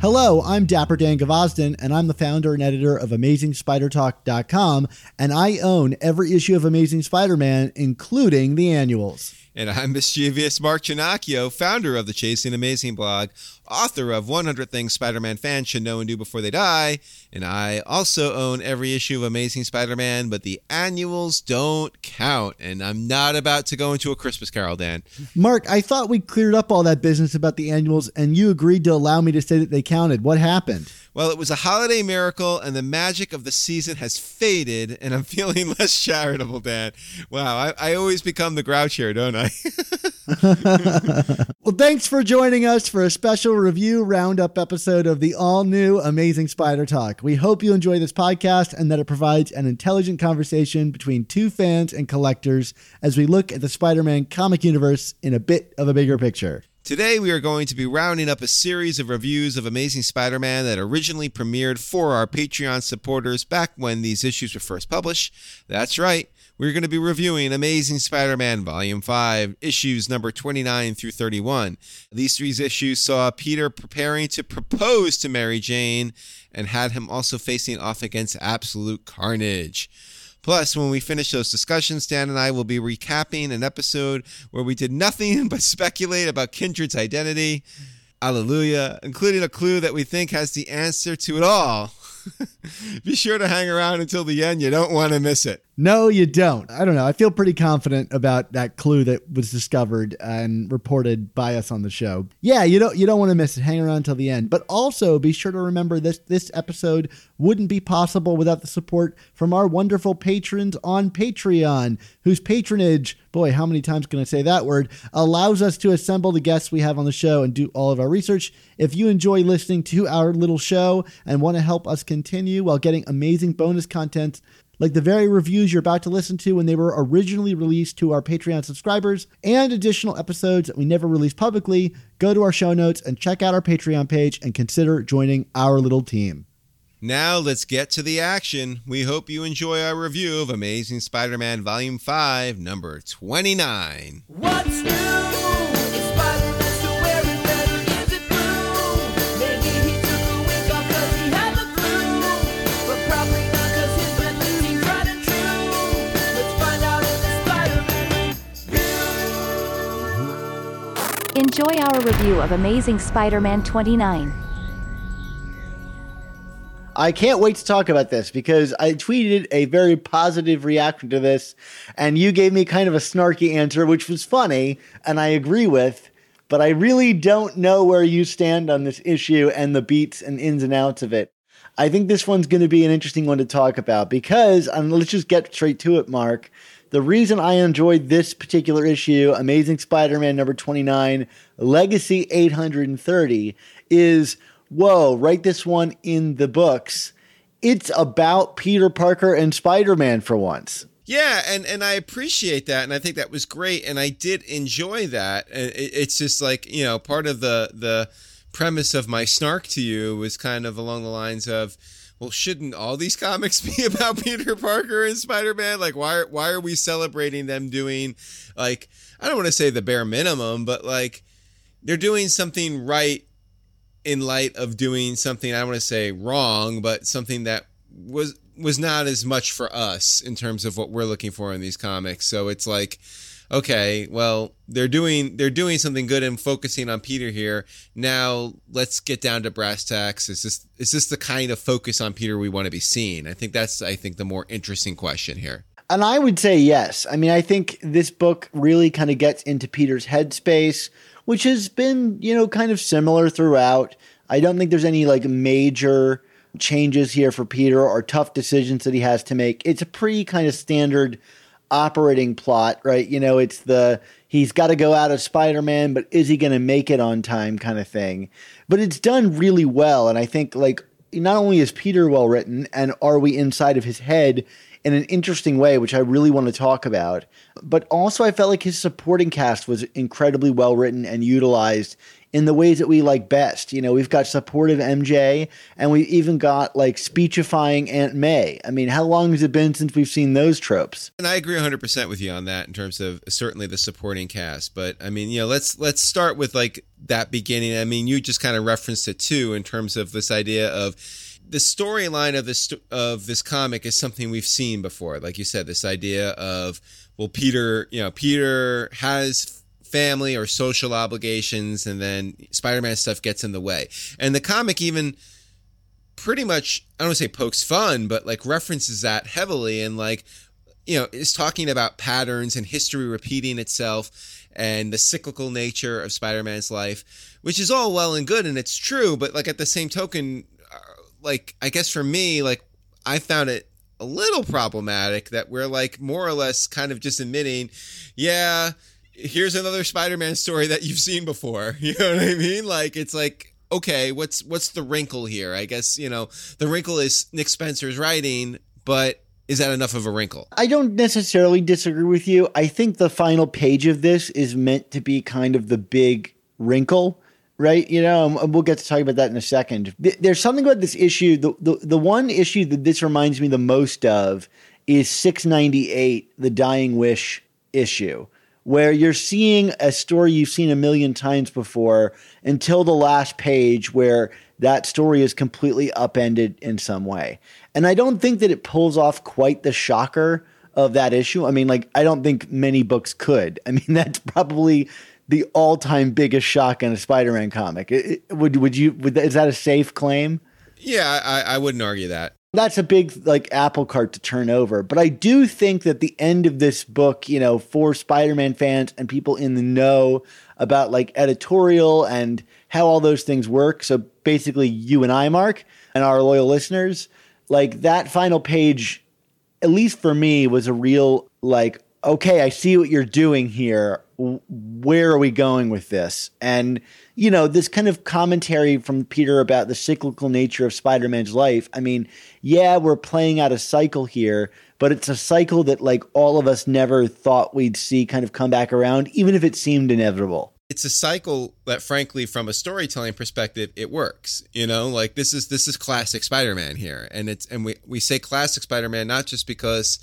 Hello, I'm Dapper Dan Gvozden, and I'm the founder and editor of AmazingSpiderTalk.com, and I own every issue of Amazing Spider-Man, including the annuals. And I'm mischievous Mark Ginocchio, founder of the Chasing Amazing blog, author of 100 Things Spider-Man fans should know and do before they die, and I also own every issue of Amazing Spider-Man, but the annuals don't count, and I'm not about to go into a Christmas carol, Dan. Mark, I thought we cleared up all that business about the annuals, and you agreed to allow me to say that they counted. What happened? Well, it was a holiday miracle, and the magic of the season has faded, and I'm feeling less charitable, Dan. Wow, I, I always become the grouch here, don't I? Well, thanks for joining us for a special review roundup episode of the all new Amazing Spider Talk. We hope you enjoy this podcast and that it provides an intelligent conversation between two fans and collectors as we look at the Spider Man comic universe in a bit of a bigger picture. Today, we are going to be rounding up a series of reviews of Amazing Spider Man that originally premiered for our Patreon supporters back when these issues were first published. That's right, we're going to be reviewing Amazing Spider Man Volume 5, issues number 29 through 31. These three issues saw Peter preparing to propose to Mary Jane and had him also facing off against absolute carnage. Plus, when we finish those discussions, Dan and I will be recapping an episode where we did nothing but speculate about Kindred's identity. Alleluia, including a clue that we think has the answer to it all. be sure to hang around until the end. You don't want to miss it. No, you don't. I don't know. I feel pretty confident about that clue that was discovered and reported by us on the show. Yeah, you don't you don't want to miss it. Hang around till the end. But also be sure to remember this this episode wouldn't be possible without the support from our wonderful patrons on Patreon, whose patronage, boy, how many times can I say that word, allows us to assemble the guests we have on the show and do all of our research. If you enjoy listening to our little show and want to help us continue while getting amazing bonus content like the very reviews you're about to listen to when they were originally released to our Patreon subscribers, and additional episodes that we never released publicly, go to our show notes and check out our Patreon page and consider joining our little team. Now let's get to the action. We hope you enjoy our review of Amazing Spider Man Volume 5, number 29. What's new? Enjoy our review of Amazing Spider Man 29. I can't wait to talk about this because I tweeted a very positive reaction to this, and you gave me kind of a snarky answer, which was funny, and I agree with. But I really don't know where you stand on this issue and the beats and ins and outs of it. I think this one's going to be an interesting one to talk about because, and let's just get straight to it, Mark. The reason I enjoyed this particular issue, Amazing Spider Man number 29, Legacy 830, is whoa, write this one in the books. It's about Peter Parker and Spider Man for once. Yeah, and and I appreciate that, and I think that was great, and I did enjoy that. And it, it's just like you know, part of the the premise of my snark to you was kind of along the lines of, well, shouldn't all these comics be about Peter Parker and Spider Man? Like, why why are we celebrating them doing like I don't want to say the bare minimum, but like they're doing something right in light of doing something I don't want to say wrong, but something that was was not as much for us in terms of what we're looking for in these comics. So it's like, okay, well, they're doing they're doing something good and focusing on Peter here. Now let's get down to brass tacks. Is this is this the kind of focus on Peter we want to be seeing? I think that's I think the more interesting question here. And I would say yes. I mean, I think this book really kind of gets into Peter's headspace, which has been, you know, kind of similar throughout. I don't think there's any like major changes here for Peter or tough decisions that he has to make. It's a pretty kind of standard operating plot, right? You know, it's the he's got to go out of Spider Man, but is he going to make it on time kind of thing. But it's done really well. And I think, like, not only is Peter well written, and are we inside of his head in an interesting way, which I really want to talk about, but also I felt like his supporting cast was incredibly well written and utilized in the ways that we like best. You know, we've got supportive MJ and we've even got like speechifying Aunt May. I mean, how long has it been since we've seen those tropes? And I agree 100% with you on that in terms of certainly the supporting cast, but I mean, you know, let's let's start with like that beginning. I mean, you just kind of referenced it too in terms of this idea of the storyline of this of this comic is something we've seen before. Like you said, this idea of well, Peter, you know, Peter has family or social obligations, and then Spider Man stuff gets in the way. And the comic even pretty much, I don't want to say pokes fun, but like references that heavily and like, you know, is talking about patterns and history repeating itself and the cyclical nature of Spider Man's life, which is all well and good and it's true, but like at the same token, uh, like, I guess for me, like, I found it a little problematic that we're like more or less kind of just admitting, yeah, here's another Spider-Man story that you've seen before. You know what I mean? Like it's like okay, what's what's the wrinkle here? I guess, you know, the wrinkle is Nick Spencer's writing, but is that enough of a wrinkle? I don't necessarily disagree with you. I think the final page of this is meant to be kind of the big wrinkle, right? You know, and we'll get to talk about that in a second. There's something about this issue. The, the, the one issue that this reminds me the most of is 698, the Dying Wish issue where you're seeing a story you've seen a million times before until the last page where that story is completely upended in some way. And I don't think that it pulls off quite the shocker of that issue. I mean, like, I don't think many books could. I mean, that's probably the all-time biggest shock in a Spider-Man comic. It, it, would would you? Would, is that a safe claim? Yeah, I, I wouldn't argue that that's a big like apple cart to turn over. But I do think that the end of this book, you know, for Spider-Man fans and people in the know about like editorial and how all those things work. So basically you and I, Mark, and our loyal listeners, like that final page, at least for me, was a real like, okay, I see what you're doing here. Where are we going with this? And you know, this kind of commentary from Peter about the cyclical nature of Spider Man's life. I mean, yeah, we're playing out a cycle here, but it's a cycle that, like, all of us never thought we'd see kind of come back around, even if it seemed inevitable. It's a cycle that, frankly, from a storytelling perspective, it works. You know, like this is this is classic Spider-Man here, and it's and we we say classic Spider-Man not just because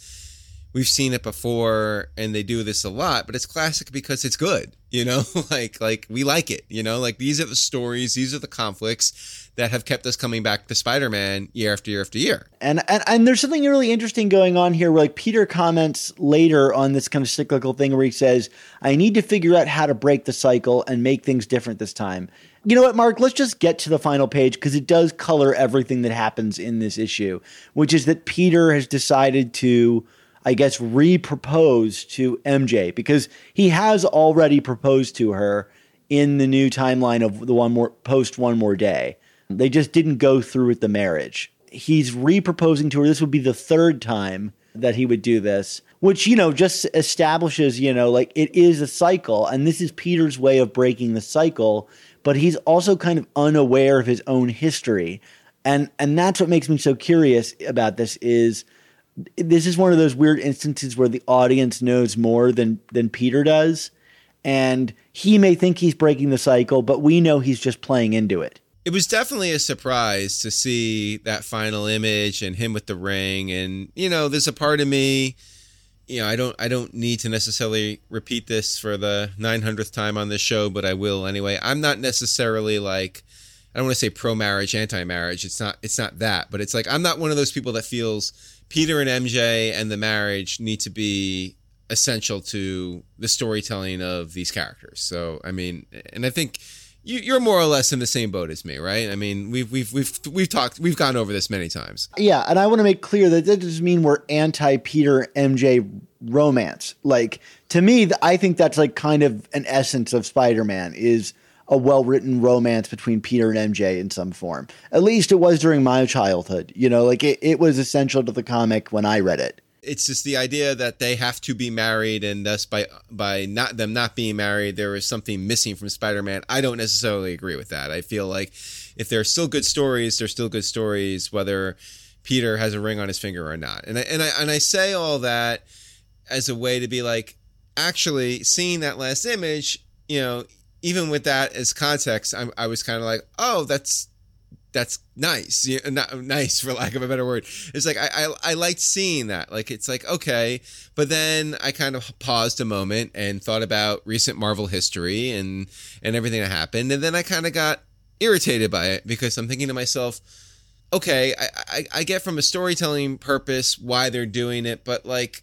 we've seen it before and they do this a lot but it's classic because it's good you know like like we like it you know like these are the stories these are the conflicts that have kept us coming back to spider-man year after year after year and and, and there's something really interesting going on here where like peter comments later on this kind of cyclical thing where he says i need to figure out how to break the cycle and make things different this time you know what, Mark? Let's just get to the final page because it does color everything that happens in this issue, which is that Peter has decided to I guess, re-propose to MJ because he has already proposed to her in the new timeline of the one more post one more day. They just didn't go through with the marriage. He's re-proposing to her. This would be the third time that he would do this, which, you know, just establishes, you know, like it is a cycle. And this is Peter's way of breaking the cycle, but he's also kind of unaware of his own history. And and that's what makes me so curious about this is – this is one of those weird instances where the audience knows more than than Peter does, and he may think he's breaking the cycle, but we know he's just playing into it. It was definitely a surprise to see that final image and him with the ring, and you know, there's a part of me. You know, I don't I don't need to necessarily repeat this for the 900th time on this show, but I will anyway. I'm not necessarily like I don't want to say pro marriage, anti marriage. It's not it's not that, but it's like I'm not one of those people that feels Peter and MJ and the marriage need to be essential to the storytelling of these characters. So, I mean, and I think you, you're more or less in the same boat as me, right? I mean, we've we've we've we've talked, we've gone over this many times. Yeah, and I want to make clear that that doesn't mean we're anti Peter MJ romance. Like to me, I think that's like kind of an essence of Spider-Man is a well-written romance between Peter and MJ in some form. At least it was during my childhood. You know, like it, it was essential to the comic when I read it. It's just the idea that they have to be married, and thus by by not them not being married, there is something missing from Spider-Man. I don't necessarily agree with that. I feel like if they're still good stories, they're still good stories, whether Peter has a ring on his finger or not. And I and I and I say all that as a way to be like, actually, seeing that last image, you know, even with that as context, I, I was kind of like, oh, that's that's nice, not nice for lack of a better word. It's like I, I I liked seeing that. Like it's like okay, but then I kind of paused a moment and thought about recent Marvel history and and everything that happened, and then I kind of got irritated by it because I'm thinking to myself, okay, I, I I get from a storytelling purpose why they're doing it, but like,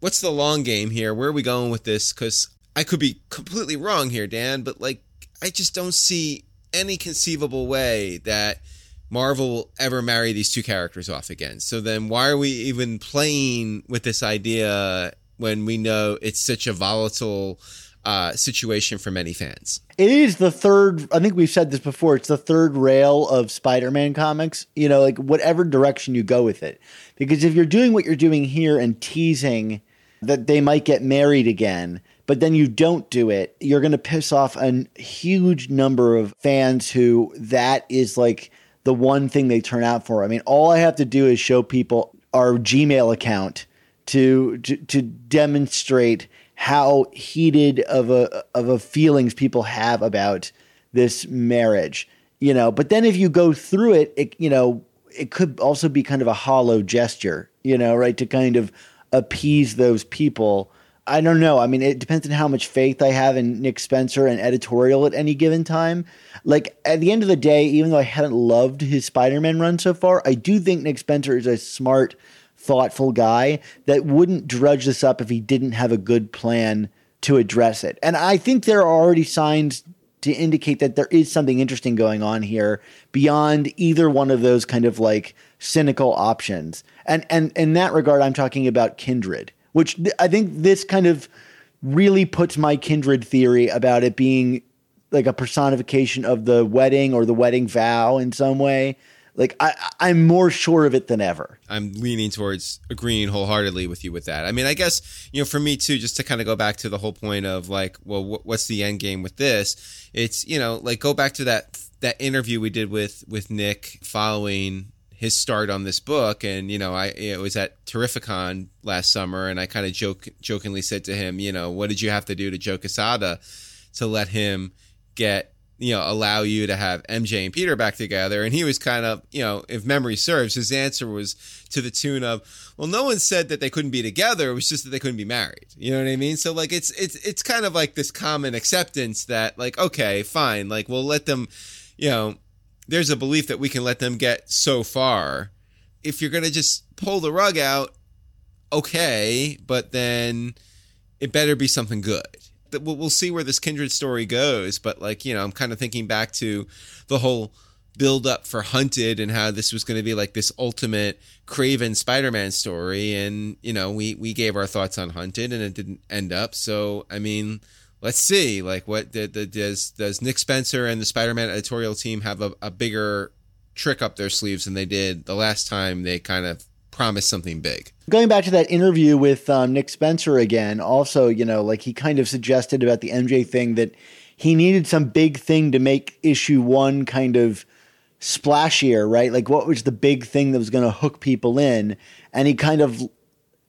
what's the long game here? Where are we going with this? Because I could be completely wrong here, Dan, but like, I just don't see any conceivable way that Marvel will ever marry these two characters off again. So then why are we even playing with this idea when we know it's such a volatile uh, situation for many fans? It is the third. I think we've said this before. It's the third rail of Spider-Man comics. You know, like whatever direction you go with it, because if you're doing what you're doing here and teasing that they might get married again, but then you don't do it, you're going to piss off a huge number of fans who that is like the one thing they turn out for. I mean, all I have to do is show people our Gmail account to to, to demonstrate how heated of a of a feelings people have about this marriage. You know, but then if you go through it, it you know, it could also be kind of a hollow gesture, you know, right? To kind of appease those people. I don't know. I mean, it depends on how much faith I have in Nick Spencer and editorial at any given time. Like, at the end of the day, even though I haven't loved his Spider Man run so far, I do think Nick Spencer is a smart, thoughtful guy that wouldn't drudge this up if he didn't have a good plan to address it. And I think there are already signs to indicate that there is something interesting going on here beyond either one of those kind of like cynical options. And and in that regard, I'm talking about Kindred, which th- I think this kind of really puts my Kindred theory about it being like a personification of the wedding or the wedding vow in some way. Like I, I'm more sure of it than ever. I'm leaning towards agreeing wholeheartedly with you with that. I mean, I guess you know, for me too, just to kind of go back to the whole point of like, well, wh- what's the end game with this? It's you know, like go back to that that interview we did with with Nick following his start on this book, and you know, I it was at Terrificon last summer, and I kind of joke jokingly said to him, you know, what did you have to do to Joe Quesada to let him get you know allow you to have MJ and Peter back together? And he was kind of you know if memory serves his answer was to the tune of well no one said that they couldn't be together. It was just that they couldn't be married. You know what I mean? So like it's it's it's kind of like this common acceptance that like okay fine. Like we'll let them you know there's a belief that we can let them get so far. If you're going to just pull the rug out okay but then it better be something good. We'll, see where this kindred story goes but like you know i'm kind of thinking back to the whole build up for hunted and how this was going to be like this ultimate Kraven spider-man story and you know we we gave our thoughts on hunted and it didn't end up. So i mean let's see like what the, the, does does nick spencer and the spider-man editorial team have a, a bigger trick up their sleeves than they did the last time they kind of promised something big Going back to that interview with um, Nick Spencer again, also, you know, like he kind of suggested about the MJ thing that he needed some big thing to make issue one kind of splashier, right? Like, what was the big thing that was going to hook people in? And he kind of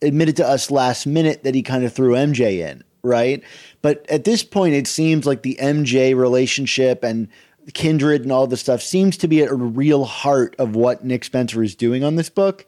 admitted to us last minute that he kind of threw MJ in, right? But at this point, it seems like the MJ relationship and kindred and all this stuff seems to be at a real heart of what Nick Spencer is doing on this book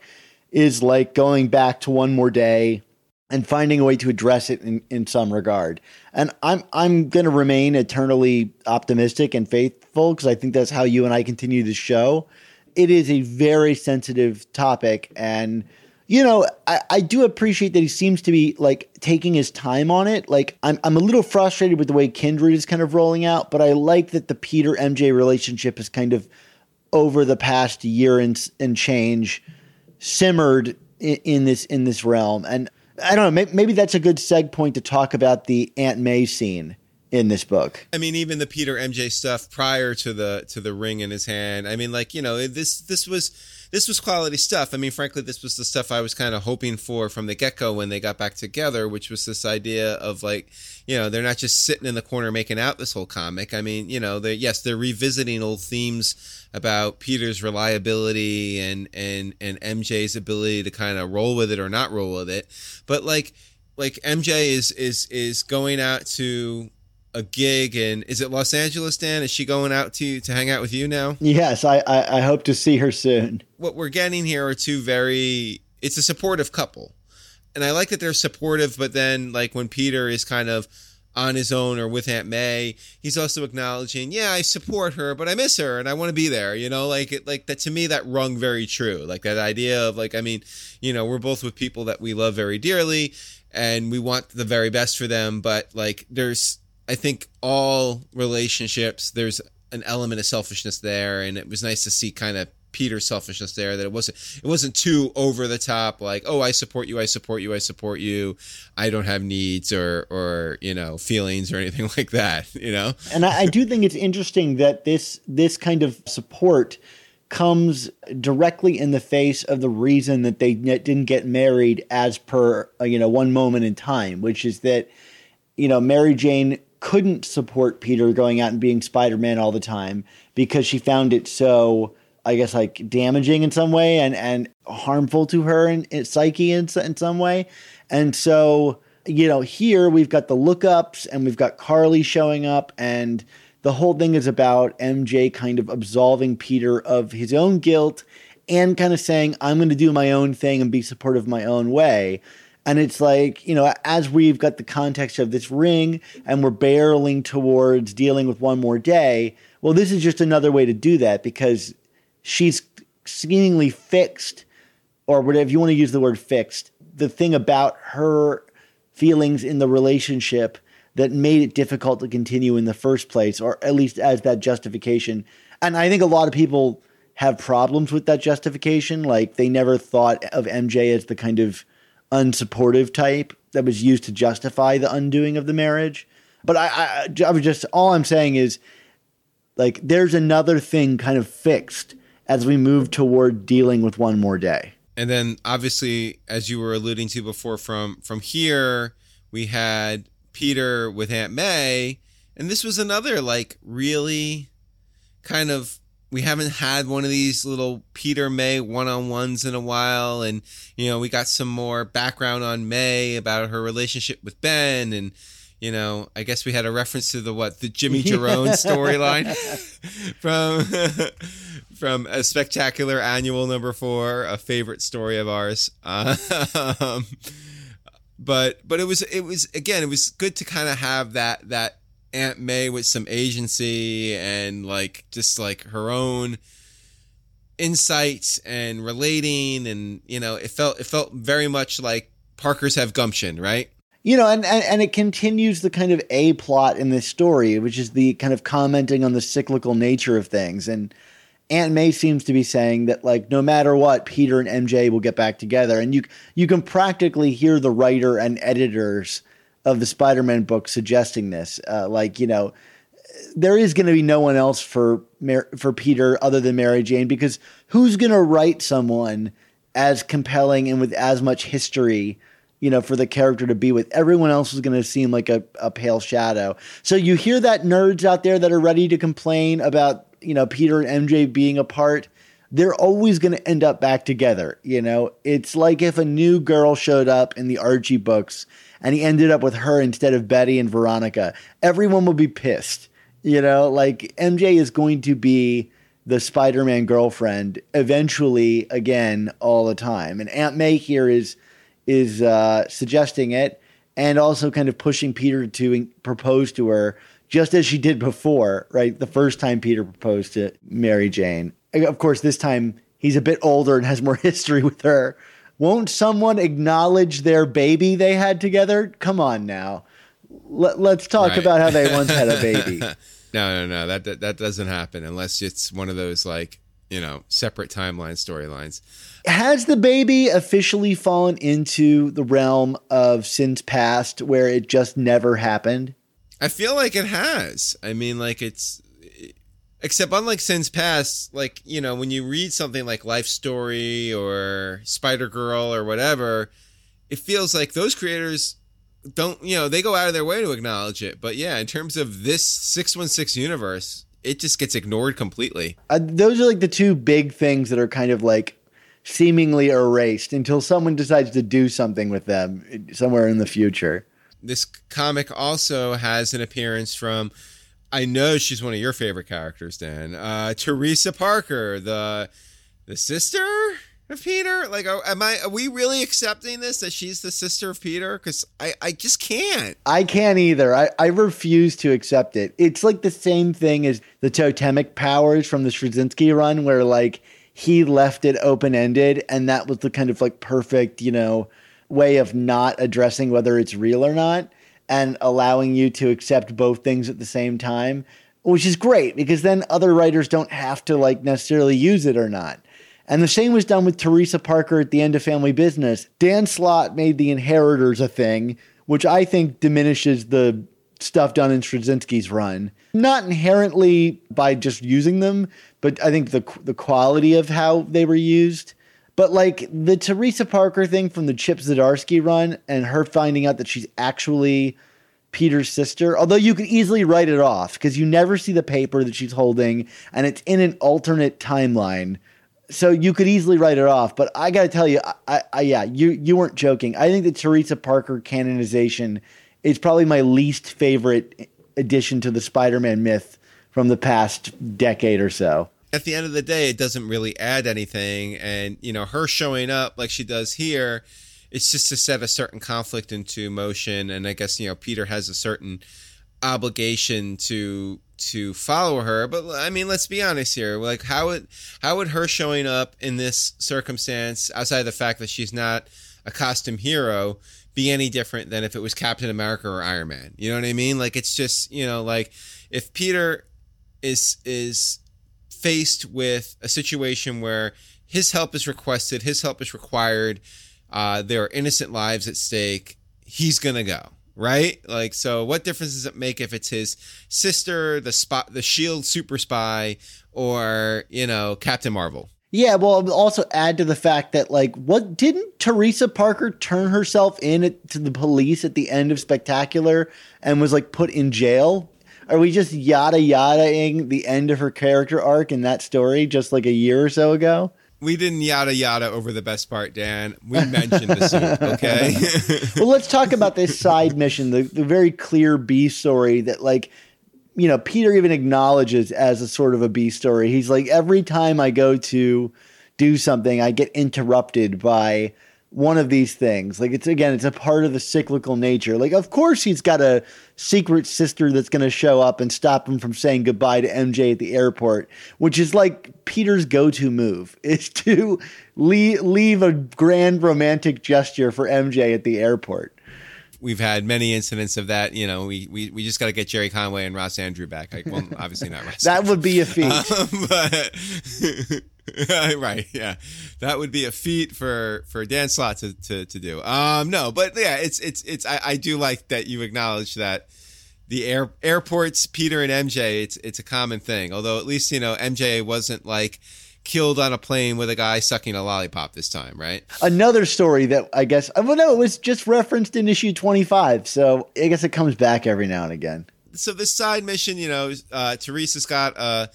is like going back to one more day and finding a way to address it in, in some regard. And I'm I'm going to remain eternally optimistic and faithful because I think that's how you and I continue the show. It is a very sensitive topic, and You know, I, I do appreciate that he seems to be like taking his time on it. Like, I'm, I'm a little frustrated with the way Kindred is kind of rolling out, but I like that the Peter MJ relationship is kind of over the past year and, and change simmered in, in this in this realm. And I don't know, maybe, maybe that's a good seg point to talk about the Aunt May scene in this book. I mean, even the Peter MJ stuff prior to the to the ring in his hand. I mean, like you know, this this was this was quality stuff. I mean, frankly, this was the stuff I was kind of hoping for from the get go when they got back together, which was this idea of like, you know, they're not just sitting in the corner making out this whole comic. I mean, you know, they yes, they're revisiting old themes about Peter's reliability and and and MJ's ability to kind of roll with it or not roll with it, but like like MJ is is is going out to a gig and is it Los Angeles, Dan? Is she going out to to hang out with you now? Yes, I, I, I hope to see her soon. What we're getting here are two very it's a supportive couple. And I like that they're supportive, but then like when Peter is kind of on his own or with Aunt May, he's also acknowledging, yeah, I support her, but I miss her and I want to be there. You know, like it, like that to me that rung very true. Like that idea of like, I mean, you know, we're both with people that we love very dearly and we want the very best for them, but like there's I think all relationships there's an element of selfishness there, and it was nice to see kind of Peter's selfishness there. That it wasn't it wasn't too over the top, like oh I support you, I support you, I support you. I don't have needs or or you know feelings or anything like that. You know, and I, I do think it's interesting that this this kind of support comes directly in the face of the reason that they didn't get married as per uh, you know one moment in time, which is that you know Mary Jane couldn't support Peter going out and being Spider Man all the time because she found it so, I guess, like damaging in some way and, and harmful to her in psyche in, in some way. And so, you know, here we've got the lookups and we've got Carly showing up, and the whole thing is about MJ kind of absolving Peter of his own guilt and kind of saying, I'm going to do my own thing and be supportive my own way. And it's like, you know, as we've got the context of this ring and we're barreling towards dealing with one more day, well, this is just another way to do that because she's seemingly fixed, or whatever you want to use the word fixed, the thing about her feelings in the relationship that made it difficult to continue in the first place, or at least as that justification. And I think a lot of people have problems with that justification. Like they never thought of MJ as the kind of unsupportive type that was used to justify the undoing of the marriage. But I, I, I was just all I'm saying is like there's another thing kind of fixed as we move toward dealing with one more day. And then obviously, as you were alluding to before, from from here we had Peter with Aunt May, and this was another like really kind of we haven't had one of these little Peter May one on ones in a while. And, you know, we got some more background on May about her relationship with Ben. And, you know, I guess we had a reference to the what, the Jimmy Jerome storyline from. from a spectacular annual number four, a favorite story of ours. Um, but but it was it was again it was good to kind of have that that Aunt May with some agency and like just like her own insights and relating and you know it felt it felt very much like Parkers have gumption, right? You know, and, and, and it continues the kind of a plot in this story, which is the kind of commenting on the cyclical nature of things. And Aunt May seems to be saying that like no matter what, Peter and MJ will get back together. And you you can practically hear the writer and editors of the Spider-Man book suggesting this. Uh, like you know, there is going to be no one else for Mar- for Peter other than Mary Jane because who's going to write someone as compelling and with as much history? You know, for the character to be with everyone else is going to seem like a, a pale shadow. So you hear that nerds out there that are ready to complain about you know Peter and MJ being apart they're always going to end up back together. You know, it's like if a new girl showed up in the Archie books and he ended up with her instead of Betty and Veronica. Everyone will be pissed. You know, like MJ is going to be the Spider Man girlfriend eventually again all the time. And Aunt May here is is uh, suggesting it and also kind of pushing Peter to propose to her just as she did before, right? The first time Peter proposed to Mary Jane. Of course, this time he's a bit older and has more history with her. Won't someone acknowledge their baby they had together? Come on now. Let, us talk Right. about how they once had a baby. No, no, no. That, that that doesn't happen unless it's one of those like you know separate timeline storylines. Has the baby officially fallen into the realm of sins past where it just never happened? I feel like it has. I mean, like it's except unlike Sins Past, like you know, when you read something like Life Story or Spider Girl or whatever, it feels like those creators don't, you know, they go out of their way to acknowledge it. But yeah, in terms of this six one six universe, it just gets ignored completely. Uh, those are like the two big things that are kind of like seemingly erased until someone decides to do something with them somewhere in the future. This comic also has an appearance from. I know she's one of your favorite characters, Dan. Uh, Teresa Parker, the the sister of Peter. Like, are, am I? Are we really accepting this that she's the sister of Peter? Because I, I just can't. I can't either. I, I refuse to accept it. It's like the same thing as the totemic powers from the Straczynski run, where like he left it open ended, and that was the kind of like perfect, you know, way of not addressing whether it's real or not and allowing you to accept both things at the same time, which is great because then other writers don't have to like necessarily use it or not. And the same was done with Teresa Parker at the end of Family Business. Dan Slott made the Inheritors a thing, which I think diminishes the stuff done in Straczynski's run. Not inherently by just using them, but I think the the quality of how they were used. But like the Teresa Parker thing from the Chip Zdarsky run and her finding out that she's actually Peter's sister, although you could easily write it off because you never see the paper that she's holding and it's in an alternate timeline. So you could easily write it off. But I got to tell you, I, I, yeah, you, you weren't joking. I think the Teresa Parker canonization is probably my least favorite addition to the Spider Man myth from the past decade or so At the end of the day, it doesn't really add anything, and you know, her showing up like she does here, it's just to set a certain conflict into motion. And I guess you know, Peter has a certain obligation to to follow her. But i mean let's be honest here. Like how would how would her showing up in this circumstance outside of the fact that she's not a costume hero be any different than if it was captain america or iron man? You know what i mean? Like it's just you know like if peter is is faced with a situation where his help is requested his help is required uh, there are innocent lives at stake he's gonna go right? Like, so what difference does it make if it's his sister, the spot, the Shield super spy, or you know Captain Marvel? Yeah, well, also add to the fact that like, what didn't Teresa Parker turn herself in at, to the police at the end of Spectacular and was like put in jail? Are we just yada yadaing the end of her character arc in that story just like a year or so ago? We didn't yada yada over the best part, Dan. We mentioned the okay? well, let's talk about this side mission, the, the very clear B story that, like, you know, Peter even acknowledges as a sort of a B story. He's like, every time I go to do something, I get interrupted by one of these things. Like, it's again, it's a part of the cyclical nature. Like, of course, he's got a secret sister that's going to show up and stop him from saying goodbye to MJ at the airport, which is like Peter's go-to move is to leave, leave a grand romantic gesture for MJ at the airport. We've had many incidents of that. You know, we we, we just got to get Gerry Conway and Ross Andru back. Like, well, obviously not Ross. That would be a feat. Um, but right, yeah, that would be a feat for for Dan Slott to, to, to do. Um, no, but yeah, it's it's it's. I, I do like that you acknowledge that the air airports, Peter and MJ. It's it's a common thing. Although at least you know MJ wasn't like killed on a plane with a guy sucking a lollipop this time, right? Another story that I guess well no, it was just referenced in issue twenty five, so I guess it comes back every now and again. So this side mission, you know, uh, Teresa's got a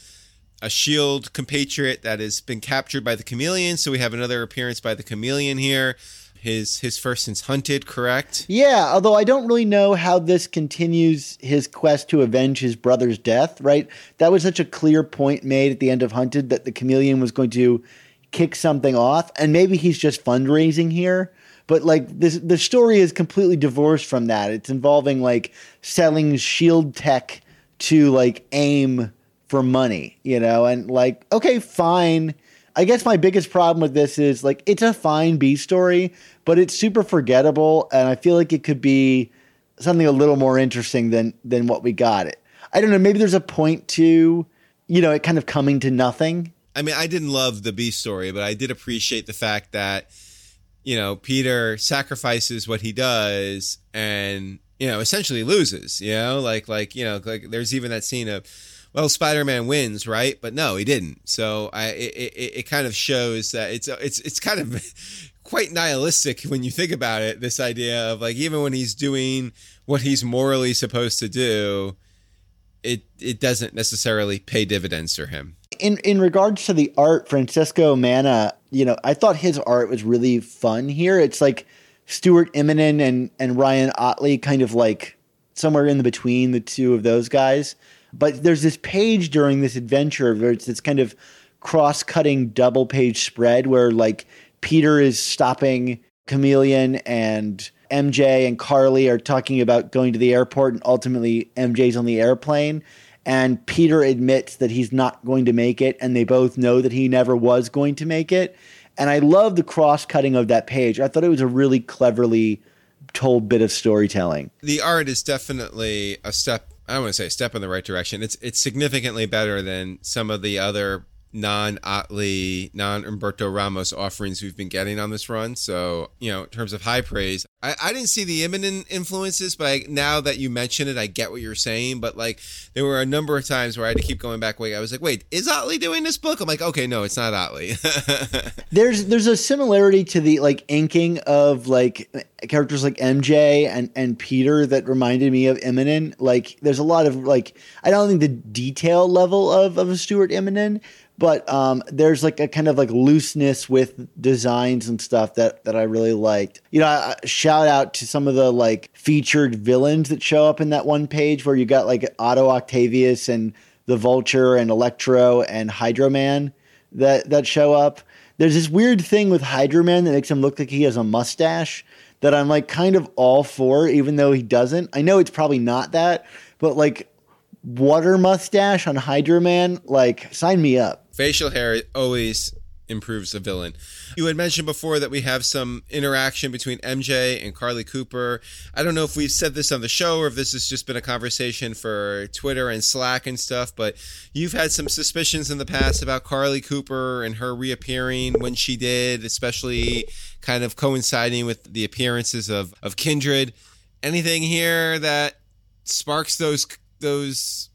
a shield compatriot that has been captured by the chameleon. So we have another appearance by the chameleon here. His his first since hunted, correct? Yeah, although I don't really know how this continues his quest to avenge his brother's death, right? That was such a clear point made at the end of Hunted that the chameleon was going to kick something off, and maybe he's just fundraising here. But like this the story is completely divorced from that. It's involving like selling shield tech to like aim for money, you know, and like, okay, fine. I guess my biggest problem with this is like it's a fine B story, but it's super forgettable, and I feel like it could be something a little more interesting than than what we got. It. I don't know. Maybe there's a point to, you know, it kind of coming to nothing. I mean, I didn't love the B story, but I did appreciate the fact that you know Peter sacrifices what he does and you know essentially loses. You know, like like you know like there's even that scene of well, Spider-Man wins, right? But no, he didn't. So I, it, it, it kind of shows that it's it's it's kind of quite nihilistic when you think about it. This idea of like even when he's doing what he's morally supposed to do, it it doesn't necessarily pay dividends for him. In in regards to the art, Francesco Manna, you know, I thought his art was really fun here. It's like Stuart Immonen and and Ryan Ottley, kind of like somewhere in the between the two of those guys. But there's this page during this adventure where it's this kind of cross-cutting double page spread where like Peter is stopping Chameleon and MJ and Carly are talking about going to the airport and ultimately MJ's on the airplane and Peter admits that he's not going to make it and they both know that he never was going to make it and I love the cross-cutting of that page. I thought it was a really cleverly told bit of storytelling. The art is definitely a step I don't want to say a step in the right direction. It's it's significantly better than some of the other non Ottley, non Humberto Ramos offerings we've been getting on this run. So, you know, in terms of high praise, I, I didn't see the Immonen influences, but I, now that you mention it, I get what you're saying. But like, there were a number of times where I had to keep going back. Wait, I was like, wait, is Ottley doing this book? I'm like, okay, no, it's not Ottley. there's there's a similarity to the like inking of like characters like MJ and and Peter that reminded me of Immonen. Like, there's a lot of like, I don't think the detail level of of a Stuart Immonen, but um, there's like a kind of like looseness with designs and stuff that that I really liked. You know, I, shout out to some of the like featured villains that show up in that one page where you got like Otto Octavius and the Vulture and Electro and Hydro-Man that that show up. There's this weird thing with Hydro-Man that makes him look like he has a mustache that I'm like kind of all for, even though he doesn't. I know it's probably not that, but like water mustache on Hydro-Man, like sign me up facial hair always improves a villain. You had mentioned before that we have some interaction between MJ and Carly Cooper. I don't know if we've said this on the show or if this has just been a conversation for Twitter and Slack and stuff, but you've had some suspicions in the past about Carly Cooper and her reappearing when she did, especially kind of coinciding with the appearances of, of Kindred. Anything here that sparks those those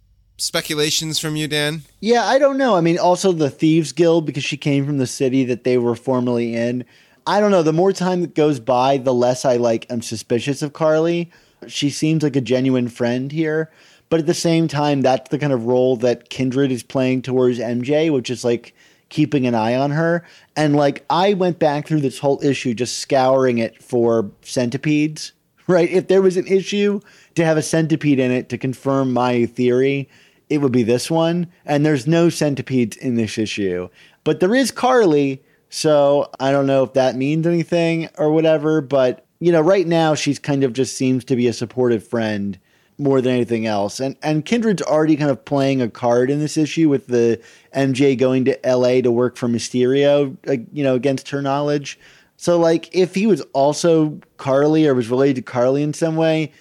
speculations from you, Dan? Yeah, I don't know. I mean, also the Thieves Guild, because she came from the city that they were formerly in. I don't know. The more time that goes by, the less I like am suspicious of Carly. She seems like a genuine friend here. But at the same time, that's the kind of role that Kindred is playing towards MJ, which is like keeping an eye on her. And like I went back through this whole issue just scouring it for centipedes, right? If there was an issue to have a centipede in it to confirm my theory, it would be this one. And there's no centipedes in this issue, but there is Carly. So I don't know if that means anything or whatever, but you know, right now she's kind of just seems to be a supportive friend more than anything else. And and Kindred's already kind of playing a card in this issue with the MJ going to LA to work for Mysterio, you know, against her knowledge. So like if he was also Carly or was related to Carly in some way,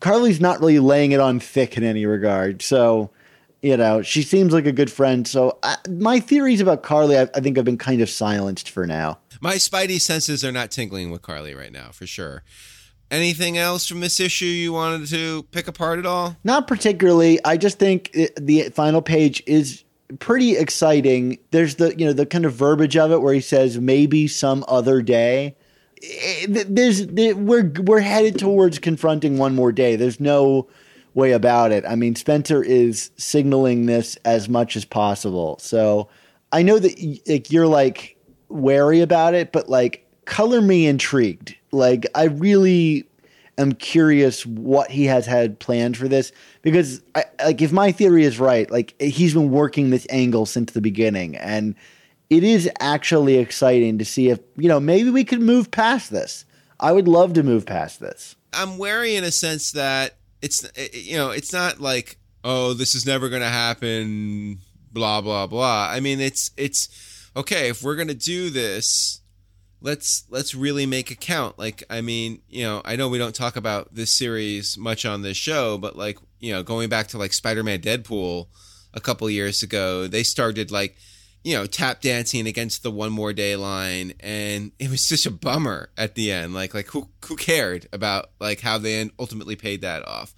Carly's not really laying it on thick in any regard. So, you know, she seems like a good friend. So, I, my theories about Carly, I, I think, have been kind of silenced for now. My spidey senses are not tingling with Carly right now, for sure. Anything else from this issue you wanted to pick apart at all? Not particularly. I just think it, the final page is pretty exciting. There's the you know the kind of verbiage of it where he says maybe some other day, Eh, there's we're we're headed towards confronting one more day. There's no way about it. I mean, Spencer is signaling this as much as possible. So I know that like you're like wary about it, but like color me intrigued. Like I really am curious what he has had planned for this because I, like if my theory is right, like he's been working this angle since the beginning and it is actually exciting to see if, you know, maybe we could move past this. I would love to move past this. I'm wary in a sense that it's, you know, it's not like, oh, this is never going to happen, blah, blah, blah. I mean, it's, it's, okay, if we're gonna do this, let's let's really make a count. Like, I mean, you know, I know we don't talk about this series much on this show, but like, you know, going back to like Spider-Man, Deadpool, a couple years ago, they started like you know, tap dancing against the one more day line, and it was such a bummer at the end. Like, like who who cared about like how they ultimately paid that off?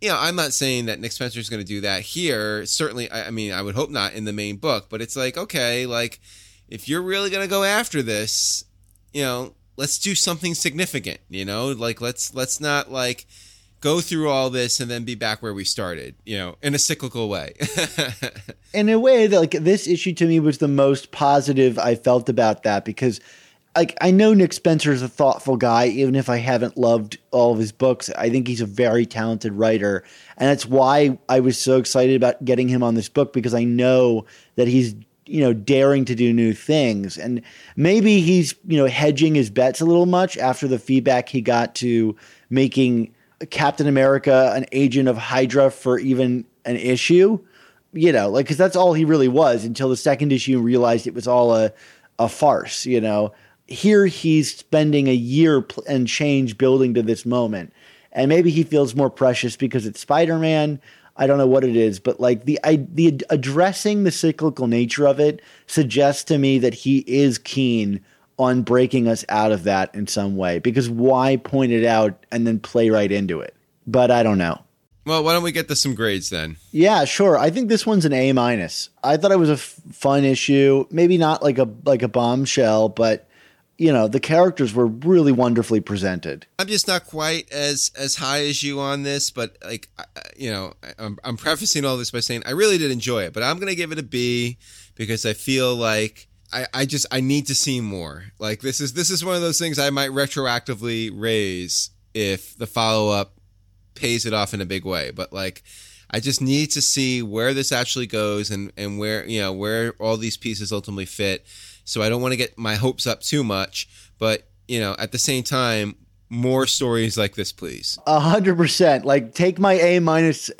You know, I'm not saying that Nick Spencer is going to do that here. Certainly, I, I mean, I would hope not in the main book. But it's like, okay, like if you're really going to go after this, you know, let's do something significant. You know, like let's let's not like go through all this and then be back where we started, you know, in a cyclical way. in a way that like this issue to me was the most positive I felt about that because like I know Nick Spencer is a thoughtful guy even if I haven't loved all of his books. I think he's a very talented writer and that's why I was so excited about getting him on this book because I know that he's you know daring to do new things and maybe he's you know hedging his bets a little much after the feedback he got to making Captain America an agent of Hydra for even an issue, you know, like because that's all he really was until the second issue realized it was all a a farce, you know. Here he's spending a year pl- and change building to this moment, and maybe he feels more precious because it's Spider Man. I don't know what it is, but like the I, the addressing the cyclical nature of it suggests to me that he is keen on breaking us out of that in some way because why point it out and then play right into it? But I don't know. Well, why don't we get to some grades then? Yeah, sure. I think this one's an A minus. I thought it was a f- fun issue, maybe not like a like a bombshell, but you know the characters were really wonderfully presented. I'm just not quite as as high as you on this, but like you know, I'm, I'm prefacing all this by saying I really did enjoy it, but I'm gonna give it a B because I feel like I, I just I need to see more. Like this is this is one of those things I might retroactively raise if the follow up pays it off in a big way. But like I just need to see where this actually goes and and where you know where all these pieces ultimately fit. So I don't want to get my hopes up too much, but you know at the same time more stories like this, please. A hundred percent. Like take my A minus,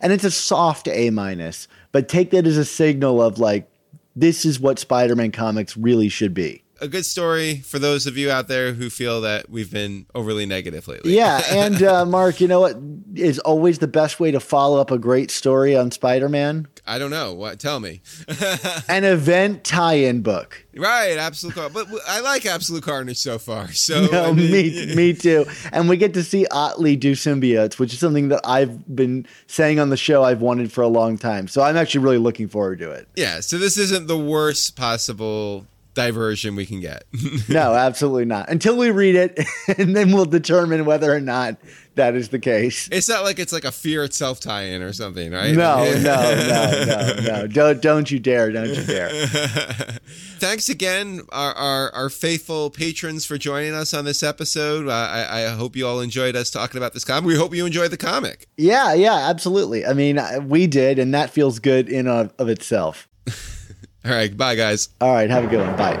and it's a soft A minus, but take that as a signal of like this is what Spider-Man comics really should be. A good story for those of you out there who feel that we've been overly negative lately. Yeah, and uh, Mark, you know what is always the best way to follow up a great story on Spider-Man? I don't know. What? Tell me. An event tie-in book. Right, absolute. But I like Absolute Carnage so far. So no, I mean, me, me too. And we get to see Otley do symbiotes, which is something that I've been saying on the show I've wanted for a long time. So I'm actually really looking forward to it. Yeah. So this isn't the worst possible diversion we can get. no, absolutely not. Until we read it, and then we'll determine whether or not that is the case. It's not like it's like a fear itself tie-in or something, right? No, no, no, no, no. Don't don't you dare! Don't you dare! Thanks again, our, our, our faithful patrons, for joining us on this episode. Uh, I, I hope you all enjoyed us talking about this comic. We hope you enjoyed the comic. Yeah, yeah, absolutely. I mean, we did, and that feels good in of, of itself. All right. Bye, guys. All right. Have a good one. Bye.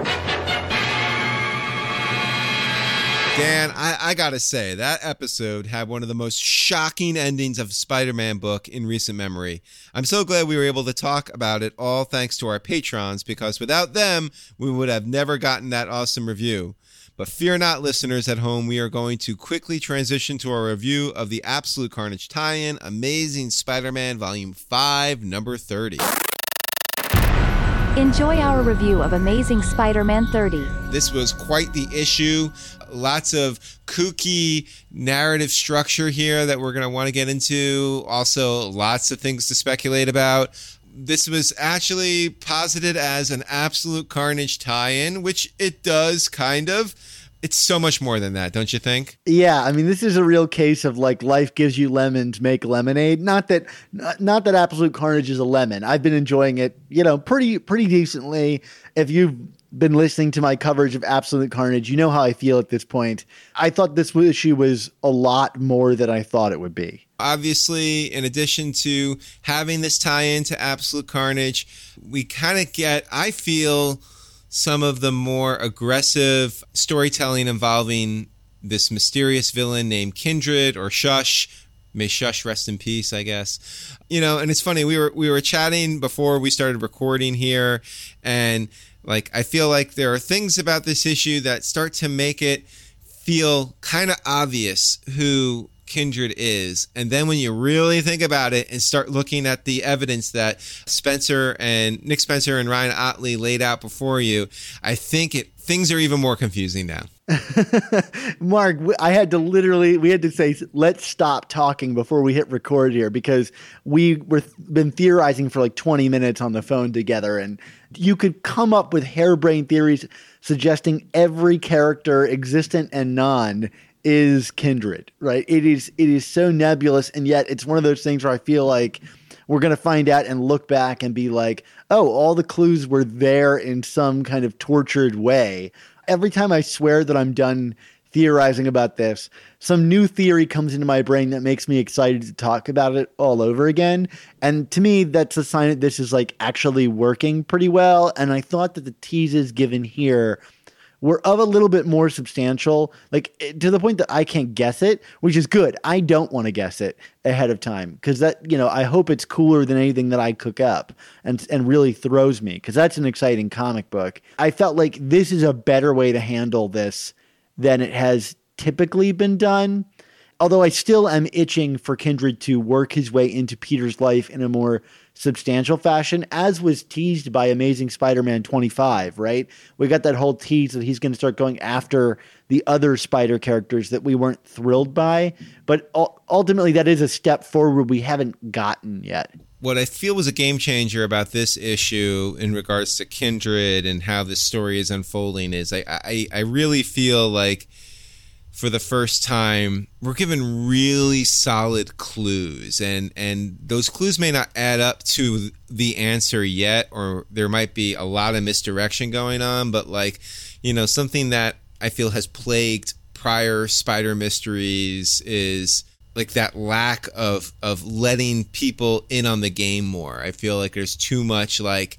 Dan, I, I, gotta say, that episode had one of the most shocking endings of Spider Man book in recent memory. I'm so glad we were able to talk about it, all thanks to our patrons, because without them, we would have never gotten that awesome review. But fear not, listeners at home, we are going to quickly transition to our review of the Absolute Carnage tie in Amazing Spider Man Volume 5, number 30. Enjoy our review of Amazing Spider Man 30. This was quite the issue. Lots of kooky narrative structure here that we're going to want to get into. Also, lots of things to speculate about. This was actually posited as an absolute carnage tie in, which it does kind of it's so much more than that, don't you think? Yeah, I mean, this is a real case of like life gives you lemons, make lemonade. Not that, not that Absolute Carnage is a lemon. I've been enjoying it, you know, pretty pretty decently. If you've been listening to my coverage of Absolute Carnage, you know how I feel at this point. I thought this issue was a lot more than I thought it would be. Obviously, in addition to having this tie into Absolute Carnage, we kind of get, I feel some of the more aggressive storytelling involving this mysterious villain named Kindred or Shush. May shush rest in peace i guess. You know and it's funny we were we were chatting before we started recording here and like i feel like there are things about this issue that start to make it feel kind of obvious who Kindred is. And then when you really think about it and start looking at the evidence that Spencer and Nick Spencer and Ryan Otley laid out before you, I think it things are even more confusing now. Mark, I had to literally, we had to say, let's stop talking before we hit record here because we were been theorizing for like 20 minutes on the phone together, and you could come up with harebrained theories suggesting every character, existent and non, is kindred. Right? It is. It is so nebulous, and yet it's one of those things where I feel like we're to find out and look back and be like, oh, all the clues were there in some kind of tortured way every time I swear that I'm done theorizing about this, some new theory comes into my brain that makes me excited to talk about it all over again. And to me, that's a sign that this is like actually working pretty well. And I thought that the teases given here were of a little bit more substantial, like eh, to the point that I can't guess it, which is good. I don't want to guess it ahead of time because that, you know, I hope it's cooler than anything that I cook up and and really throws me because that's an exciting comic book. I felt like this is a better way to handle this than it has typically been done. Although I still am itching for Kindred to work his way into Peter's life in a more substantial fashion, as was teased by Amazing Spider Man 25, right? We got that whole tease that he's going to start going after the other spider characters that we weren't thrilled by. But ultimately, that is a step forward we haven't gotten yet. What I feel was a game changer about this issue in regards to Kindred and how this story is unfolding is I, I, I really feel like for the first time, we're given really solid clues, and and those clues may not add up to the answer yet, or there might be a lot of misdirection going on. But like, you know, something that I feel has plagued prior spider mysteries is like that lack of of letting people in on the game more. I feel like there's too much like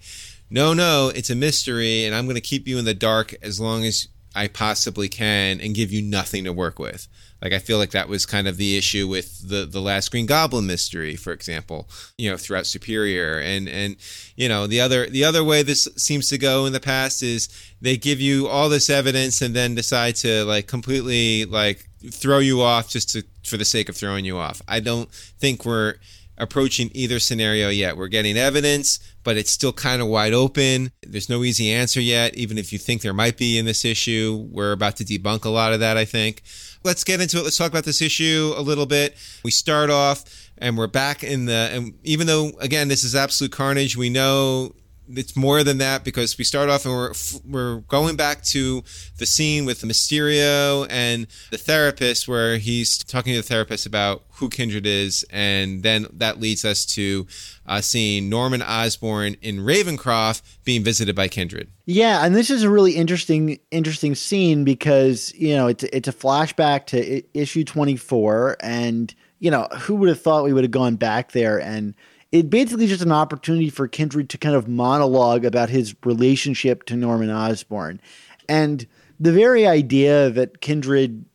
no no, it's a mystery and I'm going to keep you in the dark as long as I possibly can and give you nothing to work with. Like I feel like that was kind of the issue with the the last Green Goblin mystery, for example. You know, throughout Superior, and and you know the other the other way this seems to go in the past is they give you all this evidence and then decide to like completely like throw you off just to for the sake of throwing you off. I don't think we're approaching either scenario yet. We're getting evidence, but it's still kind of wide open. There's no easy answer yet, even if you think there might be in this issue. We're about to debunk a lot of that, I think. Let's get into it. Let's talk about this issue a little bit. We start off and we're back in the, and even though, again, this is absolute carnage, we know it's more than that because we start off and we're we're going back to the scene with Mysterio and the therapist where he's talking to the therapist about who Kindred is, and then that leads us to uh, seeing Norman Osborn in Ravencroft being visited by Kindred. Yeah, and this is a really interesting interesting scene because you know it's it's a flashback to issue twenty four, and you know who would have thought we would have gone back there and it basically just an opportunity for Kindred to kind of monologue about his relationship to Norman Osborn. And the very idea that Kindred,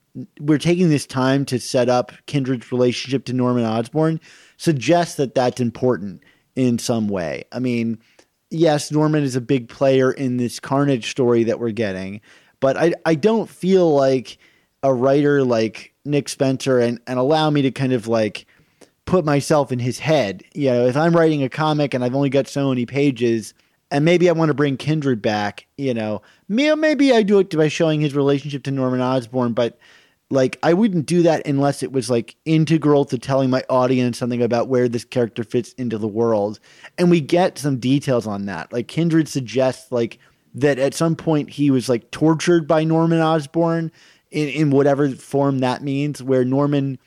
we're taking this time to set up Kindred's relationship to Norman Osborn suggests that that's important in some way. I mean, yes, Norman is a big player in this Carnage story that we're getting, but I, I don't feel like a writer like Nick Spencer and, and allow me to kind of like put myself in his head. You know, if I'm writing a comic and I've only got so many pages, and maybe I want to bring Kindred back, you know, maybe I do it by showing his relationship to Norman Osborn, but like I wouldn't do that unless it was like integral to telling my audience something about where this character fits into the world. And we get some details on that. Like Kindred suggests like that at some point he was like tortured by Norman Osborn in, in whatever form that means, where Norman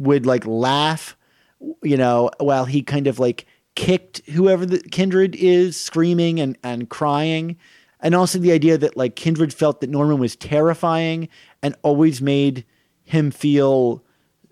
would like laugh you know, while he kind of like kicked whoever the Kindred is, screaming and, and crying. And also the idea that like Kindred felt that Norman was terrifying and always made him feel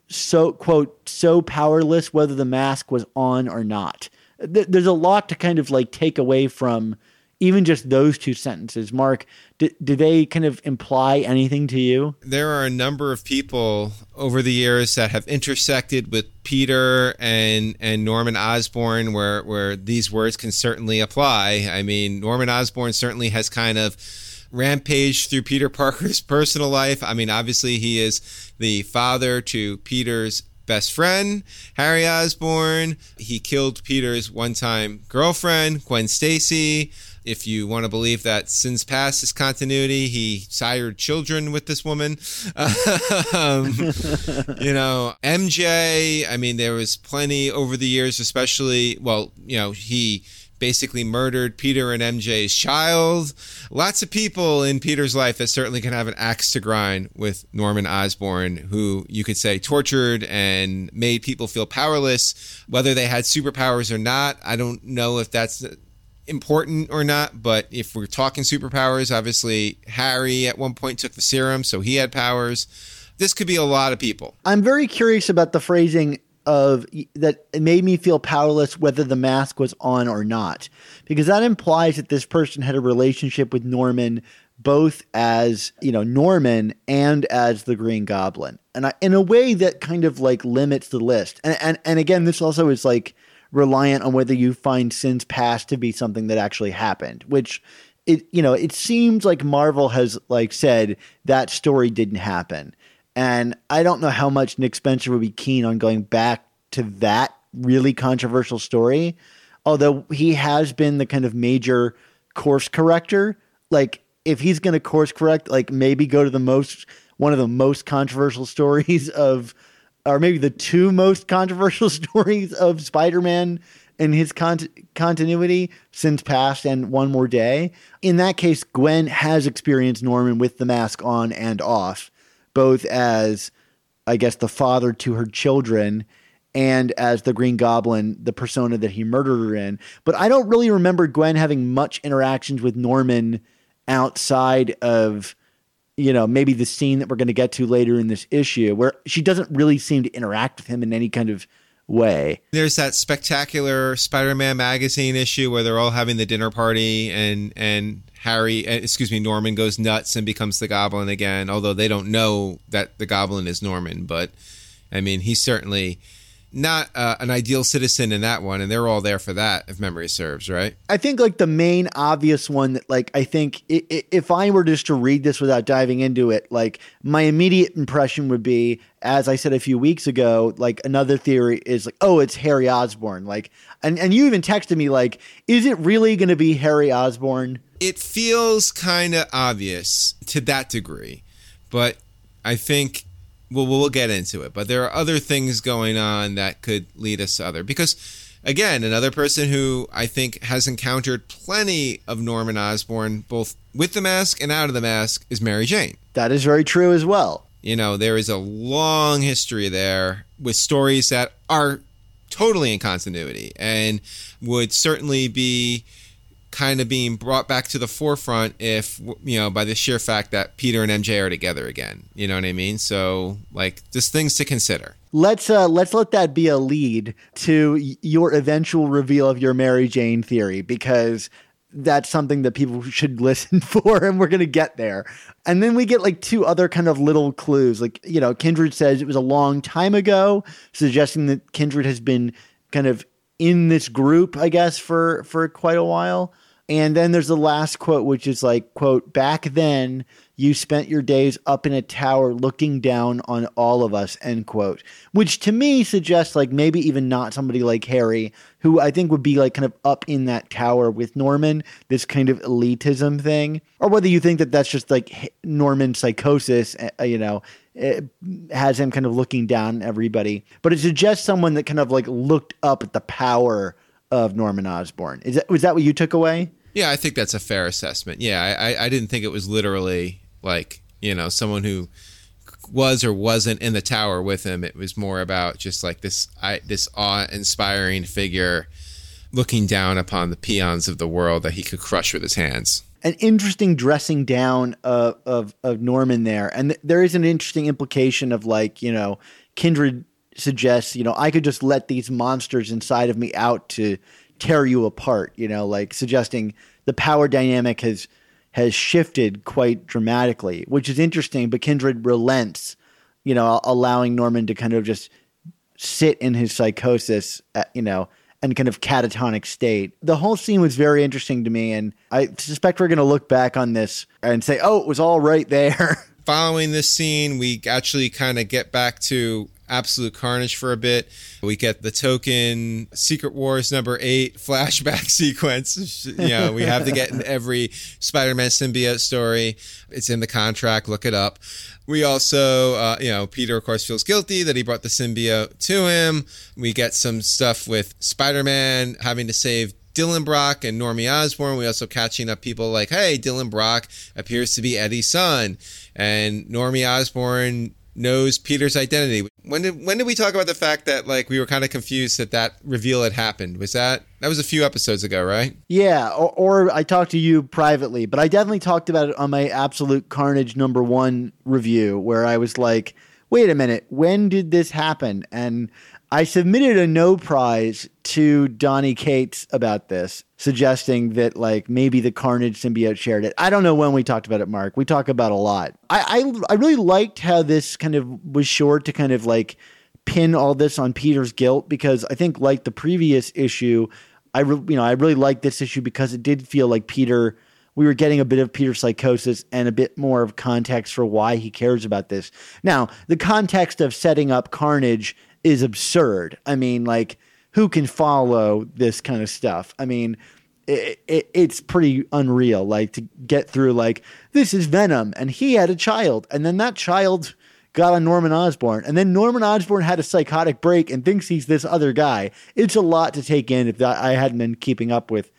so quote so powerless whether the mask was on or not. There's a lot to kind of like take away from even just those two sentences, Mark, do, do they kind of imply anything to you? There are a number of people over the years that have intersected with Peter and and Norman Osborn where where these words can certainly apply. I mean, Norman Osborn certainly has kind of rampaged through Peter Parker's personal life. I mean, obviously he is the father to Peter's best friend, Harry Osborn. He killed Peter's one-time girlfriend, Gwen Stacy. If you want to believe that sins past is continuity, he sired children with this woman. um, you know, MJ, I mean, there was plenty over the years, especially, well, you know, he basically murdered Peter and MJ's child. Lots of people in Peter's life that certainly can have an axe to grind with Norman Osborn, who you could say tortured and made people feel powerless, whether they had superpowers or not. I don't know if that's important or not, but if we're talking superpowers, obviously Harry at one point took the serum, so he had powers. This could be a lot of people. I'm very curious about the phrasing of that it made me feel powerless whether the mask was on or not because that implies that this person had a relationship with Norman both as you know Norman and as the Green Goblin and I, in a way that kind of like limits the list and and and again this also is like reliant on whether you find sins past to be something that actually happened which it you know it seems like Marvel has like said that story didn't happen and I don't know how much Nick Spencer would be keen on going back to that really controversial story. Although he has been the kind of major course corrector. Like, if he's going to course correct, like maybe go to the most, one of the most controversial stories of, or maybe the two most controversial stories of Spider Man and his con- continuity Sins Past and one more day. In that case, Gwen has experienced Norman with the mask on and off both as, I guess, the father to her children and as the Green Goblin, the persona that he murdered her in. But I don't really remember Gwen having much interactions with Norman outside of, you know, maybe the scene that we're going to get to later in this issue, where she doesn't really seem to interact with him in any kind of way. There's that spectacular Spider-Man magazine issue where they're all having the dinner party and and Harry, uh, excuse me, Norman goes nuts and becomes the Goblin again. Although they don't know that the Goblin is Norman, but I mean, he's certainly not uh, an ideal citizen in that one, and they're all there for that, if memory serves, right? I think like the main obvious one that like I think if I were just to read this without diving into it, like my immediate impression would be, as I said a few weeks ago, like another theory is like, oh, it's Harry Osborn, like, and and you even texted me like, is it really going to be Harry Osborn? It feels kind of obvious to that degree, but I think well, we'll get into it. But there are other things going on that could lead us to other because. Again, another person who I think has encountered plenty of Norman Osborn, both with the mask and out of the mask, is Mary Jane. That is very true as well. You know, there is a long history there with stories that are totally in continuity and would certainly be kind of being brought back to the forefront if you know by the sheer fact that Peter and MJ are together again. You know what I mean? So like just things to consider. Let's uh let's let that be a lead to your eventual reveal of your Mary Jane theory because that's something that people should listen for and we're going to get there. And then we get like two other kind of little clues. Like, you know, Kindred says it was a long time ago, suggesting that Kindred has been kind of in this group, I guess, for for quite a while. And then there's the last quote, which is like, quote, back then you spent your days up in a tower looking down on all of us, end quote. Which to me suggests like maybe even not somebody like Harry, who I think would be like kind of up in that tower with Norman, this kind of elitism thing. Or whether you think that that's just like Norman psychosis, uh, you know, it has him kind of looking down everybody. But it suggests someone that kind of like looked up at the power of Norman Osborn. Is that was that what you took away? Yeah, I think that's a fair assessment. Yeah, I, I didn't think it was literally like you know someone who was or wasn't in the tower with him. It was more about just like this I, this awe-inspiring figure looking down upon the peons of the world that he could crush with his hands. An interesting dressing down of of, of Norman there, and th- there is an interesting implication of like you know Kindred suggests you know I could just let these monsters inside of me out to tear you apart, you know, like suggesting the power dynamic has has shifted quite dramatically, which is interesting, but Kindred relents, you know, allowing Norman to kind of just sit in his psychosis, at, you know, and kind of catatonic state. The whole scene was very interesting to me, and I suspect we're going to look back on this and say, "Oh, it was all right there." Following this scene, we actually kind of get back to absolute carnage for a bit. We get the token Secret Wars number eight flashback sequence. You know, we have to get in every Spider Man symbiote story. It's in the contract, look it up. We also, uh, you know, Peter, of course, feels guilty that he brought the symbiote to him. We get some stuff with Spider Man having to save Dylan Brock and Normie Osborn. We also catching up people like, hey, Dylan Brock appears to be Eddie's son, and Normie Osborn knows Peter's identity. When did when did we talk about the fact that like we were kind of confused that that reveal had happened? Was that that was a few episodes ago, right? Yeah, or, or I talked to you privately, but I definitely talked about it on my Absolute Carnage number one review, where I was like, "Wait a minute, when did this happen?" And I submitted a no prize to Donny Cates about this, suggesting that like maybe the Carnage symbiote shared it. I don't know when we talked about it, Mark. We talk about a lot. I I, I really liked how this kind of was short to kind of like pin all this on Peter's guilt because I think like the previous issue, I re- you know I really liked this issue because it did feel like Peter. We were getting a bit of Peter psychosis and a bit more of context for why he cares about this. Now, the context of setting up Carnage is absurd. I mean, like, who can follow this kind of stuff? I mean, it, it, it's pretty unreal. Like, to get through, like, this is Venom, and he had a child, and then that child got on Norman Osborn, and then Norman Osborn had a psychotic break and thinks he's this other guy. It's a lot to take in if I hadn't been keeping up with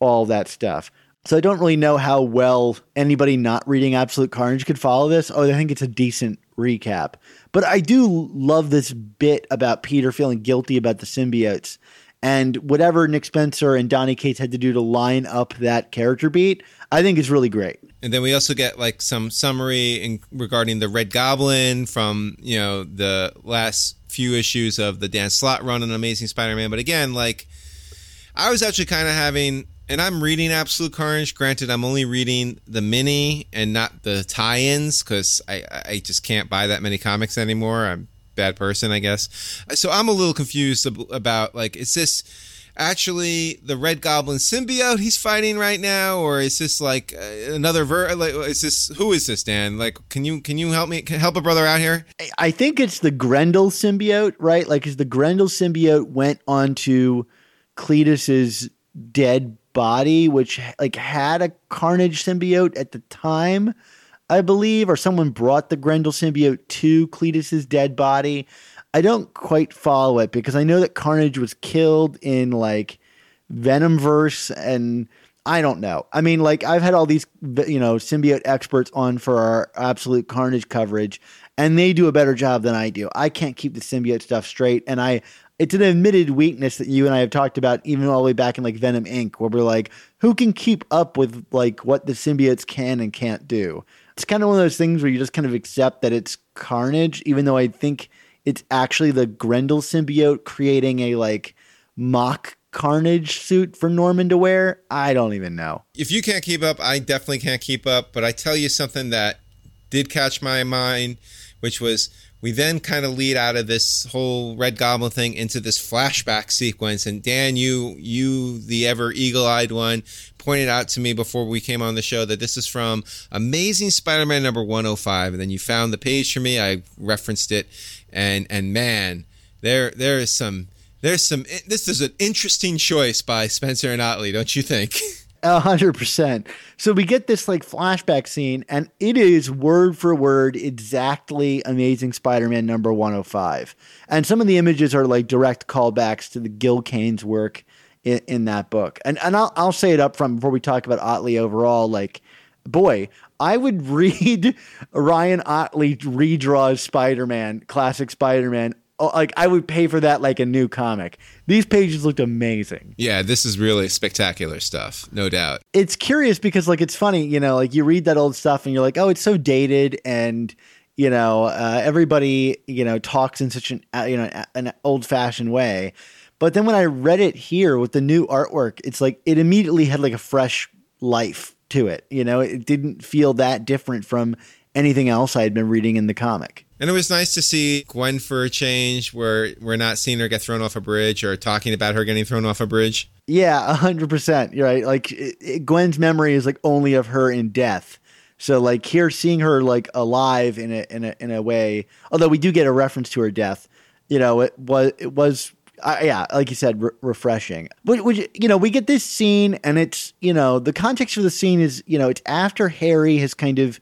all that stuff. So I don't really know how well anybody not reading Absolute Carnage could follow this. Oh, I think it's a decent recap. But I do love this bit about Peter feeling guilty about the symbiotes. And whatever Nick Spencer and Donny Cates had to do to line up that character beat, I think is really great. And then we also get like some summary in, regarding the Red Goblin from you know the last few issues of the Dan Slott run on Amazing Spider-Man. But again, like I was actually kind of having and I'm reading Absolute Carnage. Granted, I'm only reading the mini and not the tie-ins because I I just can't buy that many comics anymore. I'm bad person, I guess. So I'm a little confused about like, is this actually the Red Goblin symbiote he's fighting right now, or is this like uh, another ver? Like, is this who is this, Dan? Like, can you can you help me can help a brother out here? I think it's the Grendel symbiote, right? Like, is the Grendel symbiote went onto Cletus's dead body, which like had a Carnage symbiote at the time, I believe, or someone brought the Grendel symbiote to Cletus's dead body. I don't quite follow it because I know that Carnage was killed in like Venomverse and I don't know. I mean, like I've had all these you know symbiote experts on for our absolute Carnage coverage, and they do a better job than I do. I can't keep the symbiote stuff straight, and I it's an admitted weakness that you and I have talked about even all the way back in like Venom Inc., where we're like, who can keep up with like what the symbiotes can and can't do? It's kind of one of those things where you just kind of accept that it's Carnage, even though I think it's actually the Grendel symbiote creating a like mock Carnage suit for Norman to wear. I don't even know. If you can't keep up, I definitely can't keep up. But I tell you something that did catch my mind, which was we then kind of lead out of this whole Red Goblin thing into this flashback sequence. And Dan, you, you, the ever eagle-eyed one, pointed out to me before we came on the show that this is from Amazing Spider-Man number 105. And then you found the page for me. I referenced it, and and man, there there is some there's some. This is an interesting choice by Spencer and Otley, don't you think? A hundred percent. So we get this like flashback scene, and it is word for word exactly Amazing Spider-Man number one hundred oh five. And some of the images are like direct callbacks to the Gil Kane's work in, in that book. And and I'll I'll say it up front before we talk about Otley overall. Like, boy, I would read Ryan Otley redraws Spider-Man, classic Spider-Man Oh, like I would pay for that like a new comic. These pages looked amazing. Yeah, this is really spectacular stuff, no doubt. It's curious because like it's funny, you know, like you read that old stuff and you're like, oh, it's so dated and you know uh, everybody you know talks in such an uh, you know an old fashioned way. But then when I read it here with the new artwork, it's like it immediately had like a fresh life to it. You know, it didn't feel that different from anything else I had been reading in the comic. And it was nice to see Gwen for a change, where we're not seeing her get thrown off a bridge or talking about her getting thrown off a bridge. Yeah, hundred percent. You're right. Like it, it, Gwen's memory is like only of her in death. So like here, seeing her like alive in a in a in a way. Although we do get a reference to her death, you know, it was it was uh, yeah, like you said, re- refreshing. Which, which, you know, we get this scene, and it's you know the context for the scene is you know it's after Harry has kind of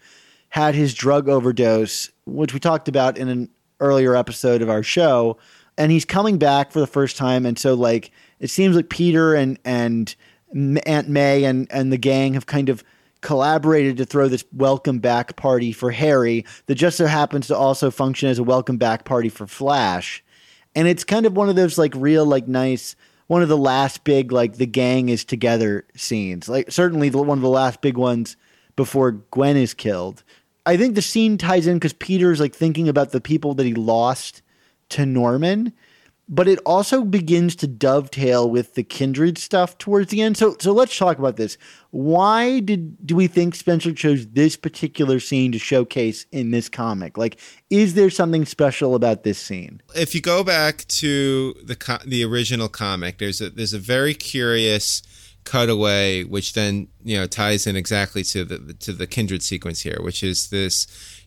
had his drug overdose, which we talked about in an earlier episode of our show, and he's coming back for the first time, and so like it seems like Peter and and Aunt May and and the gang have kind of collaborated to throw this welcome back party for Harry that just so happens to also function as a welcome back party for Flash. And it's kind of one of those like real like nice one of the last big like the gang is together scenes. Like certainly the, one of the last big ones before Gwen is killed. I think the scene ties in because Peter's like thinking about the people that he lost to Norman, but it also begins to dovetail with the kindred stuff towards the end. So, so let's talk about this. Why did do we think Spencer chose this particular scene to showcase in this comic? Like, is there something special about this scene? If you go back to the co- the original comic, there's a there's a very curious cutaway, which then you know ties in exactly to the to the kindred sequence here, which is this,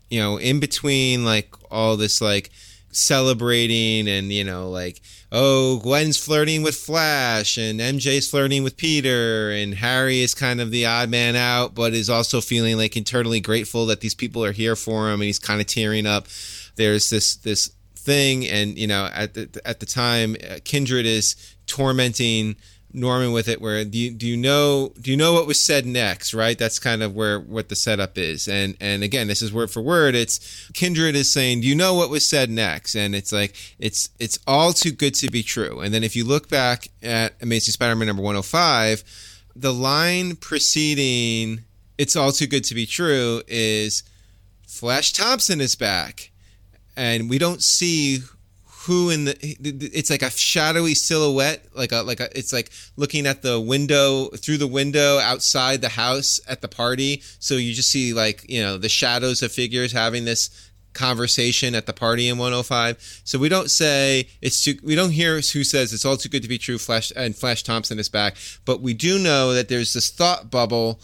you know, in between like all this like celebrating and you know like oh Gwen's flirting with Flash and MJ's flirting with Peter and Harry is kind of the odd man out but is also feeling like internally grateful that these people are here for him and he's kind of tearing up. There's this this thing and you know at the at the time uh, Kindred is tormenting Norman with it where do you, do you know do you know what was said next right? That's kind of where what the setup is. And and again this is word for word. It's kindred is saying do you know what was said next? And it's like it's it's all too good to be true. And then if you look back at amazing spider-man number 105 the line preceding it's all too good to be true is flash thompson is back. And we don't see who in the it's like a shadowy silhouette like a like a it's like looking at the window through the window outside the house at the party. So you just see like you know the shadows of figures having this conversation at the party in 105 so we don't say it's too we don't hear who says it's all too good to be true flash and flash thompson is back. But we do know that there's this thought bubble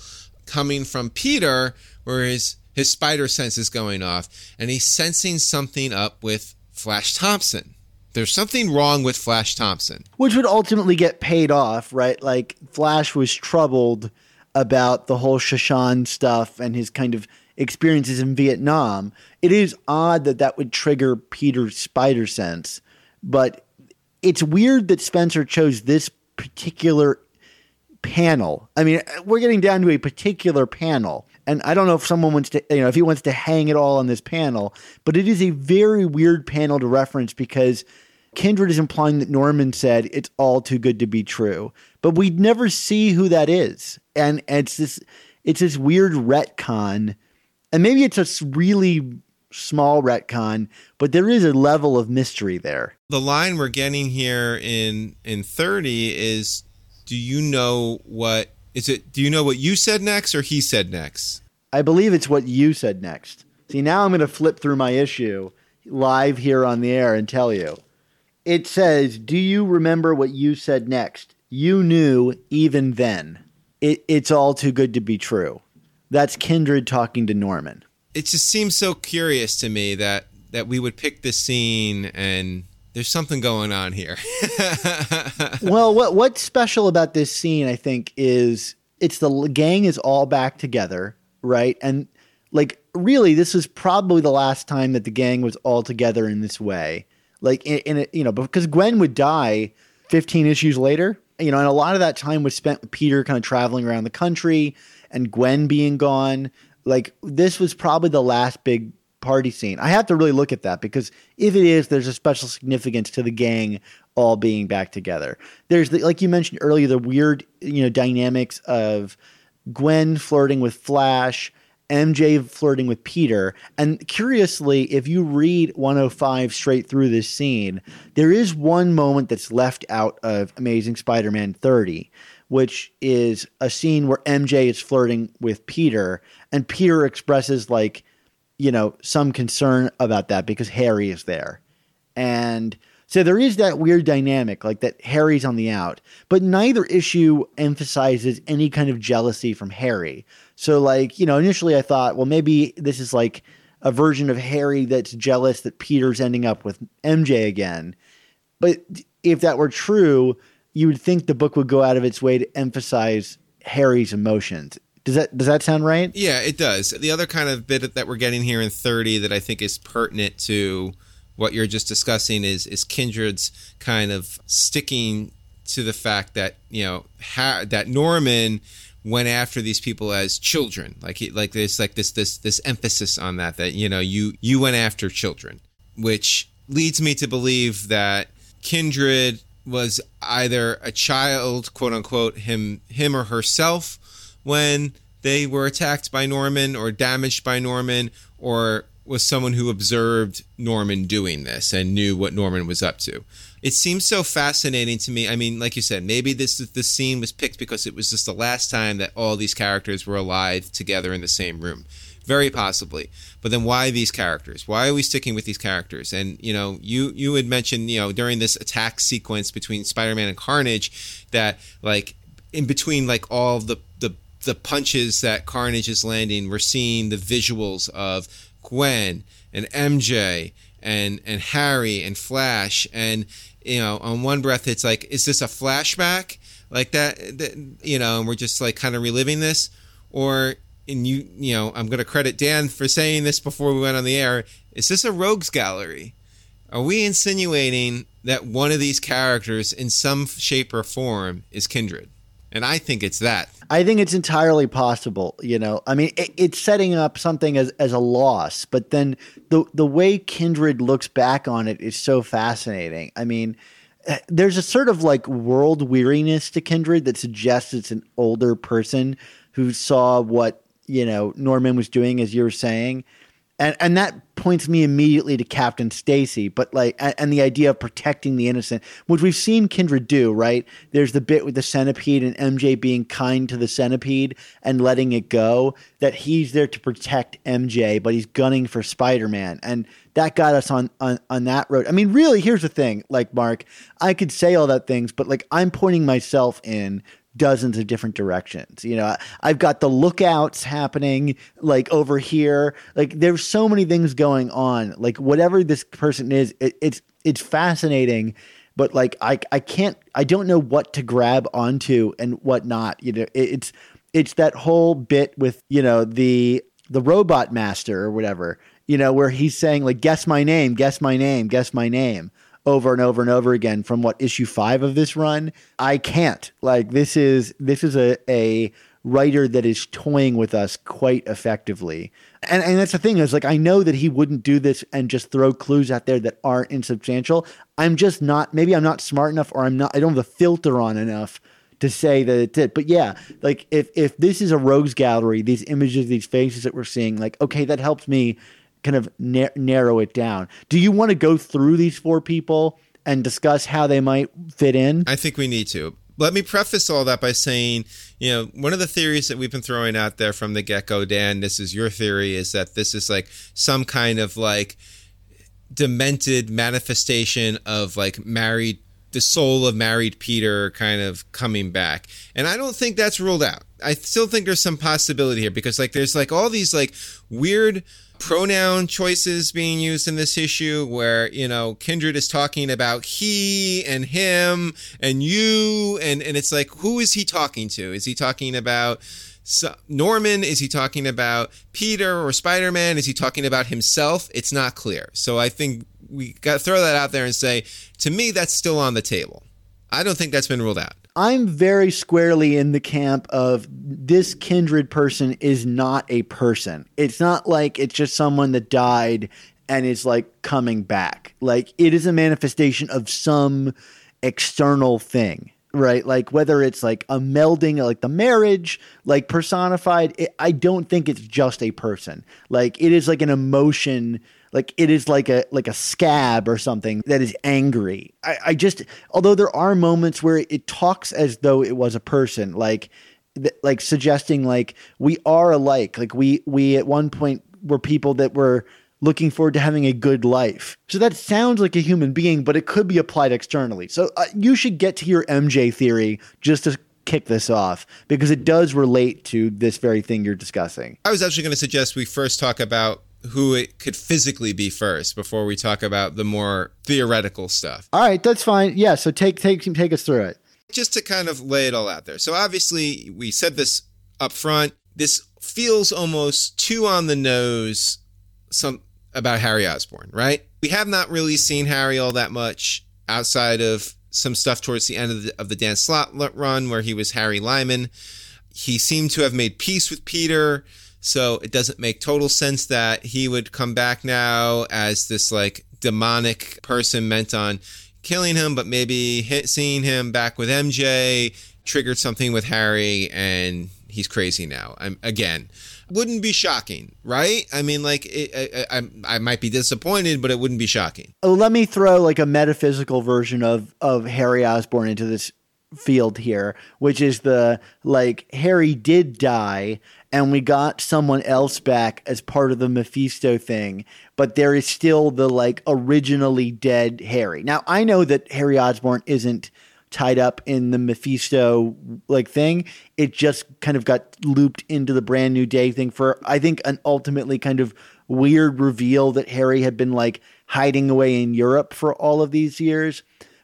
coming from peter where his his spider sense is going off and he's sensing something up with Flash Thompson. There's something wrong with Flash Thompson. Which would ultimately get paid off, right? Like Flash was troubled about the whole Sha Shan stuff and his kind of experiences in Vietnam. It is odd that that would trigger Peter's spider sense, but it's weird that Spencer chose this particular panel. I mean, we're getting down to a particular panel. And I don't know if someone wants to, you know, if he wants to hang it all on this panel, but it is a very weird panel to reference because Kindred is implying that Norman said it's all too good to be true, but we never see who that is, and, it's this, it's this weird retcon, and maybe it's a really small retcon, but there is a level of mystery there. The line we're getting here in in thirty is, "Do you know what is it? Do you know what you said next or he said next?" I believe it's what you said next. See, now I'm going to flip through my issue live here on the air and tell you. It says, Do you remember what you said next? You knew even then. It, it's all too good to be true. That's Kindred talking to Norman. It just seems so curious to me that that we would pick this scene and there's something going on here. well, what what's special about this scene, I think, is it's the gang is all back together, right? And like really, this was probably the last time that the gang was all together in this way. Like in, in it, you know, because Gwen would die 15 issues later, you know, and a lot of that time was spent with Peter kind of traveling around the country and Gwen being gone. Like this was probably the last big party scene. I have to really look at that because if it is, there's a special significance to the gang all being back together. There's the, like you mentioned earlier, the weird you know dynamics of Gwen flirting with Flash MJ flirting with Peter. And curiously, if you read 105 straight through this scene, there is one moment that's left out of Amazing Spider Man 30, which is a scene where MJ is flirting with Peter, and Peter expresses, like, you know, some concern about that because Harry is there. And so there is that weird dynamic, like that Harry's on the out, but neither issue emphasizes any kind of jealousy from Harry. So, like, you know, initially I thought, well, maybe this is like a version of Harry that's jealous that Peter's ending up with MJ again. But if that were true, you would think the book would go out of its way to emphasize Harry's emotions. Does that does that sound right? Yeah, it does. The other kind of bit that we're getting here in 30 that I think is pertinent to what you're just discussing is is Kindred's kind of sticking to the fact that, you know, ha- that Norman went after these people as children. Like he like this like this this this emphasis on that that you know, you you went after children, which leads me to believe that Kindred was either a child, quote unquote, him him or herself when they were attacked by Norman or damaged by Norman, or was someone who observed Norman doing this and knew what Norman was up to. It seems so fascinating to me. I mean, like you said, maybe this this scene was picked because it was just the last time that all these characters were alive together in the same room. Very possibly. But then why these characters? Why are we sticking with these characters? And you know, you you had mentioned, you know, during this attack sequence between Spider-Man and Carnage that like in between like all the the punches that Carnage is landing, we're seeing the visuals of Gwen and MJ and and Harry and Flash. And you know on one breath it's like is this a flashback? Like that, that you know and we're just like kind of reliving this? Or and you you know I'm going to credit Dan for saying this before we went on the air is this a rogues gallery? Are we insinuating that one of these characters in some shape or form is Kindred and I think it's that I think it's entirely possible. You know, I mean, it, it's setting up something as, as a loss, but then the the way Kindred looks back on it is so fascinating. I mean, eh, there's a sort of like world weariness to Kindred that suggests it's an older person who saw what you know Norman was doing, as you were saying, and and that points me immediately to Captain Stacy, but like, and the idea of protecting the innocent, which we've seen Kindred do, right? There's the bit with the centipede and MJ being kind to the centipede and letting it go, that he's there to protect MJ, but he's gunning for Spider Man. And that got us on, on, on that road. I mean, really, here's the thing, like, Mark, I could say all that things, but like, I'm pointing myself in dozens of different directions. You know, I've got the lookouts happening like over here. Like there's so many things going on. Like whatever this person is, it, it's it's fascinating. But like I I can't I don't know what to grab onto and what not. You know, it, it's it's that whole bit with you know the the robot master or whatever. You know, where he's saying like guess my name, guess my name, guess my name over and over and over again from what issue five of this run. I can't. Like this is this is a a writer that is toying with us quite effectively. And and that's the thing is like I know that he wouldn't do this and just throw clues out there that aren't insubstantial. I'm just not maybe I'm not smart enough or I'm not I don't have a filter on enough to say that it's it. But yeah, like if if this is a rogues gallery, these images, these faces that we're seeing, like okay, that helps me kind of na- narrow it down. Do you want to go through these four people and discuss how they might fit in? I think we need to. Let me preface all that by saying, you know, one of the theories that we've been throwing out there from the get go, Dan, this is your theory, is that this is like some kind of like demented manifestation of like married, the soul of married Peter kind of coming back. And I don't think that's ruled out. I still think there's some possibility here because like there's like all these like weird pronoun choices being used in this issue where you know kindred is talking about he and him and you and and it's like who is he talking to? Is he talking about norman? Is he talking about peter or spider-man? Is he talking about himself? It's not clear. So i think we got to throw that out there and say to me that's still on the table. I don't think that's been ruled out I'm very squarely in the camp of this kindred person is not a person. It's not like it's just someone that died and is like coming back. Like it is a manifestation of some external thing. right? Like whether it's like a melding, like the marriage, like personified. It, I don't think it's just a person. Like it is like an emotion. Like it is like a like a scab or something that is angry. I, I just although there are moments where it talks as though it was a person, like th- like suggesting like we are alike. Like we we at one point were people that were looking forward to having a good life. So that sounds like a human being, but it could be applied externally. So uh, you should get to your MJ theory just to kick this off because it does relate to this very thing you're discussing. I was actually going to suggest we first talk about who it could physically be first before we talk about the more theoretical stuff. All right, that's fine. Yeah, so take take take us through it. Just to kind of lay it all out there. So obviously, we said this up front. This feels almost too on the nose some about Harry Osborn, right? We have not really seen Harry all that much outside of some stuff towards the end of the, of the Dan Slott run where he was Harry Lyman. He seemed to have made peace with Peter, so it doesn't make total sense that he would come back now as this like demonic person meant on killing him, but maybe hit, seeing him back with MJ triggered something with Harry and he's crazy now. I'm again wouldn't be shocking, right? I mean, like, it, I, I, I might be disappointed, but it wouldn't be shocking. Oh, let me throw like a metaphysical version of of Harry Osborn into this field here, which is the like Harry did die and we got someone else back as part of the Mephisto thing, but there is still the like originally dead Harry. Now, I know that Harry Osborn isn't tied up in the Mephisto like thing. It just kind of got looped into the brand new day thing for I think an ultimately kind of weird reveal that Harry had been like hiding away in Europe for all of these years.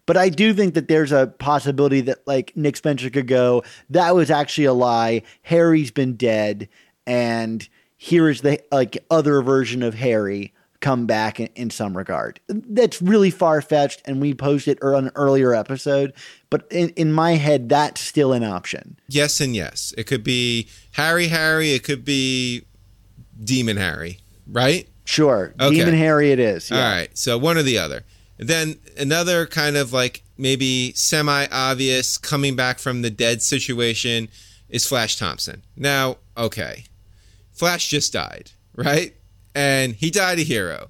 But I do think that there's a possibility that like Nick Spencer could go, that was actually a lie. Harry's been dead and here is the like other version of Harry come back in, in some regard. That's really far fetched, and we posted it on an earlier episode. But in, in my head, that's still an option. Yes, and yes. It could be Harry Harry. It could be Demon Harry, right? Sure. Okay. Demon Harry it is. Yeah. All right. So one or the other. Then another kind of like maybe semi obvious coming back from the dead situation is Flash Thompson. Now, okay. Flash just died, right? And he died a hero.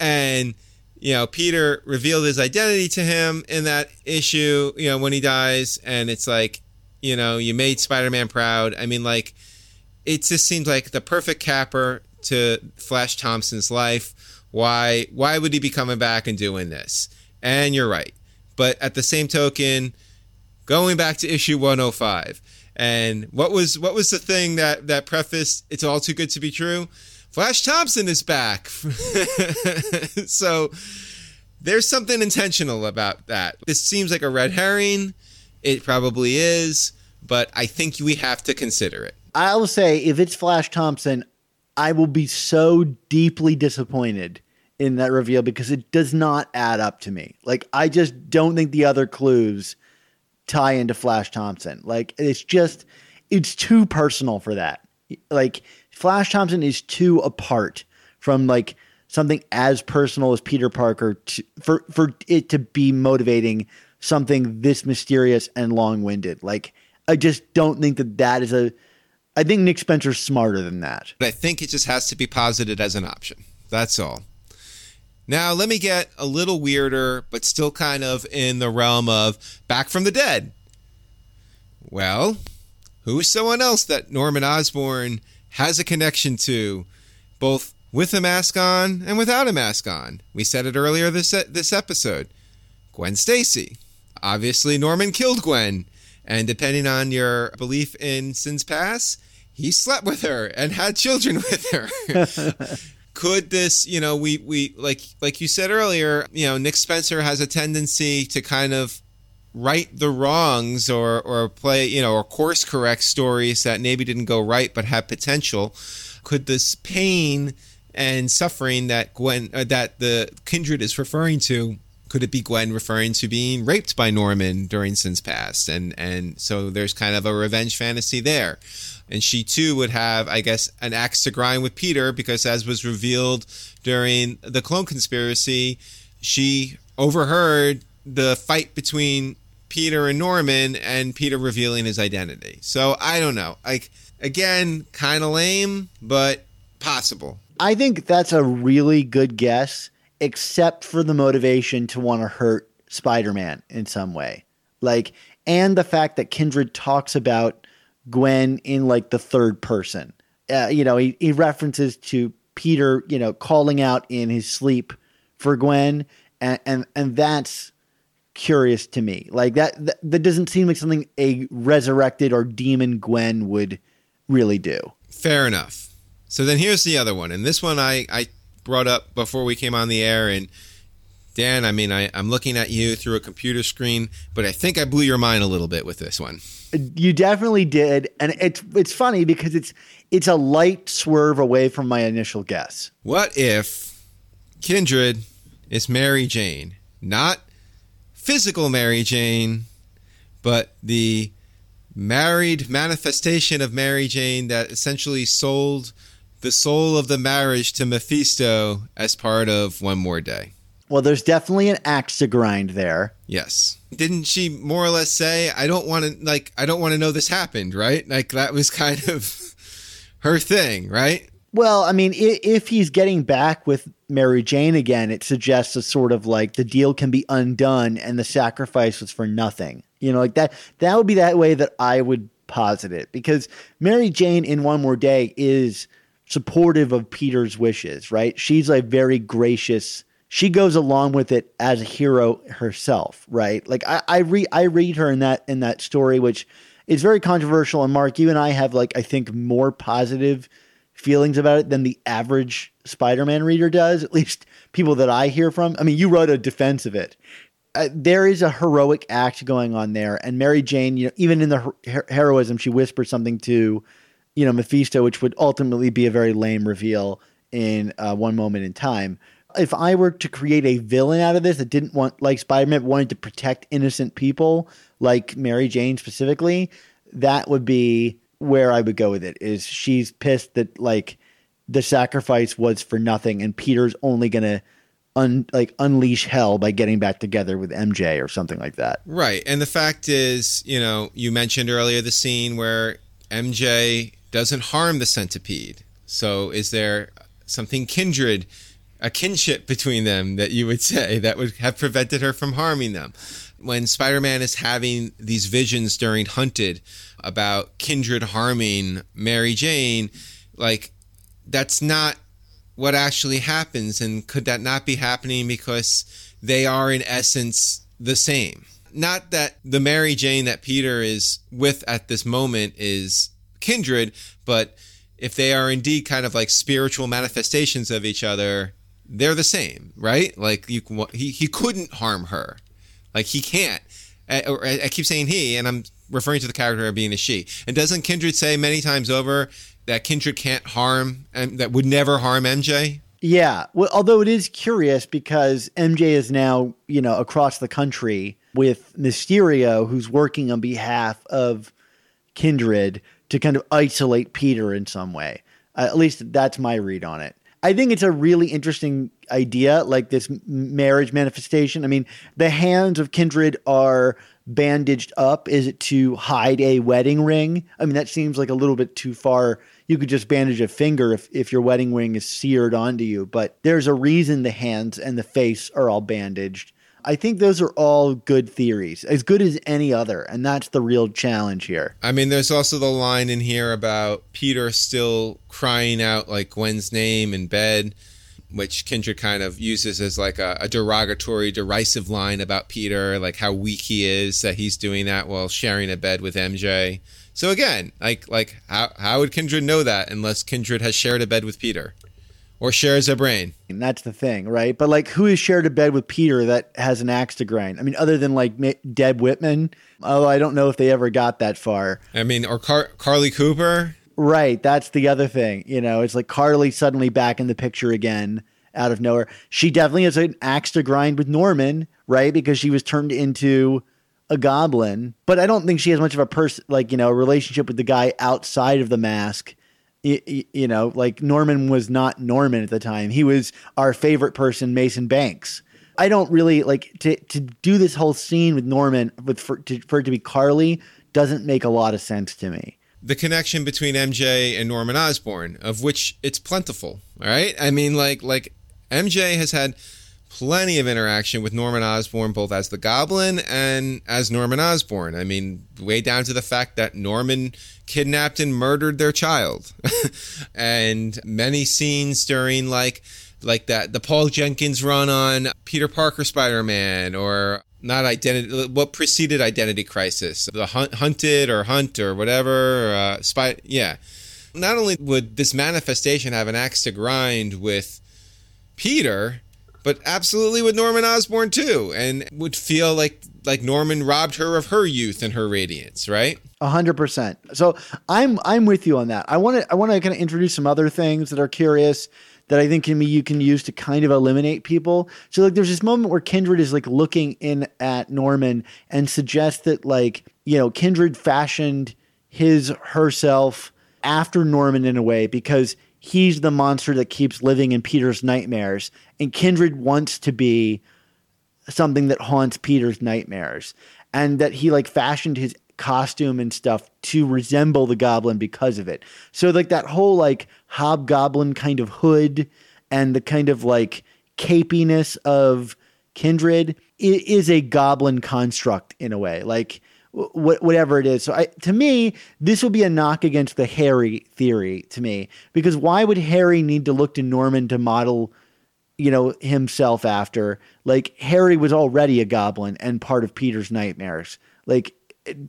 And, you know, Peter revealed his identity to him in that issue, you know, when he dies. And it's like, you know, you made Spider Man proud. I mean, like, it just seems like the perfect capper to Flash Thompson's life. Why why would he be coming back and doing this? And you're right. But at the same token, going back to issue 105, and what was what was the thing that that prefaced it's all too good to be true? Flash Thompson is back. so there's something intentional about that. This seems like a red herring. It probably is, but I think we have to consider it. I will say, if it's Flash Thompson, I will be so deeply disappointed in that reveal because it does not add up to me. Like, I just don't think the other clues tie into Flash Thompson. Like, it's just, it's too personal for that. Like, Flash Thompson is too apart from like something as personal as Peter Parker to, for for it to be motivating something this mysterious and long-winded. Like I just don't think that that is a I think Nick Spencer's smarter than that. But I think it just has to be posited as an option. That's all. Now, let me get a little weirder, but still kind of in the realm of back from the dead. Well, who is someone else that Norman Osborn has a connection to, both with a mask on and without a mask on. We said it earlier this this episode. Gwen Stacy. Obviously, Norman killed Gwen, and depending on your belief in sins past, he slept with her and had children with her. Could this, you know, we we like like you said earlier, you know, Nick Spencer has a tendency to kind of right the wrongs or or play you know or course correct stories that maybe didn't go right but have potential. Could this pain and suffering that Gwen uh, that the kindred is referring to could it be Gwen referring to being raped by Norman during sins past? And and so there's kind of a revenge fantasy there and she too would have I guess an axe to grind with Peter because as was revealed during the clone conspiracy she overheard the fight between Peter and Norman and Peter revealing his identity. So I don't know. Like again, kind of lame, but possible. I think that's a really good guess, except for the motivation to want to hurt Spider Man in some way. Like, and the fact that Kindred talks about Gwen in like the third person. Uh, you know, he, he references to Peter, you know, calling out in his sleep for Gwen, and and, and that's curious to me. Like that, that that doesn't seem like something a resurrected or demon Gwen would really do. Fair enough. So then here's the other one, and this one I I brought up before we came on the air, and Dan, I mean I I'm looking at you through a computer screen, but I think I blew your mind a little bit with this one. You definitely did, and it's it's funny because it's it's a light swerve away from my initial guess. What if Kindred is Mary Jane, not physical Mary Jane, but the married manifestation of Mary Jane that essentially sold the soul of the marriage to Mephisto as part of One More Day. Well, there's definitely an axe to grind there. Yes. Didn't she more or less say, I don't want to, like, I don't want to know this happened, right? Like, that was kind of her thing, right? Well, I mean, if he's getting back with Mary Jane again, it suggests a sort of like the deal can be undone and the sacrifice was for nothing. You know, like that, that would be that way that I would posit it because Mary Jane in One More Day is supportive of Peter's wishes, right? She's a very gracious. She goes along with it as a hero herself, right? Like I, I read, I read her in that in that story, which is very controversial. And Mark, you and I have like I think more positive feelings about it than the average Spider-Man reader does. At least people that I hear from. I mean, you wrote a defense of it. Uh, there is a heroic act going on there, and Mary Jane, you know, even in the her- heroism, she whispers something to, you know, Mephisto, which would ultimately be a very lame reveal in uh, one moment in time. If I were to create a villain out of this that didn't want, like Spider-Man, wanted to protect innocent people, like Mary Jane specifically, that would be where I would go with it. Is she's pissed that like the sacrifice was for nothing, and Peter's only gonna un like unleash hell by getting back together with MJ or something like that. Right. And the fact is, you know, you mentioned earlier the scene where MJ doesn't harm the centipede. So is there something kindred, a kinship between them that you would say that would have prevented her from harming them? When Spider Man is having these visions during Hunted about kindred harming Mary Jane, like that's not what actually happens and could that not be happening because they are in essence the same not that the mary jane that peter is with at this moment is kindred but if they are indeed kind of like spiritual manifestations of each other they're the same right like you he, he couldn't harm her like he can't I, I keep saying he and i'm referring to the character being a she and doesn't kindred say many times over that Kindred can't harm and that would never harm MJ? Yeah. Well, although it is curious because MJ is now, you know, across the country with Mysterio, who's working on behalf of Kindred to kind of isolate Peter in some way. Uh, at least that's my read on it. I think it's a really interesting idea, like this marriage manifestation. I mean, the hands of Kindred are bandaged up. Is it to hide a wedding ring? I mean, that seems like a little bit too far you could just bandage a finger if, if your wedding ring is seared onto you. But there's a reason the hands and the face are all bandaged. I think those are all good theories, as good as any other. And that's the real challenge here. I mean, there's also the line in here about Peter still crying out like Gwen's name in bed, which Kindred kind of uses as like a, a derogatory, derisive line about Peter, like how weak he is that he's doing that while sharing a bed with MJ. So again, like like how how would Kindred know that unless Kindred has shared a bed with Peter? Or shares a brain. And that's the thing, right? But like, who has shared a bed with Peter that has an axe to grind? I mean, other than like Deb Whitman, although I don't know if they ever got that far. I mean, or Car- Carlie Cooper. Right. That's the other thing. You know, it's like Carlie suddenly back in the picture again out of nowhere. She definitely has an axe to grind with Norman, right? Because she was turned into a goblin, but I don't think she has much of a person like you know a relationship with the guy outside of the mask. You, you know, like Norman was not Norman at the time. He was our favorite person, Mason Banks. I don't really like to to do this whole scene with Norman with for, to, for it to be Carlie doesn't make a lot of sense to me. the connection between MJ and Norman Osborn, of which it's plentiful. All right, I mean, like like MJ has had plenty of interaction with Norman Osborn, both as the Goblin and as Norman Osborn. I mean, way down to the fact that Norman kidnapped and murdered their child, and many scenes during like like that the Paul Jenkins run on Peter Parker Spider Man or not identity what preceded identity crisis the hunt, hunted or hunt or whatever uh, spy yeah not only would this manifestation have an axe to grind with peter but absolutely with norman osborn too and would feel like like norman robbed her of her youth and her radiance right A hundred percent. So I'm I'm with you on that. I want to I want to kind of introduce some other things that are curious that I think can be you can use to kind of eliminate people. So like there's this moment where Kindred is like looking in at Norman and suggests that like you know Kindred fashioned his herself after Norman in a way because he's the monster that keeps living in Peter's nightmares and Kindred wants to be something that haunts Peter's nightmares and that he like fashioned his costume and stuff to resemble the goblin because of it. So like that whole like hobgoblin kind of hood and the kind of like capiness of Kindred is a goblin construct in a way. Like whatever it is. So I, to me, this would be a knock against the Harry theory to me because why would Harry need to look to Norman to model you know himself after like harry was already a goblin and part of peter's nightmares like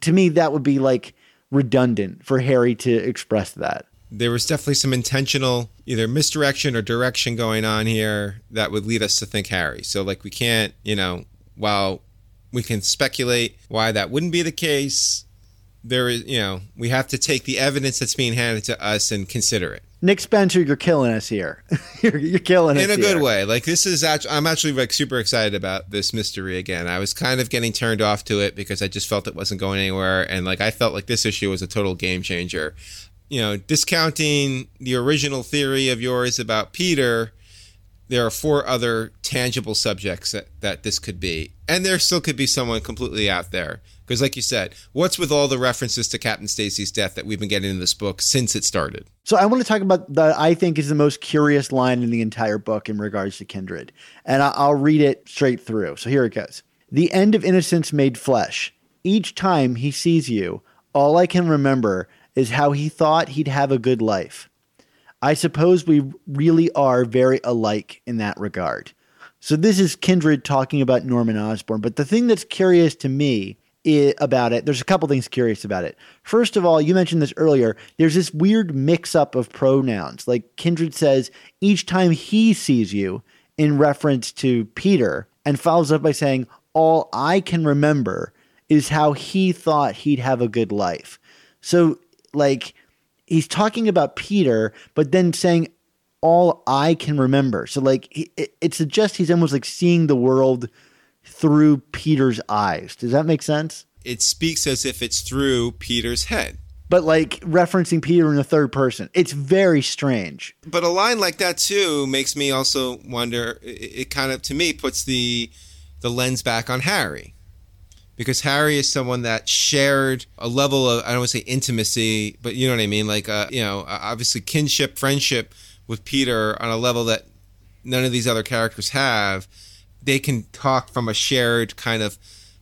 to me that would be like redundant for harry to express that there was definitely some intentional either misdirection or direction going on here that would lead us to think Harry. So like we can't, you know, while we can speculate why that wouldn't be the case, there is, you know, we have to take the evidence that's being handed to us and consider it nick spencer you're killing us here you're, you're killing us in a good here. way. Like this is actually, I'm actually like super excited about this mystery again. I was kind of getting turned off to it because I just felt it wasn't going anywhere, and like I felt like this issue was a total game changer. You know, discounting the original theory of yours about Peter, there are four other tangible subjects that, that this could be. And there still could be someone completely out there. Because, like you said, what's with all the references to Captain Stacy's death that we've been getting in this book since it started? So I want to talk about the I think is the most curious line in the entire book in regards to Kindred, and I'll read it straight through. So here it goes: "The end of innocence made flesh. Each time he sees you, all I can remember is how he thought he'd have a good life. I suppose we really are very alike in that regard." So this is Kindred talking about Norman Osborn, but the thing that's curious to me about it, there's a couple things curious about it. First of all, you mentioned this earlier. There's this weird mix up of pronouns. Like Kindred says, each time he sees you in reference to Peter, and follows up by saying, All I can remember is how he thought he'd have a good life. So, like, he's talking about Peter, but then saying, all I can remember. So like he- it, it suggests he's almost like seeing the world through Peter's eyes. Does that make sense? It speaks as if it's through Peter's head. But like referencing Peter in the third person. It's very strange. but a line like that too makes me also wonder it, it kind of to me puts the the lens back on harry because harry is someone that shared a level of i don't want to say intimacy but you know what i mean like uh, you know obviously kinship friendship with peter on a level that none of these other characters have they can talk from a shared kind of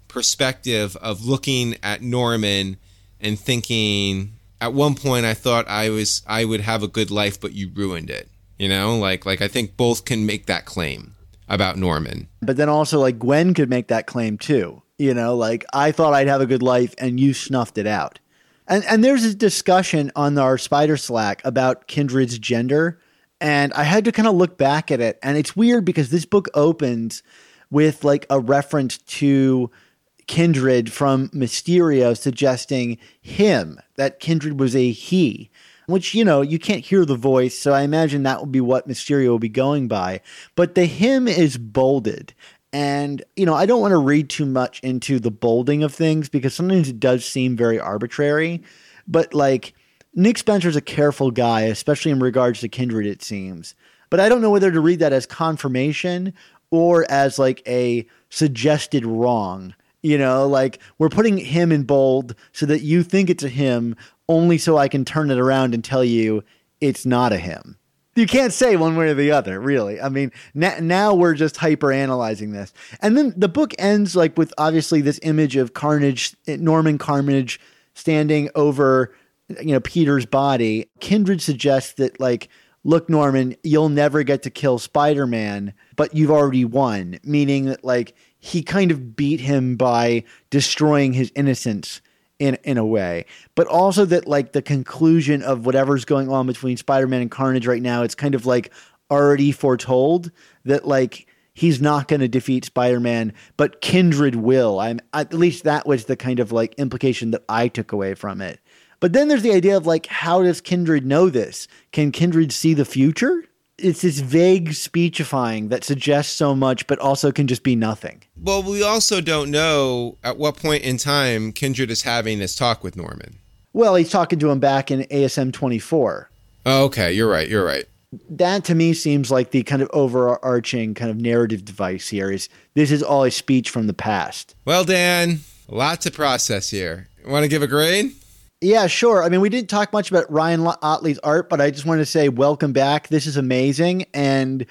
perspective of looking at norman and thinking at one point I thought I was I would have a good life but you ruined it. You know? Like like I think both can make that claim about Norman. But then also like Gwen could make that claim too. You know, like I thought I'd have a good life and you snuffed it out. And and there's a discussion on our spider slack about Kindred's gender. And I had to kind of look back at it. And it's weird because this book opens with like a reference to Kindred from Mysterio suggesting him, that Kindred was a he, which, you know, you can't hear the voice. So I imagine that would be what Mysterio will be going by. But the him is bolded. And, you know, I don't want to read too much into the bolding of things because sometimes it does seem very arbitrary. But like, Nick Spencer's a careful guy, especially in regards to Kindred, it seems. But I don't know whether to read that as confirmation or as like a suggested wrong. You know, like we're putting him in bold so that you think it's a him, only so I can turn it around and tell you it's not a him. You can't say one way or the other, really. I mean, now we're just hyper analyzing this. And then the book ends like with obviously this image of Carnage, Norman Carnage standing over, you know, Peter's body. Kindred suggests that, like, look, Norman, you'll never get to kill Spider Man, but you've already won, meaning that, like, he kind of beat him by destroying his innocence in in a way but also that like the conclusion of whatever's going on between spider-man and carnage right now it's kind of like already foretold that like he's not going to defeat spider-man but kindred will. I'm at least that was the kind of like implication that i took away from it. But then there's the idea of like how does kindred know this? Can kindred see the future it's this vague speechifying that suggests so much, but also can just be nothing. Well, we also don't know at what point in time Kindred is having this talk with Norman. Well, he's talking to him back in ASM 24. Oh, okay, you're right. You're right. That to me seems like the kind of overarching kind of narrative device here is this is all a speech from the past. Well, Dan, a lot to process here. Want to give a grade? Yeah, sure. I mean, we didn't talk much about Ryan Ottley's art, but I just wanted to say welcome back. This is amazing. And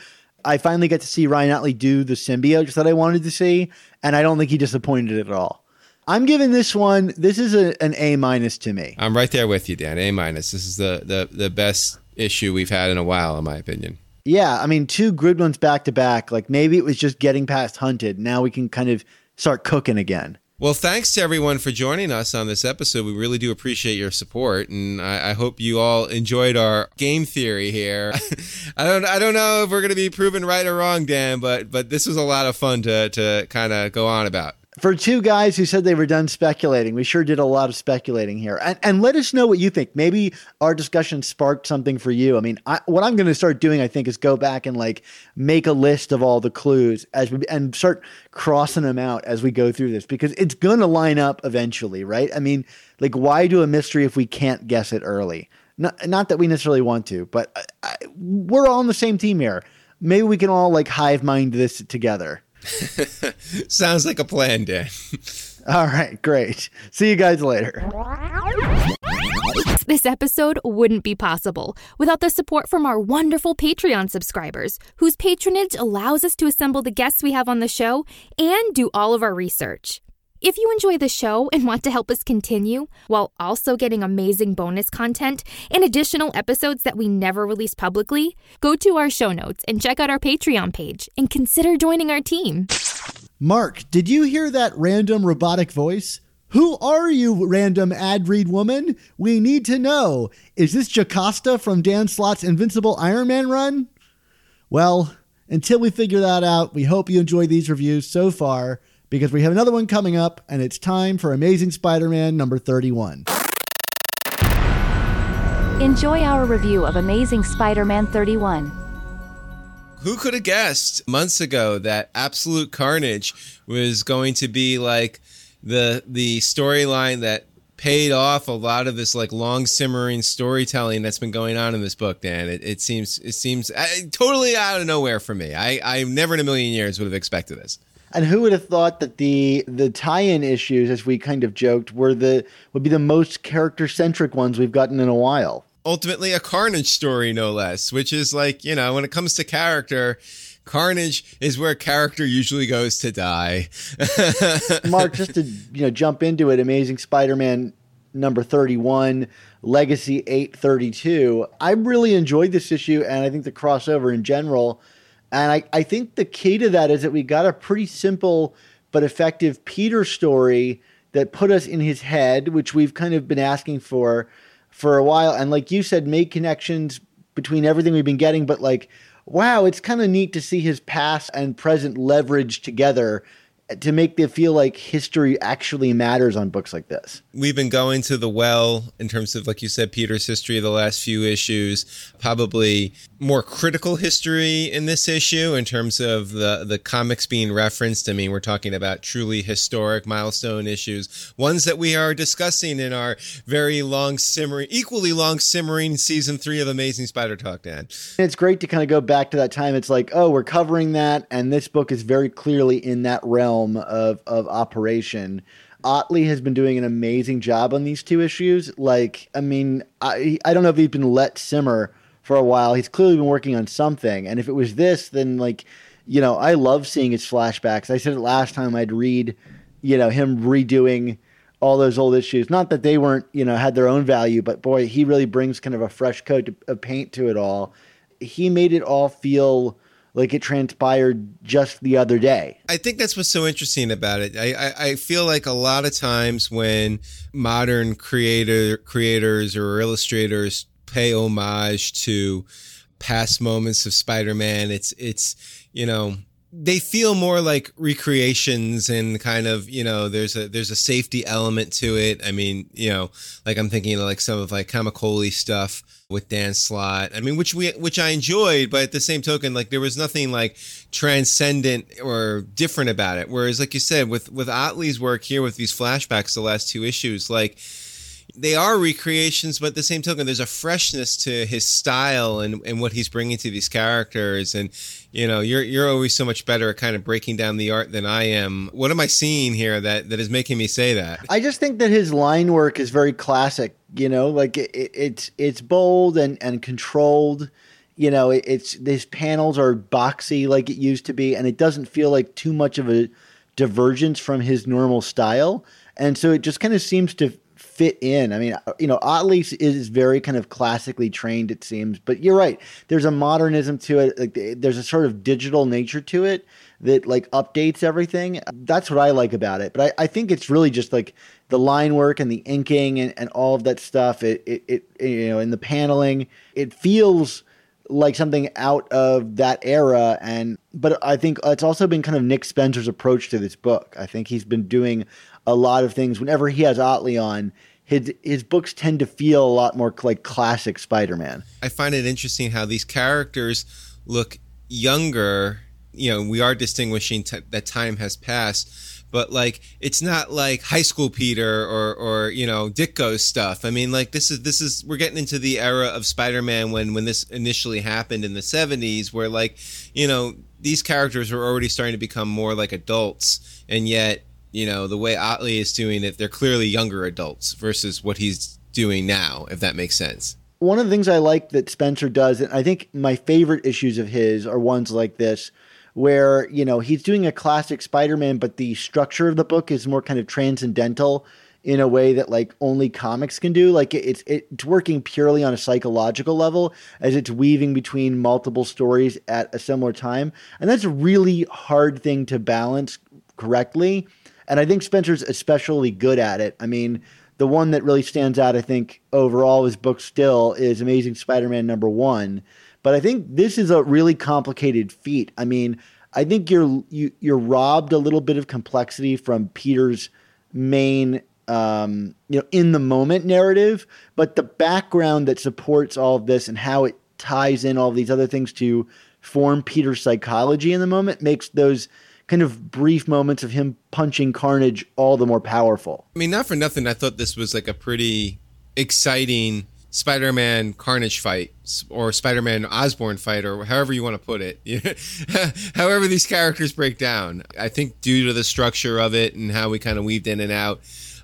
I finally got to see Ryan Ottley do the symbiote that I wanted to see. And I don't think he disappointed at all. I'm giving this one, this is a, an A minus to me. I'm right there with you, Dan. A minus. This is the, the, the best issue we've had in a while, in my opinion. Yeah. I mean, two good ones back to back. Like maybe it was just getting past Hunted. Now we can kind of start cooking again. Well, thanks to everyone for joining us on this episode. We really do appreciate your support, and I, I hope you all enjoyed our game theory here. I don't, I don't know if we're going to be proven right or wrong, Dan, but but this was a lot of fun to to kind of go on about for two guys who said they were done speculating, we sure did a lot of speculating here. And, and let us know what you think. Maybe our discussion sparked something for you. I mean, I, what I'm going to start doing, I think, is go back and like make a list of all the clues as we and start crossing them out as we go through this because it's going to line up eventually, right? I mean, like, why do a mystery if we can't guess it early? Not, not that we necessarily want to, but I, I, we're all on the same team here. Maybe we can all like hive mind this together. Sounds like a plan, Dan. All right, great. See you guys later. This episode wouldn't be possible without the support from our wonderful Patreon subscribers, whose patronage allows us to assemble the guests we have on the show and do all of our research. If you enjoy the show and want to help us continue while also getting amazing bonus content and additional episodes that we never release publicly, go to our show notes and check out our Patreon page and consider joining our team. Mark, did you hear that random robotic voice? Who are you, random ad read woman? We need to know. Is this Jocasta from Dan Slott's Invincible Iron Man run? Well, until we figure that out, we hope you enjoy these reviews so far because we have another one coming up, and it's time for Amazing Spider Man number 31. Enjoy our review of Amazing Spider Man 31. Who could have guessed months ago that Absolute Carnage was going to be like the the storyline that paid off a lot of this like long simmering storytelling that's been going on in this book dan it, it seems it seems uh, totally out of nowhere for me i i never in a million years would have expected this and who would have thought that the the tie-in issues, as we kind of joked, were the would be the most character-centric ones we've gotten in a while. Ultimately, a Carnage story, no less, which is like you know when it comes to character. Carnage is where character usually goes to die. Mark, just to you know, jump into it. Amazing Spider-Man number thirty-one, Legacy eight thirty-two. I really enjoyed this issue, and I think the crossover in general and I, I think the key to that is that we got a pretty simple but effective Peter story that put us in his head, which we've kind of been asking for for a while. And like you said, made connections between everything we've been getting, but like, wow, it's kind of neat to see his past and present leveraged together to make it feel like history actually matters on books like this. We've been going to the well in terms of, like you said, Peter's history the last few issues. Probably more critical history in this issue in terms of the the comics being referenced. I mean, we're talking about truly historic milestone issues, ones that we are discussing in our very long simmering, equally long simmering season three of Amazing Spider Talk. Dan, it's great to kind of go back to that time. It's like, oh, we're covering that, and this book is very clearly in that realm of of operation. Ottley has been doing an amazing job on these two issues. Like, I mean, I I don't know if he's been let simmer for a while. He's clearly been working on something. And if it was this, then like, you know, I love seeing his flashbacks. I said it last time I'd read, you know, him redoing all those old issues. Not that they weren't, you know, had their own value, but boy, he really brings kind of a fresh coat of paint to it all. He made it all feel like it transpired just the other day. I think that's what's so interesting about it. I, I, I, feel like a lot of times when modern creator creators or illustrators pay homage to past moments of Spider-Man, it's it's you know they feel more like recreations and kind of you know there's a there's a safety element to it. I mean you know like I'm thinking of like some of like Camuncoli stuff with Dan Slott. I mean, which we which I enjoyed, but at the same token, like there was nothing like transcendent or different about it. Whereas, like you said, with with Ottley's work here with these flashbacks, the last two issues, like they are recreations, but at the same token, there's a freshness to his style and, and what he's bringing to these characters. And you know, you're you're always so much better at kind of breaking down the art than I am. What am I seeing here that that is making me say that? I just think that his line work is very classic. You know, like it, it's it's bold and and controlled. You know, it, it's these panels are boxy like it used to be, and it doesn't feel like too much of a divergence from his normal style. And so it just kind of seems to fit in. I mean, you know, Ottley is very kind of classically trained, it seems, but you're right. There's a modernism to it. Like there's a sort of digital nature to it that like updates everything. That's what I like about it. But I, I think it's really just like the line work and the inking and, and all of that stuff. It, it, it, you know, in the paneling, it feels like something out of that era and but I think it's also been kind of Nick Spencer's approach to this book. I think he's been doing a lot of things. Whenever he has Ottley on, his his books tend to feel a lot more like classic Spider-Man. I find it interesting how these characters look younger. You know, we are distinguishing t- that time has passed, but like it's not like high school Peter or or you know Ditko stuff. I mean, like this is this is we're getting into the era of Spider-Man when when this initially happened in the '70s, where like you know these characters were already starting to become more like adults, and yet you know, the way Ottley is doing it, they're clearly younger adults versus what he's doing now, if that makes sense. One of the things I like that Spencer does, and I think my favorite issues of his are ones like this, where, you know, he's doing a classic Spider Man, but the structure of the book is more kind of transcendental in a way that like only comics can do. Like it's it's working purely on a psychological level as it's weaving between multiple stories at a similar time, and that's a really hard thing to balance correctly. And I think Spencer's especially good at it. I mean, the one that really stands out, I think, overall his book still is Amazing Spider Man number one. But I think this is a really complicated feat. I mean, I think you're you, you're robbed a little bit of complexity from Peter's main um, you know in the moment narrative, but the background that supports all of this and how it ties in all these other things to form Peter's psychology in the moment makes those kind of brief moments of him punching Carnage all the more powerful. I mean, not for nothing, I thought this was like a pretty exciting Spider-Man Carnage fight or Spider-Man Osborn fight or however you want to put it. however these characters break down. I think due to the structure of it and how we kind of weaved in and out,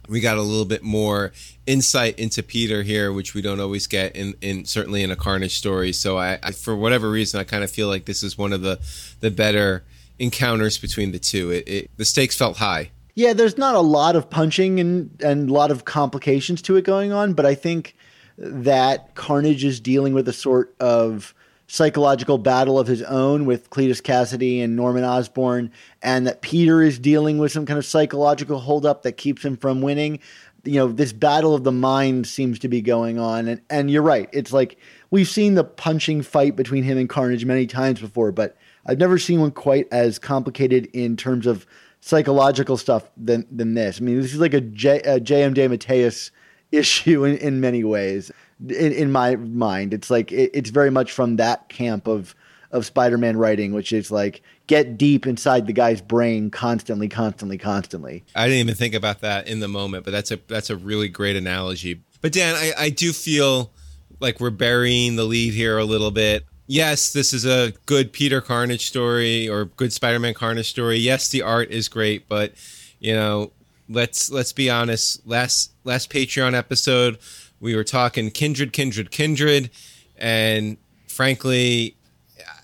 we got a little bit more insight into Peter here, which we don't always get in, in certainly in a Carnage story. So I, I for whatever reason, I kind of feel like this is one of the the better encounters between the two. It, it, the stakes felt high. Yeah, there's not a lot of punching and and a lot of complications to it going on, but I think that Carnage is dealing with a sort of psychological battle of his own with Cletus Kasady and Norman Osborn, and that Peter is dealing with some kind of psychological holdup that keeps him from winning. You know, this battle of the mind seems to be going on, and and you're right. It's like we've seen the punching fight between him and Carnage many times before, but I've never seen one quite as complicated in terms of psychological stuff than than this. I mean, this is like a J, a J.M. DeMatteis issue in, in many ways. In, in my mind, it's like it, it's very much from that camp of of Spider-Man writing, which is like get deep inside the guy's brain constantly, constantly, constantly. I didn't even think about that in the moment, but that's a that's a really great analogy. But Dan, I, I do feel like we're burying the lead here a little bit. Yes, this is a good Peter Carnage story or good Spider-Man Carnage story. Yes, the art is great, but you know, let's let's be honest. Last last Patreon episode, we were talking Kindred, Kindred, Kindred, and frankly,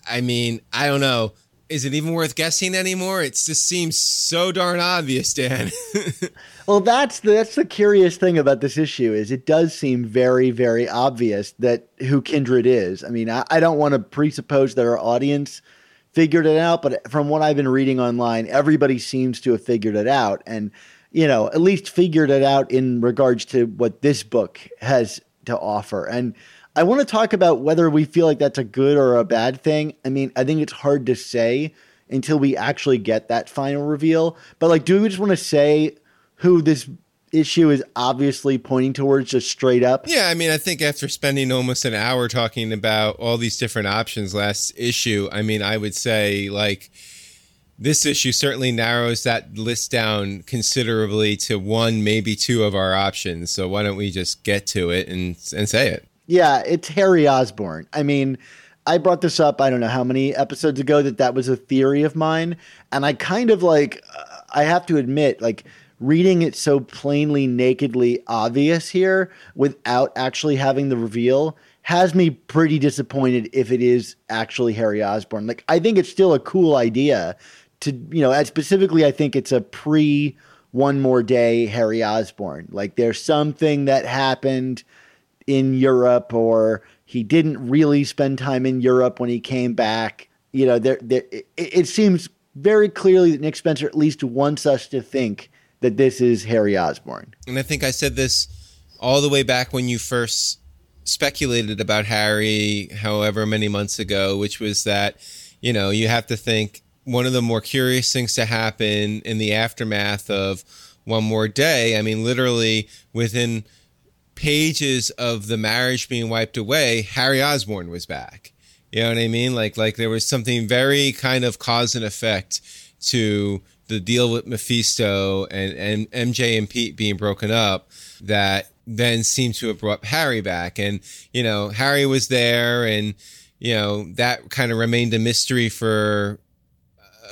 I mean, I don't know. Is it even worth guessing anymore? It just seems so darn obvious, Dan. well, that's the, that's the curious thing about this issue is it does seem very, very obvious that who Kindred is. I mean, I, I don't want to presuppose that our audience figured it out, but from what I've been reading online, everybody seems to have figured it out, and you know, at least figured it out in regards to what this book has to offer. And I want to talk about whether we feel like that's a good or a bad thing. I mean, I think it's hard to say until we actually get that final reveal. But like, do we just want to say who this issue is obviously pointing towards just straight up? Yeah, I mean, I think after spending almost an hour talking about all these different options last issue, I mean, I would say like this issue certainly narrows that list down considerably to one, maybe two of our options. So why don't we just get to it and and say it? Yeah, it's Harry Osborn. I mean, I brought this up, I don't know how many episodes ago that that was a theory of mine. And I kind of like, I have to admit, like, reading it so plainly, nakedly obvious here without actually having the reveal has me pretty disappointed if it is actually Harry Osborn. Like, I think it's still a cool idea to, you know, specifically, I think it's a pre one more day Harry Osborn. Like, there's something that happened in Europe or he didn't really spend time in Europe when he came back. You know, there, there it, it seems very clearly that Nick Spencer at least wants us to think that this is Harry Osborn. And I think I said this all the way back when you first speculated about Harry, however many months ago, which was that, you know, you have to think one of the more curious things to happen in the aftermath of One More Day. I mean, literally within pages of the marriage being wiped away, Harry Osborn was back. You know what I mean? Like like there was something very kind of cause and effect to the deal with Mephisto and, and MJ and Pete being broken up that then seemed to have brought Harry back. And, you know, Harry was there and, you know, that kind of remained a mystery for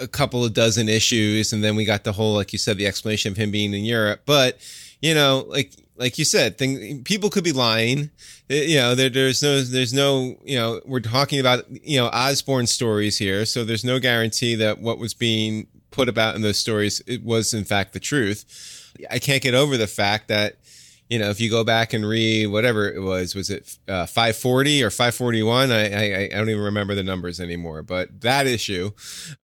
a couple of dozen issues. And then we got the whole, like you said, the explanation of him being in Europe. But, you know, like like you said, thing, people could be lying. Eh, you know, there, there's no, there's no, you know, we're talking about, you know, Osborn stories here. So there's no guarantee that what was being put about in those stories, it was in fact the truth. I can't get over the fact that, you know, if you go back and read whatever it was, was it uh, 540 or 541? I, I, I don't even remember the numbers anymore. But that issue,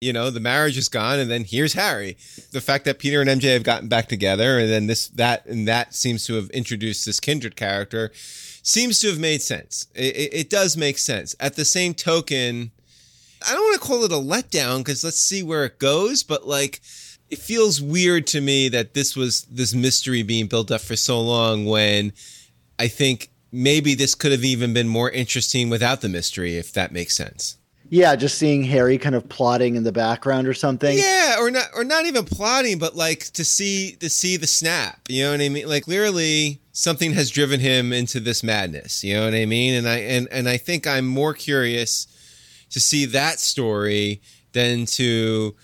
you know, the marriage is gone, and then here's Harry. The fact that Peter and MJ have gotten back together, and then this, that, and that seems to have introduced this kindred character, seems to have made sense. It, it, it does make sense. At the same token, I don't want to call it a letdown because let's see where it goes, but like it feels weird to me that this was this mystery being built up for so long when I think maybe this could have even been more interesting without the mystery, if that makes sense. Yeah, just seeing Harry kind of plotting in the background or something. Yeah, or not or not even plotting, but like to see to see the snap. You know what I mean? Like clearly something has driven him into this madness. You know what I mean? And I and, and I think I'm more curious to see that story than to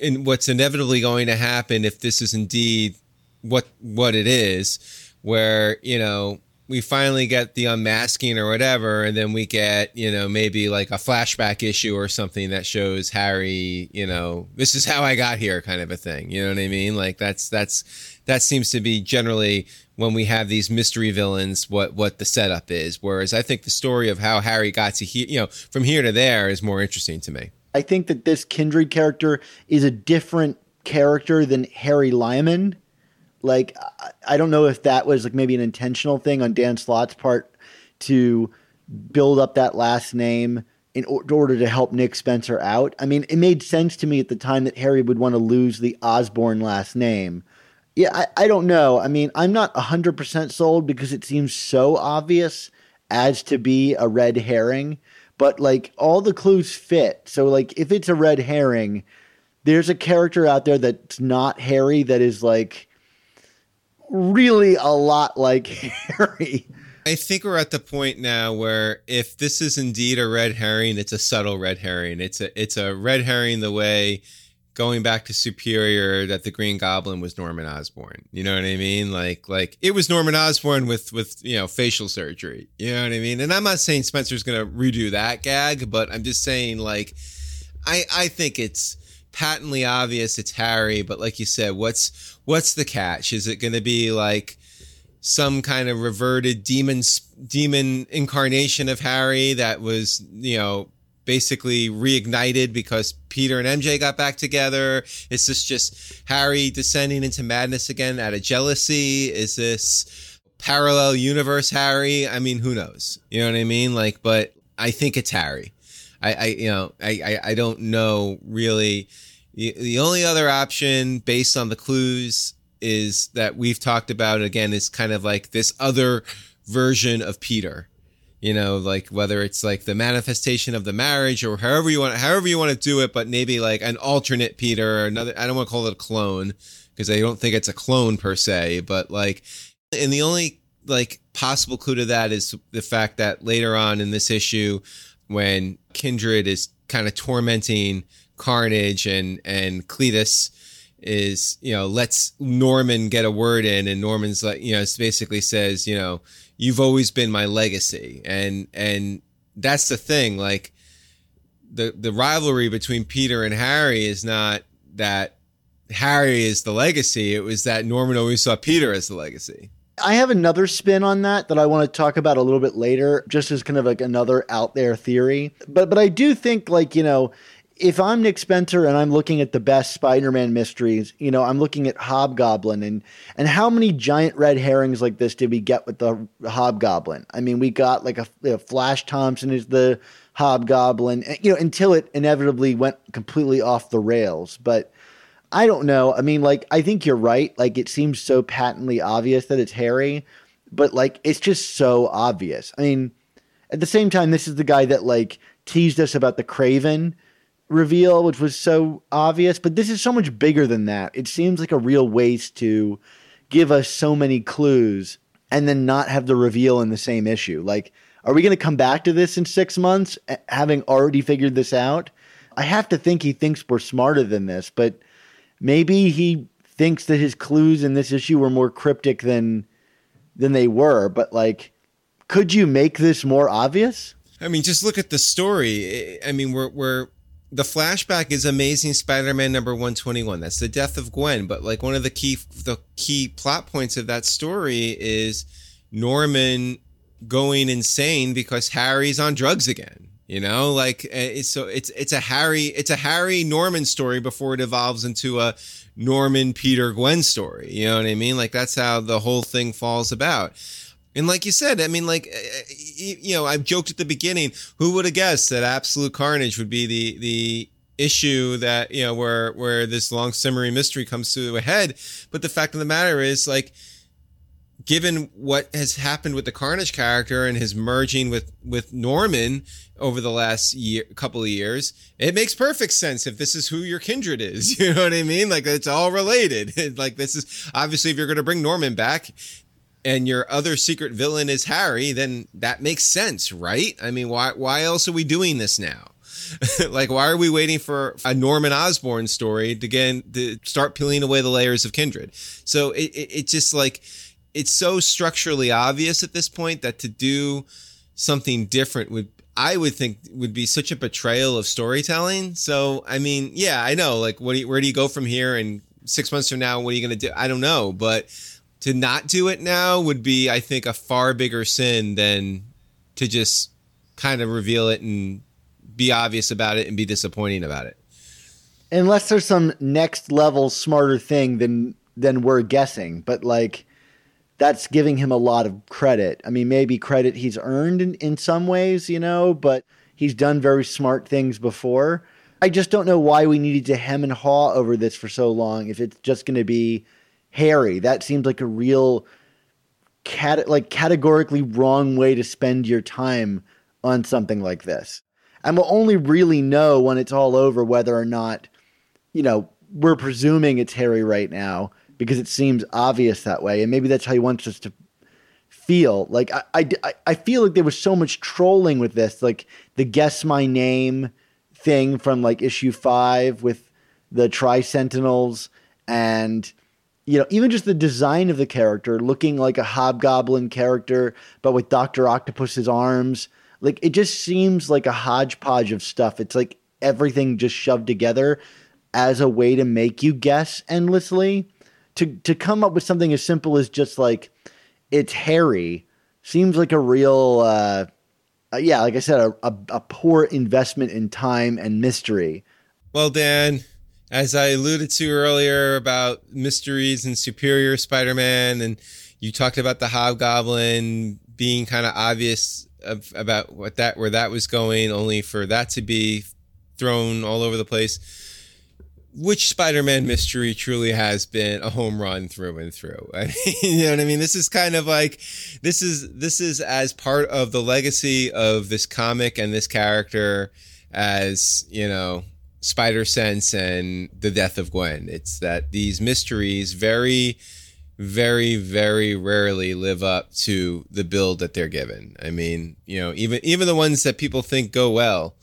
in what's inevitably going to happen if this is indeed what what it is, where you know we finally get the unmasking or whatever, and then we get you know maybe like a flashback issue or something that shows Harry, you know, this is how I got here, kind of a thing. You know what I mean? Like that's that's that seems to be generally when we have these mystery villains what what the setup is whereas i think the story of how harry got to here you know from here to there is more interesting to me I think that this Kindred character is a different character than Harry Lyman. Like, I don't know if that was like maybe an intentional thing on Dan Slott's part to build up that last name in order to help Nick Spencer out. I mean, it made sense to me at the time that Harry would want to lose the Osborn last name. Yeah, I, I don't know. I mean, I'm not 100% sold because it seems so obvious as to be a red herring, but like all the clues fit. So, like, if it's a red herring, there's a character out there that's not Harry that is like really a lot like Harry. I think we're at the point now where if this is indeed a red herring, it's a subtle red herring. It's a it's a red herring the way going back to Superior that the Green Goblin was Norman Osborn. You know what I mean? Like like it was Norman Osborn with with you know facial surgery. You know what I mean? And I'm not saying Spencer's gonna redo that gag, but I'm just saying like I I think it's patently obvious it's Harry, but like you said, what's what's the catch? Is it gonna be like some kind of reverted demon demon incarnation of Harry that was, you know, basically reignited because Peter and MJ got back together? Is this just Harry descending into madness again out of jealousy? Is this parallel universe Harry? I mean, who knows? You know what I mean? Like, but I think it's Harry. I, I you know, I, I, I don't know really. The only other option based on the clues is that we've talked about again is kind of like this other version of Peter. You know, like whether it's like the manifestation of the marriage or however you want, however you want to do it, but maybe like an alternate Peter or another. I don't want to call it a clone because I don't think it's a clone per se, but like, and the only like possible clue to that is the fact that later on in this issue, when Kindred is kind of tormenting Carnage and and Cletus, is you know lets Norman get a word in, and Norman's like you know basically says you know you've always been my legacy, and and that's the thing like the the rivalry between Peter and Harry is not that Harry is the legacy; it was that Norman always saw Peter as the legacy. I have another spin on that that I want to talk about a little bit later, just as kind of like another out there theory. But but I do think like you know if I'm Nick Spencer and I'm looking at the best Spider-Man mysteries, you know, I'm looking at Hobgoblin and and how many giant red herrings like this did we get with the Hobgoblin? I mean, we got like a, Flash Thompson is the Hobgoblin, you know, until it inevitably went completely off the rails. But I don't know. I mean, like I think you're right. Like it seems so patently obvious that it's Harry, but like it's just so obvious. I mean, at the same time, this is the guy that like teased us about the Kraven reveal, which was so obvious, but this is so much bigger than that. It seems like a real waste to give us so many clues and then not have the reveal in the same issue. Like, are we going to come back to this in six months, eh, having already figured this out? I have to think he thinks we're smarter than this, but maybe he thinks that his clues in this issue were more cryptic than than they were. But like, could you make this more obvious? I mean, just look at the story. I mean, we're we're the flashback is Amazing Spider-Man number 121. That's the death of Gwen, but like one of the key the key plot points of that story is Norman going insane because Harry's on drugs again. You know, like eh, it's, so it's it's a Harry it's a Harry Norman story before it evolves into a Norman Peter Gwen story. You know what I mean? Like that's how the whole thing falls about. And like you said, I mean, like, eh, eh, you know, I've joked at the beginning, who would have guessed that absolute carnage would be the, the issue that, you know, where, where this long simmering mystery comes to a head. But the fact of the matter is like, given what has happened with the carnage character and his merging with, with Norman over the last year, couple of years, it makes perfect sense if this is who your kindred is. You know what I mean? Like it's all related. like this is obviously if you're going to bring Norman back, and your other secret villain is Harry, then that makes sense, right? I mean, why why else are we doing this now? like, why are we waiting for a Norman Osborn story to get to start peeling away the layers of Kindred? So it, it, it just like it's so structurally obvious at this point that to do something different would I would think would be such a betrayal of storytelling. So I mean, yeah, I know. Like, what do you, where do you go from here? And six months from now, what are you going to do? I don't know, but to not do it now would be, I think, a far bigger sin than to just kind of reveal it and be obvious about it and be disappointing about it. Unless there's some next level smarter thing than than we're guessing, but like that's giving him a lot of credit. I mean, maybe credit he's earned in, in some ways, you know, but He's done very smart things before. I just don't know why we needed to hem and haw over this for so long if it's just going to be Harry. That seems like a real cat like categorically wrong way to spend your time on something like this. And we'll only really know when it's all over whether or not, you know, we're presuming it's Harry right now because it seems obvious that way. And maybe that's how he wants us to feel. Like, I, I, I feel like there was so much trolling with this, like the guess my name thing from like issue five with the Tri Sentinels and you know, even just the design of the character looking like a hobgoblin character, but with Dr. Octopus's arms. Like it just seems like a hodgepodge of stuff. It's like everything just shoved together as a way to make you guess endlessly. To to come up with something as simple as just like it's Harry seems like a real uh, uh, yeah, like I said, a, a, a poor investment in time and mystery. Well, Dan, as I alluded to earlier about mysteries and Superior Spider-Man, and you talked about the Hobgoblin being kind of obvious about what that where that was going, only for that to be thrown all over the place. Which Spider-Man mystery truly has been a home run through and through? I mean, you know what I mean? This is kind of like this is this is as part of the legacy of this comic and this character as you know Spider Sense and the death of Gwen. It's that these mysteries very, very, very rarely live up to the build that they're given. I mean, you know, even even the ones that people think go well,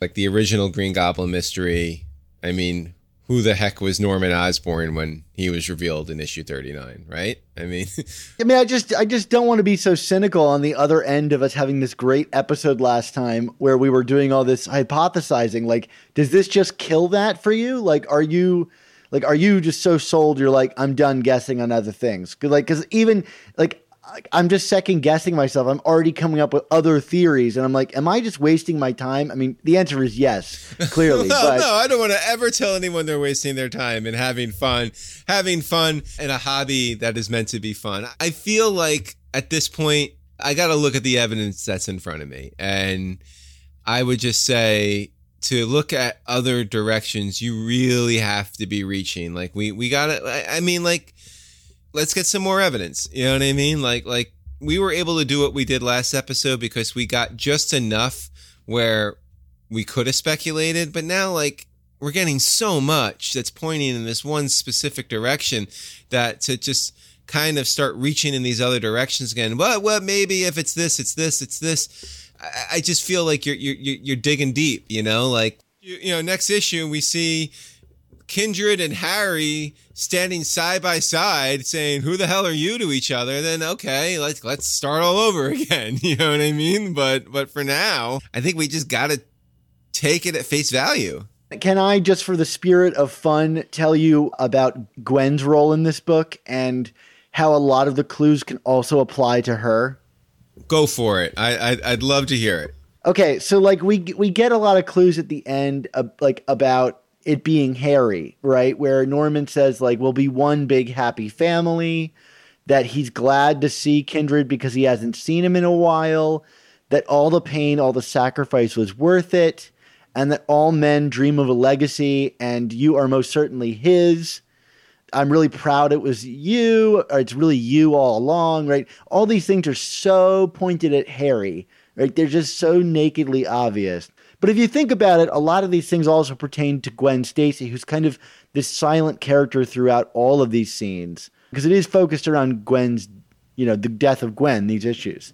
like the original Green Goblin mystery. I mean, who the heck was Norman Osborn when he was revealed in issue 39, right? I mean, I mean, I just, I just don't want to be so cynical on the other end of us having this great episode last time where we were doing all this hypothesizing. Like, does this just kill that for you? Like, are you, like, are you just so sold? You're like, I'm done guessing on other things. Cause like, cause even like, I'm just second guessing myself. I'm already coming up with other theories, and I'm like, am I just wasting my time? I mean, the answer is yes, clearly. no, but- no, I don't want to ever tell anyone they're wasting their time and having fun, having fun in a hobby that is meant to be fun. I feel like at this point, I got to look at the evidence that's in front of me, and I would just say to look at other directions, you really have to be reaching. Like we we got to. I mean, like let's get some more evidence. You know what I mean? Like like we were able to do what we did last episode because we got just enough where we could have speculated, but now like we're getting so much that's pointing in this one specific direction that to just kind of start reaching in these other directions again. Well, well, maybe if it's this, it's this, it's this. I, I just feel like you're you're you're digging deep. You know, like you, you know, next issue we see Kindred and Harry standing side by side saying, Who the hell are you to each other? Then okay, let's let's start all over again. You know what I mean? But but for now, I think we just gotta take it at face value. Can I, just for the spirit of fun, tell you about Gwen's role in this book and how a lot of the clues can also apply to her? Go for it. I I'd, I'd love to hear it. Okay, so like we we get a lot of clues at the end, uh, like about it being Harry, right? Where Norman says like we'll be one big happy family, that he's glad to see Kindred because he hasn't seen him in a while, that all the pain, all the sacrifice was worth it, and that all men dream of a legacy and you are most certainly his. I'm really proud it was you, or it's really you all along, right? All these things are so pointed at Harry, right? They're just so nakedly obvious. But if you think about it, a lot of these things also pertain to Gwen Stacy, who's kind of this silent character throughout all of these scenes, because it is focused around Gwen's, you know, the death of Gwen, these issues.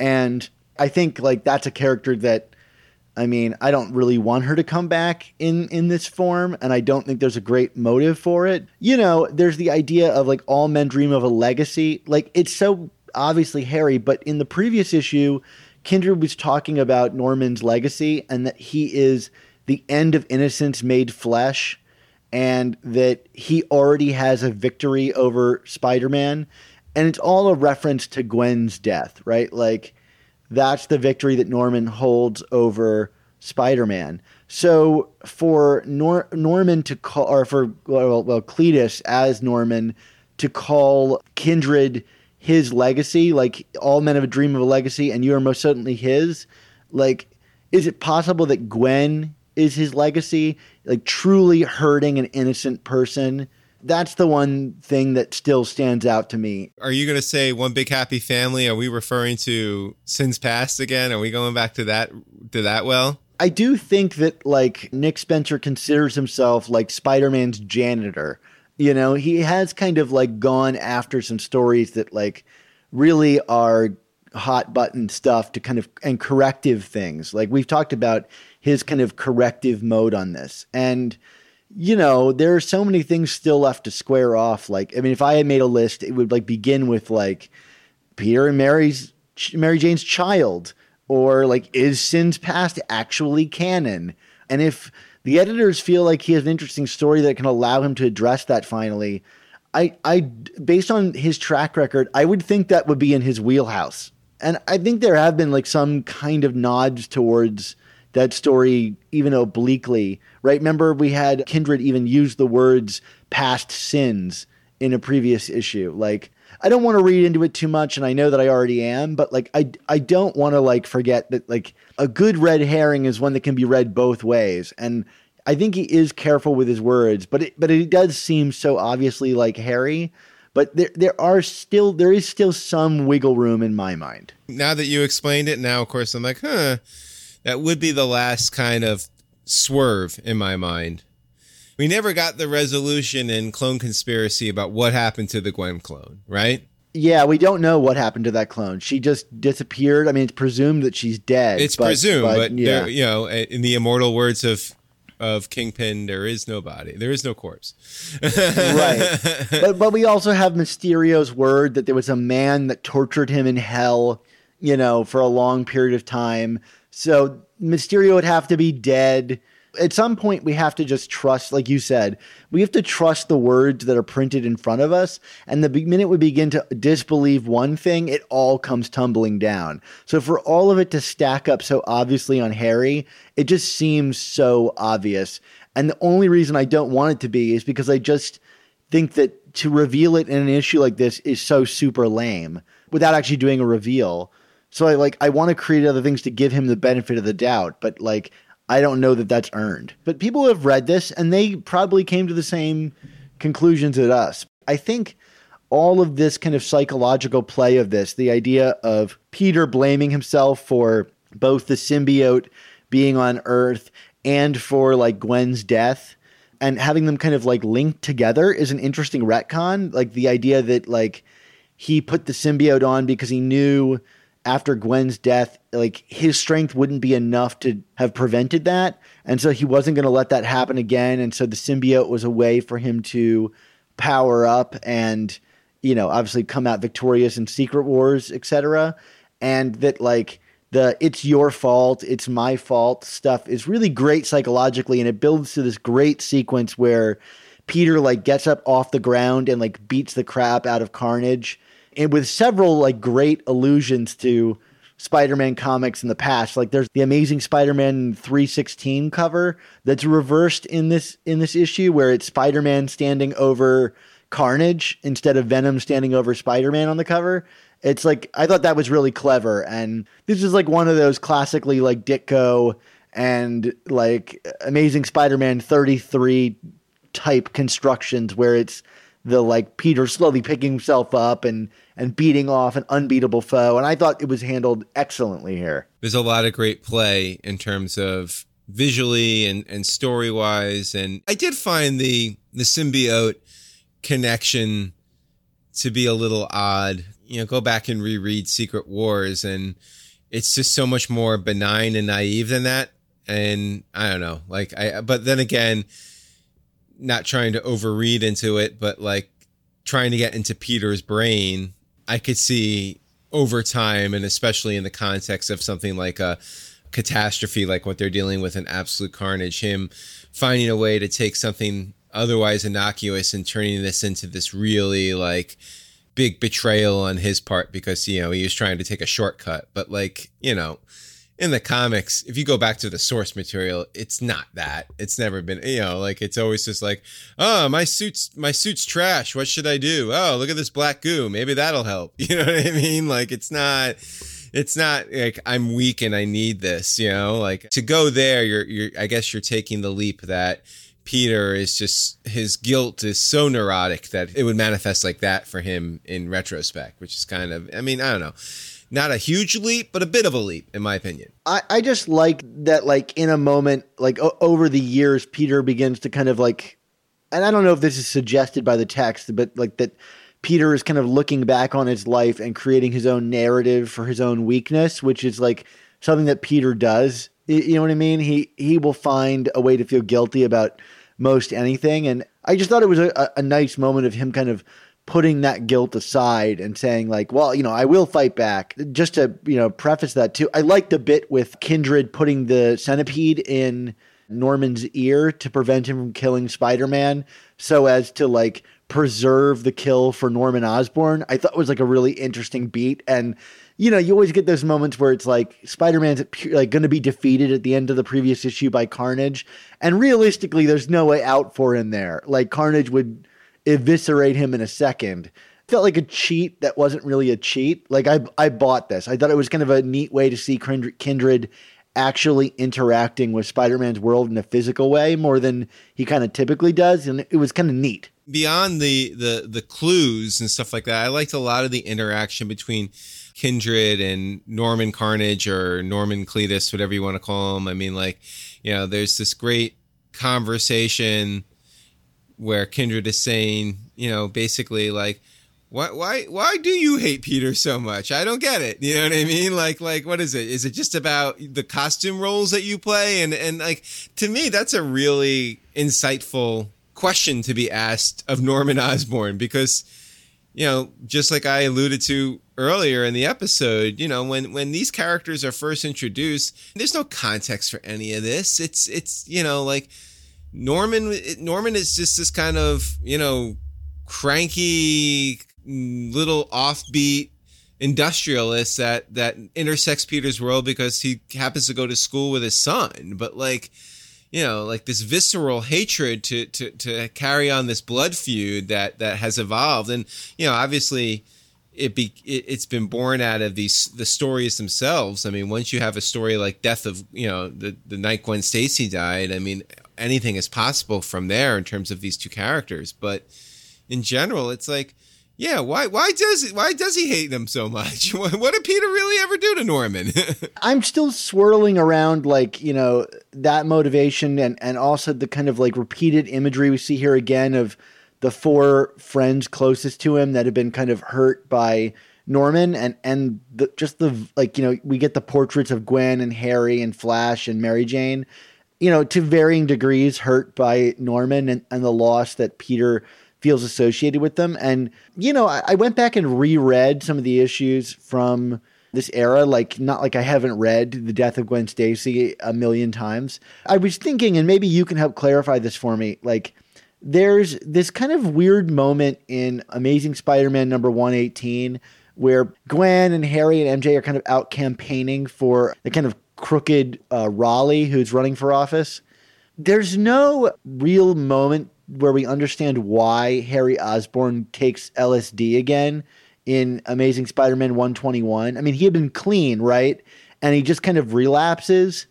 And I think like that's a character that I mean, I don't really want her to come back in in this form, and I don't think there's a great motive for it. You know, there's the idea of like all men dream of a legacy. Like it's so obviously Harry, but in the previous issue, Kindred was talking about Norman's legacy and that he is the end of innocence made flesh, and that he already has a victory over Spider-Man, and it's all a reference to Gwen's death, right? Like that's the victory that Norman holds over Spider-Man. So for Nor- Norman to call, or for well, well, Cletus as Norman to call Kindred his legacy, like all men have a dream of a legacy, and you are most certainly his. Like is it possible that Gwen is his legacy? Like truly hurting an innocent person? That's the one thing that still stands out to me. Are you going to say one big happy family? Are we referring to sins past again? Are we going back to that to that well? I do think that like Nick Spencer considers himself like Spider-Man's janitor. You know, he has kind of like gone after some stories that like really are hot button stuff to kind of and corrective things. Like we've talked about his kind of corrective mode on this. And you know, there are so many things still left to square off. Like, I mean, if I had made a list, it would like begin with like Peter and Mary's Mary Jane's child, or like is Sins Past actually canon? And if the editors feel like he has an interesting story that can allow him to address that finally, I, I, based on his track record, I would think that would be in his wheelhouse. And I think there have been like some kind of nods towards that story, even obliquely, right? Remember, we had Kindred even use the words past sins in a previous issue. Like, I don't want to read into it too much, and I know that I already am, but like, I, I don't want to like forget that like a good red herring is one that can be read both ways. And I think he is careful with his words, but it, but it does seem so obviously like Harry. But there, there are still, there is still some wiggle room in my mind. Now that you explained it, now of course I'm like, huh that would be the last kind of swerve in my mind. We never got the resolution in Clone Conspiracy about what happened to the Gwen clone, right? Yeah, we don't know what happened to that clone. She just disappeared. I mean, it's presumed that she's dead. It's but, presumed, but, but yeah. you know, in the immortal words of of Kingpin, there is no body, there is no corpse. right, but but we also have Mysterio's word that there was a man that tortured him in hell, you know, for a long period of time. So Mysterio would have to be dead. At some point, we have to just trust, like you said, we have to trust the words that are printed in front of us. And the minute we begin to disbelieve one thing, it all comes tumbling down. So for all of it to stack up so obviously on Harry, it just seems so obvious. And the only reason I don't want it to be is because I just think that to reveal it in an issue like this is so super lame without actually doing a reveal. So I like I want to create other things to give him the benefit of the doubt, but like I don't know that that's earned. But people have read this and they probably came to the same conclusions as us. I think all of this kind of psychological play of this, the idea of Peter blaming himself for both the symbiote being on Earth and for like Gwen's death and having them kind of like linked together is an interesting retcon. Like the idea that like he put the symbiote on because he knew after Gwen's death, like his strength wouldn't be enough to have prevented that. And so he wasn't going to let that happen again. And so the symbiote was a way for him to power up and, you know, obviously come out victorious in Secret Wars, etc. And that, like, the it's your fault, it's my fault stuff is really great psychologically. And it builds to this great sequence where Peter, like, gets up off the ground and, like, beats the crap out of Carnage and with several like great allusions to Spider-Man comics in the past. Like there's the Amazing Spider-Man 316 cover that's reversed in this in this issue where it's Spider-Man standing over Carnage instead of Venom standing over Spider-Man on the cover. It's like I thought that was really clever and this is like one of those classically like Ditko and like Amazing Spider-Man 33 type constructions where it's the like Peter slowly picking himself up and and beating off an unbeatable foe. And I thought it was handled excellently here. There's a lot of great play in terms of visually and, and story wise. And I did find the the symbiote connection to be a little odd. You know, go back and reread Secret Wars and it's just so much more benign and naive than that. And I don't know, like I but then again, not trying to overread into it, but like trying to get into Peter's brain, I could see over time, and especially in the context of something like a catastrophe, like what they're dealing with in Absolute Carnage, him finding a way to take something otherwise innocuous and turning this into this really like big betrayal on his part because you know he was trying to take a shortcut. But like you know in the comics, if you go back to the source material, it's not that. It's never been, you know, like it's always just like, oh, my suit's my suit's trash. What should I do? Oh, look at this black goo. Maybe that'll help. You know what I mean? Like it's not it's not like I'm weak and I need this, you know, like to go there, you're, you're, I guess you're taking the leap that Peter is just, his guilt is so neurotic that it would manifest like that for him in retrospect, which is kind of, I mean, I don't know. Not a huge leap, but a bit of a leap, in my opinion. I, I just like that, like, in a moment, like, o- over the years, Peter begins to kind of like, and I don't know if this is suggested by the text, but like that Peter is kind of looking back on his life and creating his own narrative for his own weakness, which is like something that Peter does. You know what I mean? He he will find a way to feel guilty about most anything, and I just thought it was a, a nice moment of him kind of putting that guilt aside and saying like, well, you know, I will fight back. Just to you know preface that too, I like the bit with Kindred putting the centipede in Norman's ear to prevent him from killing Spider-Man, so as to like preserve the kill for Norman Osborn. I thought it was like a really interesting beat and you know, you always get those moments where it's like Spider-Man's like going to be defeated at the end of the previous issue by Carnage and realistically there's no way out for him there. Like Carnage would eviscerate him in a second. Felt like a cheat that wasn't really a cheat. Like I I bought this. I thought it was kind of a neat way to see Kindred actually interacting with Spider-Man's world in a physical way more than he kind of typically does and it was kind of neat beyond the the the clues and stuff like that, I liked a lot of the interaction between Kindred and Norman Carnage or Norman Cletus, whatever you want to call him. I mean, like, you know, there's this great conversation where Kindred is saying, you know, basically like, why why why do you hate Peter so much? I don't get it. You know what I mean? Like like what is it? Is it just about the costume roles that you play? And and like to me, that's a really insightful question to be asked of Norman Osborn because you know, just like I alluded to earlier in the episode, you know, when when these characters are first introduced, there's no context for any of this. It's it's you know like Norman Norman is just this kind of you know cranky little offbeat industrialist that that intersects Peter's world because he happens to go to school with his son, but like you know, like this visceral hatred to to to carry on this blood feud that that has evolved, and you know, obviously, it be it, it's been born out of these the stories themselves. I mean, once you have a story like Death of you know the the night Gwen Stacy died, I mean, anything is possible from there in terms of these two characters. But in general, it's like yeah, why why does why does he hate them so much? What did Peter really ever do to Norman? I'm still swirling around like, you know, that motivation and and also the kind of like repeated imagery we see here again of the four friends closest to him that have been kind of hurt by Norman and and the, just the like you know we get the portraits of Gwen and Harry and Flash and Mary Jane, you know to varying degrees hurt by Norman and, and the loss that Peter feels associated with them. And, you know, I, I went back and reread some of the issues from this era, like not like I haven't read The Death of Gwen Stacy a million times. I was thinking, and maybe you can help clarify this for me, like there's this kind of weird moment in Amazing Spider-Man number 118 where Gwen and Harry and MJ are kind of out campaigning for the kind of crooked uh, Raleigh who's running for office. There's no real moment where we understand why Harry Osborn takes LSD again in Amazing Spider-Man 121. I mean, he had been clean, right? And he just kind of relapses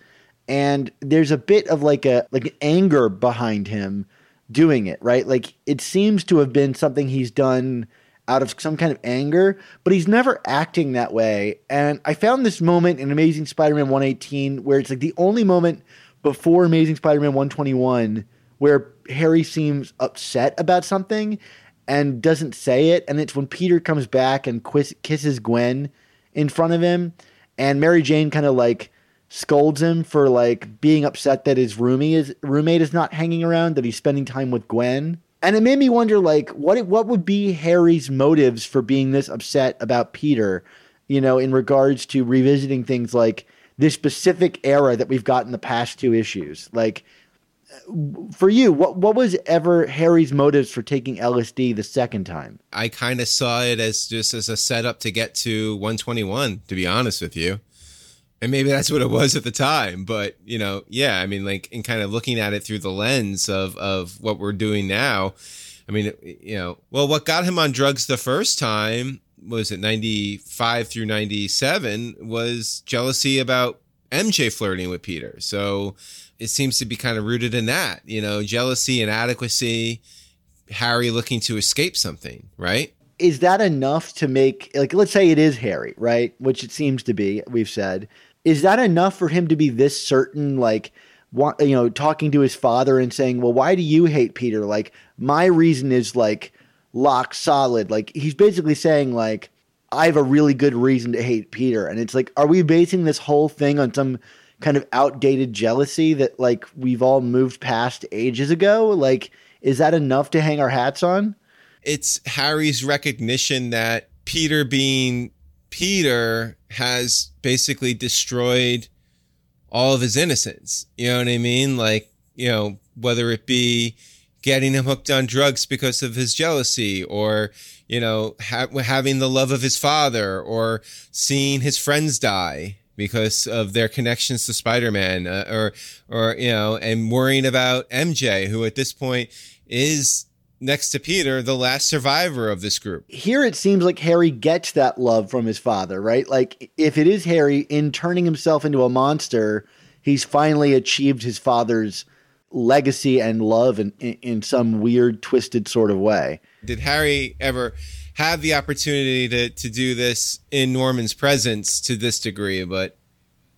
and there's a bit of like a like anger behind him doing it, right? Like it seems to have been something he's done out of some kind of anger, but he's never acting that way. And I found this moment in Amazing Spider-Man 118 where it's like the only moment before Amazing Spider-Man 121 where Harry seems upset about something and doesn't say it. And it's when Peter comes back and kisses Gwen in front of him. And Mary Jane kind of like scolds him for like being upset that his roomie is roommate is not hanging around, that he's spending time with Gwen. And it made me wonder like what what would be Harry's motives for being this upset about Peter, you know, in regards to revisiting things like this specific era that we've got in the past two issues. Like for you, what what was ever Harry's motives for taking LSD the second time? I kind of saw it as just as a setup to get to 121. To be honest with you, and maybe that's what it was at the time. But you know, yeah, I mean, like in kind of looking at it through the lens of of what we're doing now. I mean, you know, well, what got him on drugs the first time was it 95 through 97 was jealousy about MJ flirting with Peter. So it seems to be kind of rooted in that, you know, jealousy, inadequacy, Harry looking to escape something, right? Is that enough to make like let's say it is Harry, right? Which it seems to be, we've said. Is that enough for him to be this certain like want, you know, talking to his father and saying, "Well, why do you hate Peter?" Like my reason is like lock solid. Like he's basically saying like I have a really good reason to hate Peter. And it's like, are we basing this whole thing on some kind of outdated jealousy that like we've all moved past ages ago? Like, is that enough to hang our hats on? It's Harry's recognition that Peter being Peter has basically destroyed all of his innocence. You know what I mean? Like, you know, whether it be getting him hooked on drugs because of his jealousy or you know ha- having the love of his father or seeing his friends die because of their connections to Spider-Man uh, or or you know and worrying about MJ who at this point is next to Peter the last survivor of this group. Here it seems like Harry gets that love from his father, right? Like if it is Harry in turning himself into a monster, he's finally achieved his father's legacy and love in, in, in some weird, twisted sort of way. Did Harry ever have the opportunity to, to do this in Norman's presence to this degree? But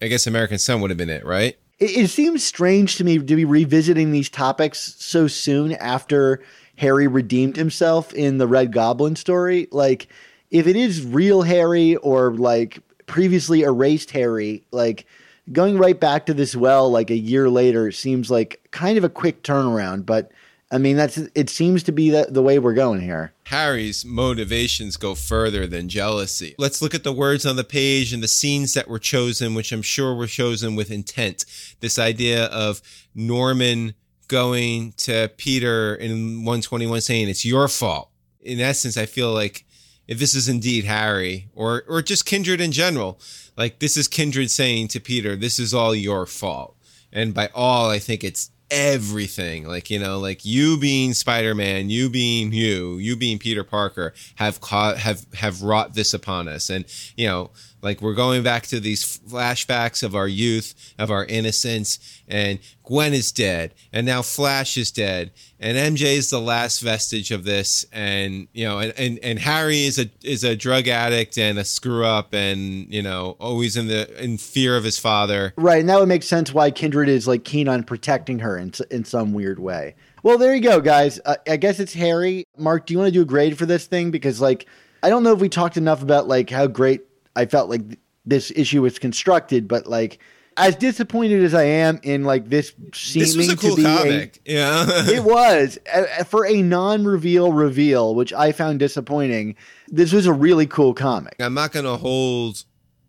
I guess American Son would have been it, right? It, it seems strange to me to be revisiting these topics so soon after Harry redeemed himself in the Red Goblin story. Like, if it is real Harry or like previously erased Harry, like going right back to this well like a year later seems like kind of a quick turnaround, but I mean that's it seems to be the, the way we're going here. Harry's motivations go further than jealousy. Let's look at the words on the page and the scenes that were chosen, which I'm sure were chosen with intent. This idea of Norman going to Peter in 121 saying it's your fault. In essence, I feel like if this is indeed Harry or or just Kindred in general, like this is Kindred saying to Peter, "This is all your fault." And by all, I think it's everything. Like you know, like you being Spider Man, you being you, you being Peter Parker, have caught have have wrought this upon us. And you know, like we're going back to these flashbacks of our youth, of our innocence, and Gwen is dead, and now Flash is dead, and MJ is the last vestige of this, and you know, and, and, and Harry is a is a drug addict and a screw up, and you know, always in the in fear of his father. Right, and that would make sense why Kindred is like keen on protecting her in in some weird way. Well, there you go, guys. Uh, I guess it's Harry. Mark, do you want to do a grade for this thing? Because like, I don't know if we talked enough about like how great I felt like this issue was constructed, but like as disappointed as I am in like this seeming this was a cool to be comic. A, yeah, it was uh, for a non-reveal reveal, which I found disappointing. This was a really cool comic. I'm not going to hold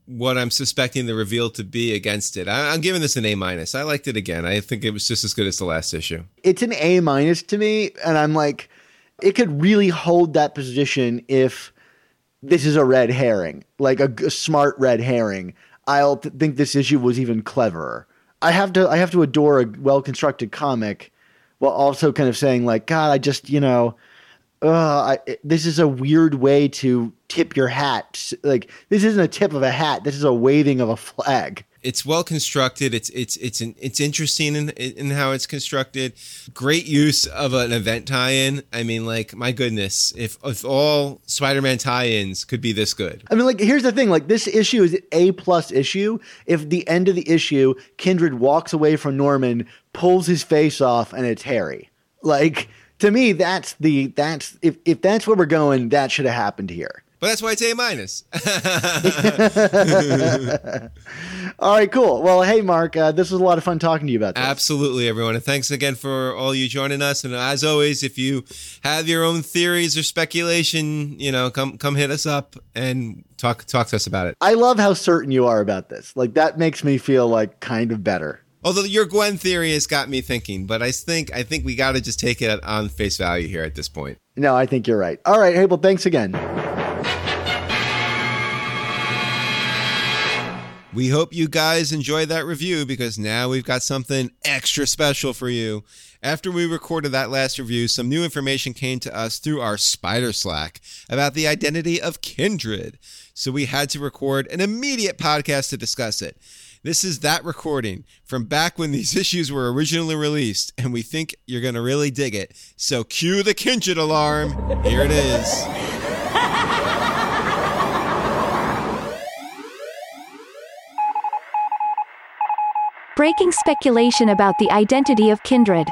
what I'm suspecting the reveal to be against it. I, am giving this an A minus. I liked it again. I think it was just as good as the last issue. It's an A minus to me, and I'm like, it could really hold that position if this is a red herring, like a, a smart red herring. I'll th- think this issue was even cleverer. I have to I have to adore a well constructed comic, while also kind of saying like, God, I just you know, uh, I, this is a weird way to tip your hat. Like this isn't a tip of a hat. This is a waving of a flag it's well constructed. It's it's it's an, it's interesting in in how it's constructed. Great use of an event tie-in. I mean, like my goodness, if if all Spider-Man tie-ins could be this good. I mean, like here's the thing: like this issue is a plus issue. If the end of the issue, Kindred walks away from Norman, pulls his face off, and it's Harry. Like to me, that's the that's if if that's where we're going, that should have happened here. But that's why it's A minus. all right, cool. Well, hey, Mark, uh, this was a lot of fun talking to you about this. Absolutely, everyone. And thanks again for all you joining us. And as always, if you have your own theories or speculation, you know, come come hit us up and talk talk to us about it. I love how certain you are about this. Like that makes me feel like kind of better. Although your Gwen theory has got me thinking, but I think I think we got to just take it on face value here at this point. No, I think you're right. All right, hey, well, thanks again. We hope you guys enjoyed that review because now we've got something extra special for you. After we recorded that last review, some new information came to us through our Spider Slack about the identity of Kindred. So we had to record an immediate podcast to discuss it. This is that recording from back when these issues were originally released, and we think you're going to really dig it. So cue the Kindred alarm. Here it is. Breaking speculation about the identity of Kindred.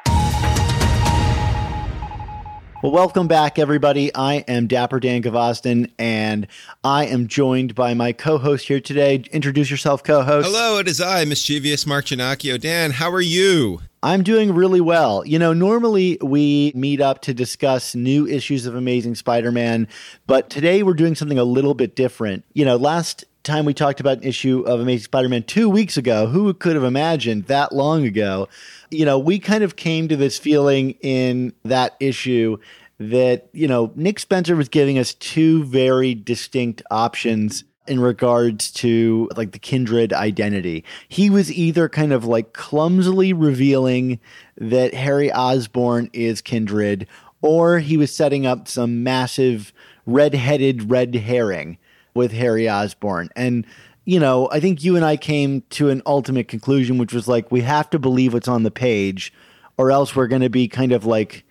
Well, welcome back, everybody. I am Dapper Dan Gvozden, and I am joined by my co-host here today. Introduce yourself, co-host. Hello, it is I, mischievous Mark Ginocchio. Dan, how are you? I'm doing really well. You know, normally we meet up to discuss new issues of Amazing Spider-Man, but today we're doing something a little bit different. You know, last time we talked about an issue of Amazing Spider-Man 2 weeks ago, who could have imagined that long ago? You know, we kind of came to this feeling in that issue that, you know, Nick Spencer was giving us two very distinct options in regards to like the kindred identity. He was either kind of like clumsily revealing that Harry Osborn is kindred, or he was setting up some massive red-headed red herring with Harry Osborn. And you know, I think you and I came to an ultimate conclusion, which was like we have to believe what's on the page, or else we're going to be kind of like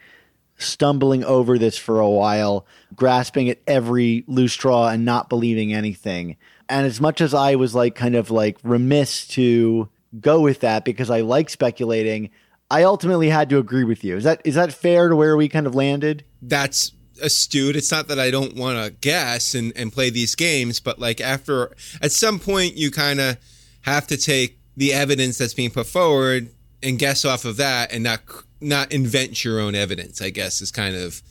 stumbling over this for a while, grasping at every loose straw and not believing anything. And as much as I was like kind of like remiss to go with that because I like speculating, I ultimately had to agree with you. Is that is that fair to where we kind of landed? That's astute. It's not that I don't want to guess and, and play these games, but like after at some point you kind of have to take the evidence that's being put forward and guess off of that and not not invent your own evidence, I guess is kind of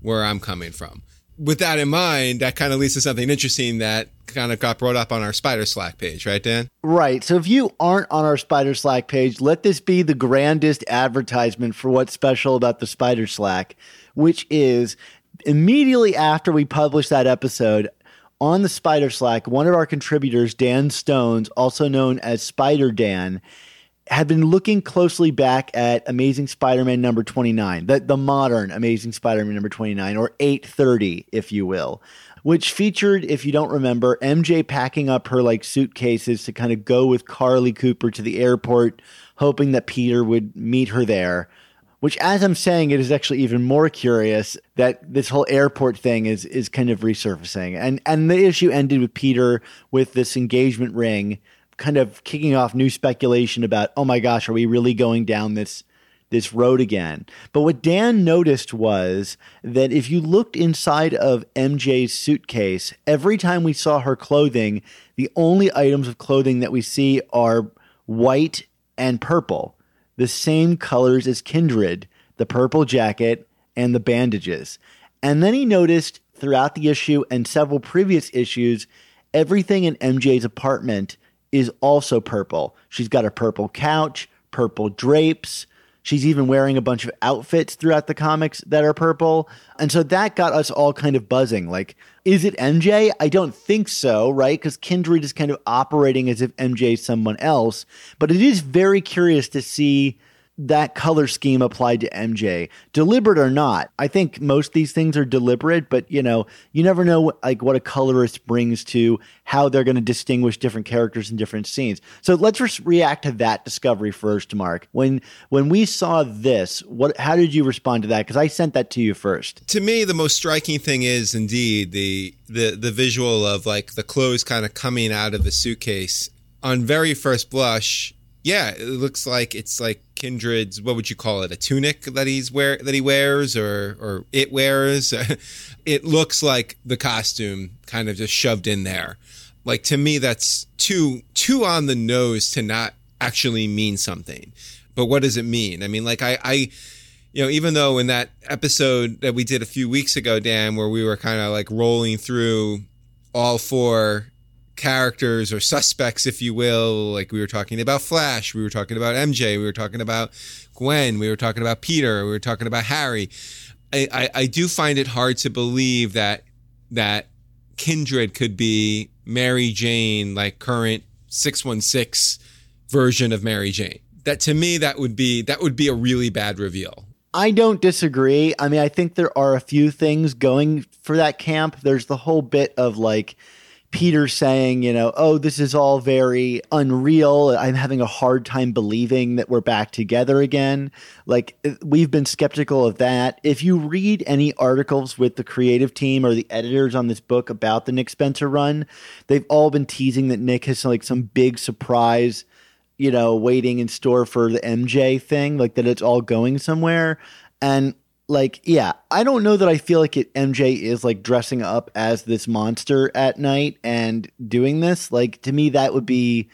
where I'm coming from. With that in mind, that kind of leads to something interesting that kind of got brought up on our Spider Slack page, right, Dan? Right. So if you aren't on our Spider Slack page, let this be the grandest advertisement for what's special about the Spider Slack, which is immediately after we published that episode on the Spider Slack, one of our contributors, Dan Stones, also known as Spider Dan, had been looking closely back at Amazing Spider-Man number 29, the, the modern Amazing Spider-Man number 29, or 830, if you will, which featured, if you don't remember, MJ packing up her like suitcases to kind of go with Carlie Cooper to the airport, hoping that Peter would meet her there. Which, as I'm saying, it is actually even more curious that this whole airport thing is is kind of resurfacing, and and the issue ended with Peter with this engagement ring kind of kicking off new speculation about, oh my gosh, are we really going down this this road again? But what Dan noticed was that if you looked inside of MJ's suitcase, every time we saw her clothing, the only items of clothing that we see are white and purple, the same colors as Kindred, the purple jacket and the bandages. And then he noticed throughout the issue and several previous issues, everything in MJ's apartment is also purple. She's got a purple couch, purple drapes. She's even wearing a bunch of outfits throughout the comics that are purple. And so that got us all kind of buzzing. Like, is it MJ? I don't think so, right? Because Kindred is kind of operating as if MJ is someone else. But it is very curious to see that color scheme applied to MJ, deliberate or not. I think most these things are deliberate, but you know, you never know like what a colorist brings to how they're going to distinguish different characters in different scenes. So let's re- react to that discovery first, Mark. When when we saw this, what how did you respond to that? Because I sent that to you first. To me, the most striking thing is indeed the the the visual of like the clothes kind of coming out of the suitcase. On very first blush, yeah, it looks like it's like Kindred's what would you call it? A tunic that he's wear that he wears or or it wears. it looks like the costume kind of just shoved in there. Like to me that's too too on the nose to not actually mean something. But what does it mean? I mean like I I you know, even though in that episode that we did a few weeks ago, Dan, where we were kind of like rolling through all four characters or suspects, if you will. Like we were talking about Flash, we were talking about MJ, we were talking about Gwen, we were talking about Peter, we were talking about Harry. I, I, I do find it hard to believe that that Kindred could be Mary Jane, like current 616 version of Mary Jane. That to me that would be that would be a really bad reveal. I don't disagree. I mean, I think there are a few things going for that camp. There's the whole bit of like Peter saying, you know, oh, this is all very unreal. I'm having a hard time believing that we're back together again. Like, uh, we've been skeptical of that. If you read any articles with the creative team or the editors on this book about the Nick Spencer run, they've all been teasing that Nick has like some big surprise, you know, waiting in store for the MJ thing, like that it's all going somewhere. And like yeah i don't know that i feel like it mj is like dressing up as this monster at night and doing this. Like to me that would be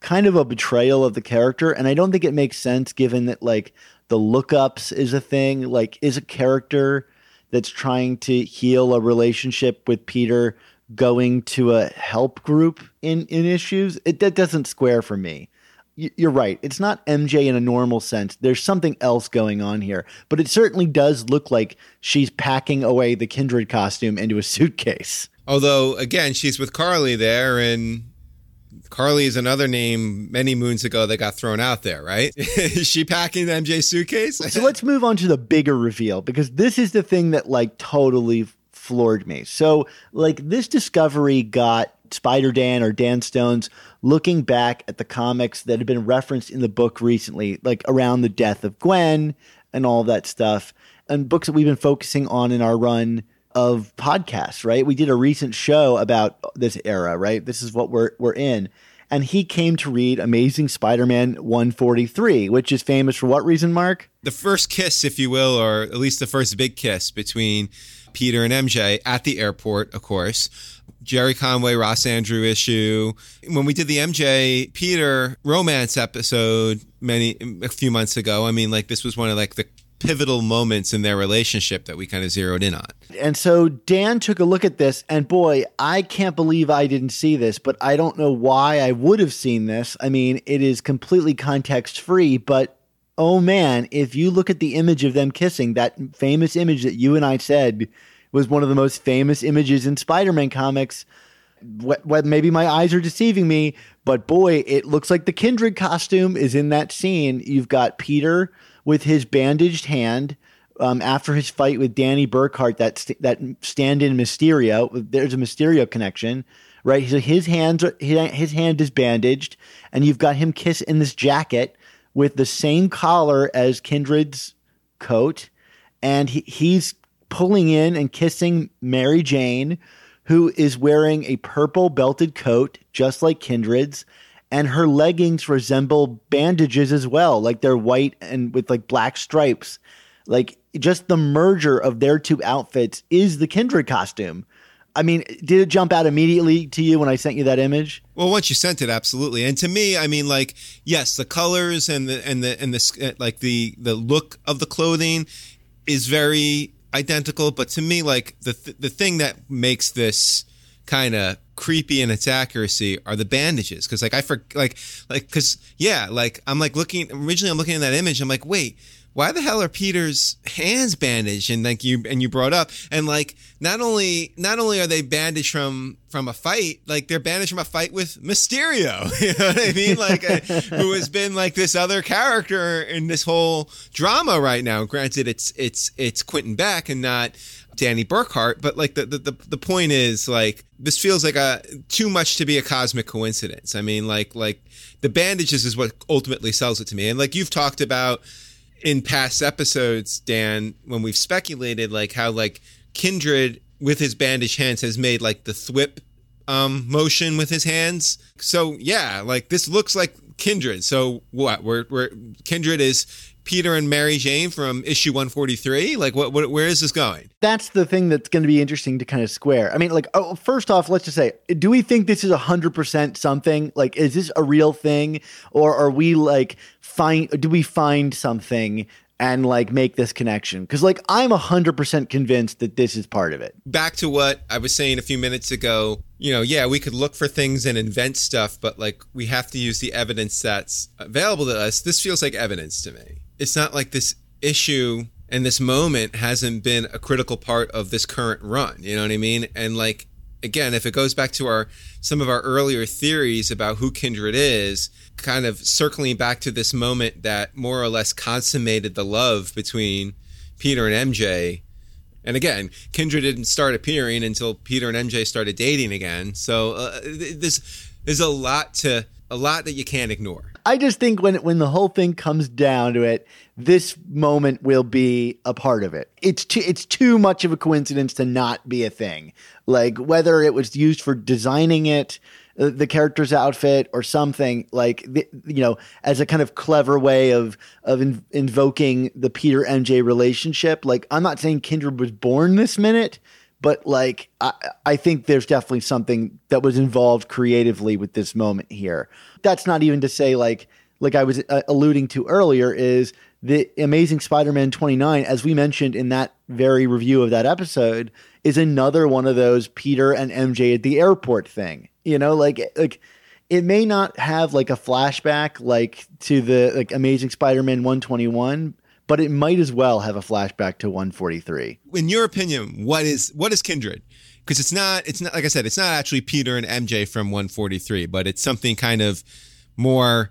kind of a betrayal of the character and i don't think it makes sense given that like the lookups is a thing. Like is a character that's trying to heal a relationship with peter going to a help group in in issues? It that doesn't square for me you're right. It's not MJ in a normal sense. There's something else going on here, but it certainly does look like she's packing away the Kindred costume into a suitcase. Although, again, she's with Carlie there, and Carlie is another name many moons ago that got thrown out there, right? is she packing the MJ suitcase? so let's move on to the bigger reveal because this is the thing that like totally floored me. So, like, this discovery got Spider Dan or Dan Stones looking back at the comics that have been referenced in the book recently, like around the death of Gwen and all that stuff, and books that we've been focusing on in our run of podcasts, right? We did a recent show about this era, right? This is what we're we're in. And he came to read Amazing Spider-Man 143, which is famous for what reason, Mark? The first kiss, if you will, or at least the first big kiss between Peter and MJ at the airport, of course. Gerry Conway, Ross Andru issue. When we did the MJ Peter romance episode many a few months ago, I mean, like this was one of like the pivotal moments in their relationship that we kind of zeroed in on. And so Dan took a look at this, and boy, I can't believe I didn't see this, but I don't know why I would have seen this. I mean, it is completely context free, but oh man, if you look at the image of them kissing, that famous image that you and I said was one of the most famous images in Spider-Man comics. What, what, maybe my eyes are deceiving me, but boy, it looks like the Kindred costume is in that scene. You've got Peter with his bandaged hand um, after his fight with Danny Berkhart, that st- that stand-in Mysterio. There's a Mysterio connection, right? So his hands, his hand is bandaged, and you've got him kiss in this jacket with the same collar as Kindred's coat, and he, he's pulling in and kissing Mary Jane, who is wearing a purple belted coat, just like Kindred's, and her leggings resemble bandages as well, like they're white and with like black stripes. Like just the merger of their two outfits is the Kindred costume. I mean, did it jump out immediately to you when I sent you that image? Well, once you sent it, absolutely. And to me, I mean, like, yes, the colors and the and the and the like the the look of the clothing is very identical, but to me, like the th- the thing that makes this kind of creepy in its accuracy are the bandages. Because like I for like like because yeah, like I'm like looking originally I'm looking at that image. I'm like, wait, why the hell are Peter's hands bandaged? And like you and you brought up, and like not only not only are they bandaged from from a fight, like they're bandaged from a fight with Mysterio. You know what I mean? Like uh, who has been like this other character in this whole drama right now. Granted, it's it's it's Quentin Beck and not Danny Berkhart, but like the, the the point is like this feels like a too much to be a cosmic coincidence. I mean, like like the bandages is what ultimately sells it to me, and like you've talked about in past episodes, Dan, when we've speculated like how like Kindred with his bandaged hands has made like the thwip um, motion with his hands. So yeah, like this looks like Kindred. So what? We're, we're Kindred is Peter and Mary Jane from issue 143? Like, what, what, where is this going? That's the thing that's going to be interesting to kind of square. I mean, like, oh, first off, let's just say, do we think this is 100% something? Like, is this a real thing? Or are we like, find, do we find something and like make this connection because like i'm 100% convinced that this is part of it back to what i was saying a few minutes ago you know yeah we could look for things and invent stuff but like we have to use the evidence that's available to us this feels like evidence to me it's not like this issue and this moment hasn't been a critical part of this current run. You know what I mean? And like again, if it goes back to our some of our earlier theories about who Kindred is, kind of circling back to this moment that more or less consummated the love between Peter and MJ. And again, Kindred didn't start appearing until Peter and MJ started dating again. So uh, there's there's a lot to a lot that you can't ignore. I just think when when the whole thing comes down to it, this moment will be a part of it. It's too it's too much of a coincidence to not be a thing. Like whether it was used for designing it, uh, the character's outfit, or something like the, you know, as a kind of clever way of of in, invoking the Peter MJ relationship. Like I'm not saying Kindred was born this minute, but like I, I think there's definitely something that was involved creatively with this moment here. That's not even to say like like I was uh, alluding to earlier is the Amazing Spider-Man 29 as we mentioned in that very review of that episode is another one of those Peter and MJ at the airport thing. You know, like like it may not have like a flashback like to the like Amazing Spider-Man 121 but it might as well have a flashback to 143. In your opinion, what is what is Kindred? Because it's not it's not like I said, it's not actually Peter and MJ from 143, but it's something kind of more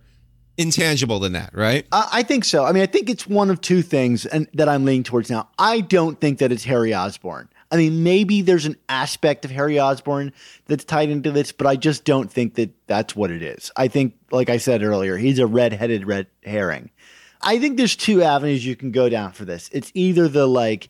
intangible than that, right? I, I think so. I mean, I think it's one of two things and that I'm leaning towards now. I don't think that it's Harry Osborn. I mean, maybe there's an aspect of Harry Osborn that's tied into this, but I just don't think that that's what it is. I think, like I said earlier, he's a red-headed red herring. I think there's two avenues you can go down for this. It's either the like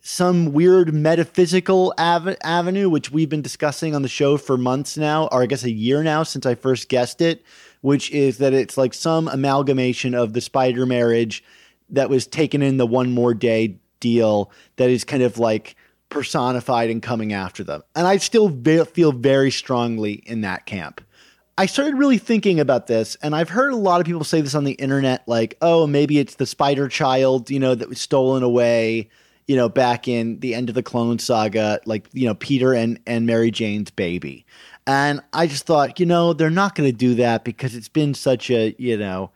some weird metaphysical av- avenue, which we've been discussing on the show for months now, or I guess a year now since I first guessed it, which is that it's like some amalgamation of the spider marriage that was taken in the one more day deal that is kind of like personified and coming after them. And I still ve- feel very strongly in that camp. I started really thinking about this, and I've heard a lot of people say this on the internet, like, oh, maybe it's the spider child, you know, that was stolen away, you know, back in the end of the clone saga, like, you know, Peter and, and Mary Jane's baby. And I just thought, you know, they're not going to do that because it's been such a, you know,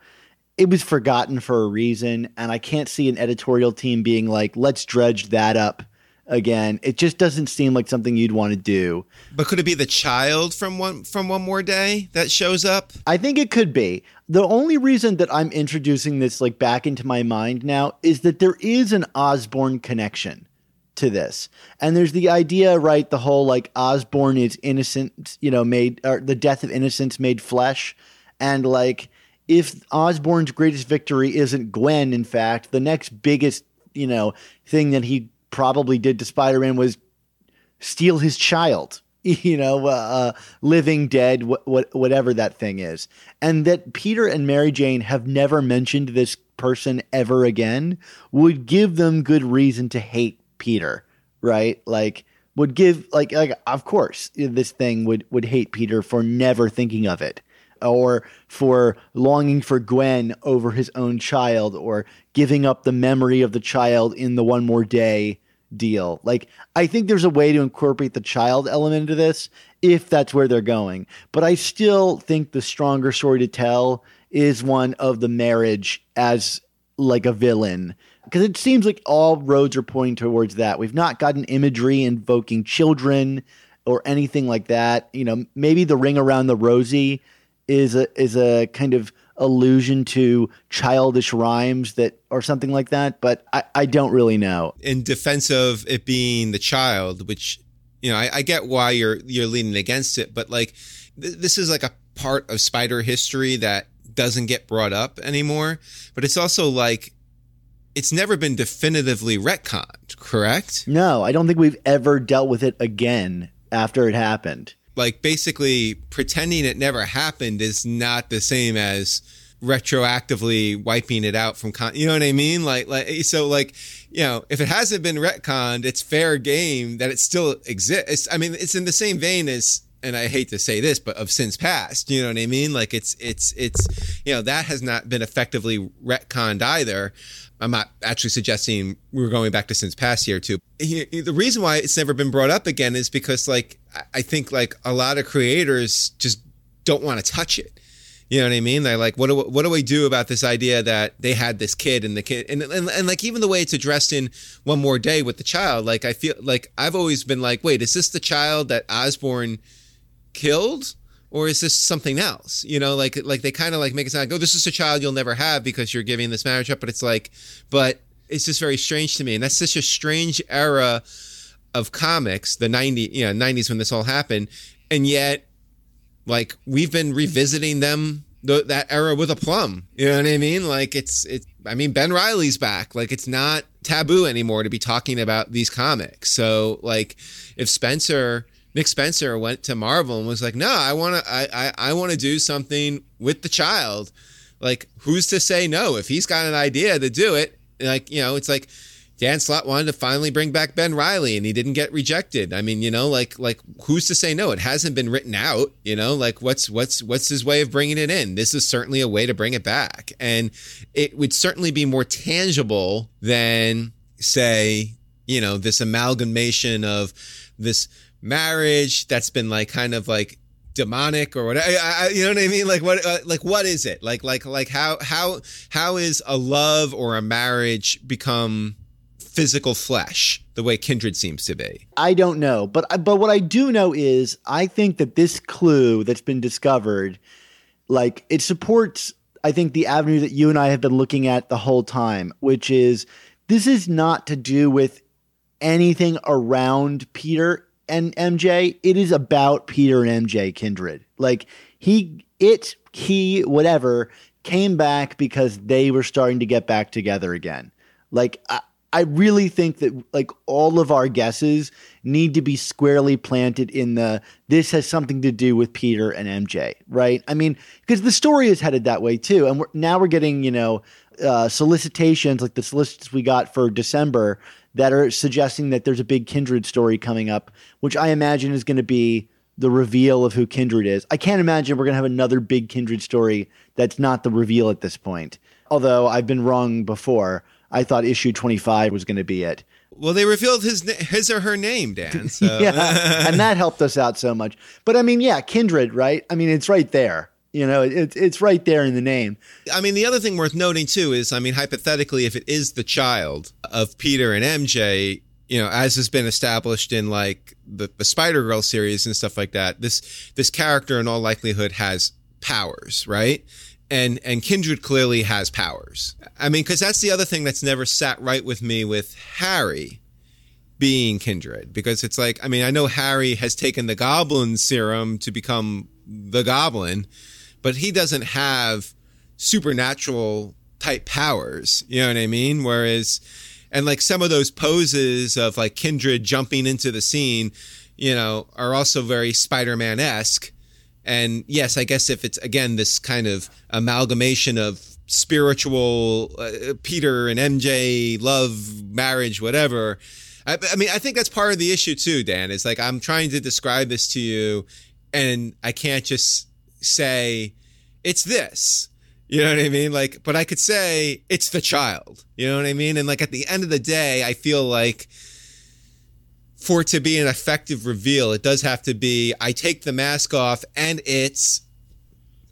it was forgotten for a reason. And I can't see an editorial team being like, let's dredge that up again. It just doesn't seem like something you'd want to do. But could it be the child from one from one more day that shows up? I think it could be. The only reason that I'm introducing this like back into my mind now is that there is an Osborn connection to this. And there's the idea, right, the whole like Osborn is innocent, you know, made or the death of innocence made flesh and like if Osborn's greatest victory isn't Gwen, in fact, the next biggest, you know, thing that he probably did to Spider Man was steal his child. You know, uh, uh, living, dead, wh- wh- whatever that thing is, and that Peter and Mary Jane have never mentioned this person ever again would give them good reason to hate Peter, right? Like, would give like like of course this thing would would hate Peter for never thinking of it or for longing for Gwen over his own child or giving up the memory of the child in the one more day deal. Like, I think there's a way to incorporate the child element into this if that's where they're going. But I still think the stronger story to tell is one of the marriage as like a villain. Because it seems like all roads are pointing towards that. We've not gotten imagery invoking children or anything like that. You know, maybe the ring around the rosy is a is a kind of allusion to childish rhymes that or something like that, but I, I don't really know. In defense of it being the child, which you know, I, I get why you're you're leaning against it, but like th- this is like a part of spider history that doesn't get brought up anymore. But it's also like it's never been definitively retconned, correct? No, I don't think we've ever dealt with it again after it happened like basically pretending it never happened is not the same as retroactively wiping it out from con- you know what I mean like like eh, so like you know if it hasn't been retconned it's fair game that it still exists I mean it's in the same vein as and I hate to say this, but of sins past, you know what I mean? Like it's it's it's you know that has not been effectively retconned either. I'm not actually suggesting we're going back to Sins Past year too. The reason why it's never been brought up again is because like I think like a lot of creators just don't want to touch it. You know what I mean? They're like, what do what do we do about this idea that they had this kid and the kid and, and and like even the way it's addressed in One More Day with the child, like I feel like I've always been like, wait, is this the child that Osborn killed? Or is this something else? You know, like like they kind of like make it sound like, oh, this is a child you'll never have because you're giving this marriage up. But it's like, but it's just very strange to me, and that's such a strange era of comics, the 90, you know, 90s when this all happened, and yet like we've been revisiting them the, that era with a plum. You know what I mean? Like it's it. I mean Ben Riley's back. Like it's not taboo anymore to be talking about these comics. So like if Spencer Nick Spencer went to Marvel and was like, no, I want to I I, I want to do something with the child. Like who's to say no if he's got an idea to do it? Like you know, it's like Dan Slott wanted to finally bring back Ben Riley and he didn't get rejected. I mean, you know, like like who's to say no? It hasn't been written out, you know, like what's what's what's his way of bringing it in? This is certainly a way to bring it back. And it would certainly be more tangible than say, you know, this amalgamation of this marriage that's been like kind of like demonic or whatever I, I, you know what i mean like what uh, like what is it like like like how how how is a love or a marriage become physical flesh the way Kindred seems to be. I don't know, but but what I do know is I think that this clue that's been discovered, like it supports. I think the avenue that you and I have been looking at the whole time, which is this is not to do with anything around Peter and MJ. It is about Peter and MJ Kindred. Like he, it, he, whatever came back because they were starting to get back together again. Like I, I really think that like all of our guesses need to be squarely planted in the this has something to do with Peter and MJ, right? I mean, because the story is headed that way too, and we're, now we're getting you know uh, solicitations like the solicits we got for December that are suggesting that there's a big Kindred story coming up, which I imagine is going to be the reveal of who Kindred is. I can't imagine we're going to have another big Kindred story that's not the reveal at this point. Although I've been wrong before. I thought issue 25 was going to be it. Well, they revealed his his or her name, Dan. So. yeah, and that helped us out so much. But I mean, yeah, kindred, right? I mean, it's right there. You know, it's it's right there in the name. I mean, the other thing worth noting too is, I mean, hypothetically, if it is the child of Peter and MJ, you know, as has been established in like the, the Spider Girl series and stuff like that, this this character in all likelihood has powers, right? and and Kindred clearly has powers. I mean, because that's the other thing that's never sat right with me with Harry being Kindred, because it's like, I mean, I know Harry has taken the Goblin serum to become the Goblin, but he doesn't have supernatural type powers. You know what I mean? Whereas, and like some of those poses of like Kindred jumping into the scene, you know, are also very Spider Man esque and yes, I guess if it's again this kind of amalgamation of spiritual uh, Peter and MJ, love, marriage, whatever. I, I mean, I think that's part of the issue too, Dan. Is like I'm trying to describe this to you, and I can't just say it's this. You know what I mean? Like, but I could say it's the child. You know what I mean? And like at the end of the day, I feel like for it to be an effective reveal, it does have to be I take the mask off and it's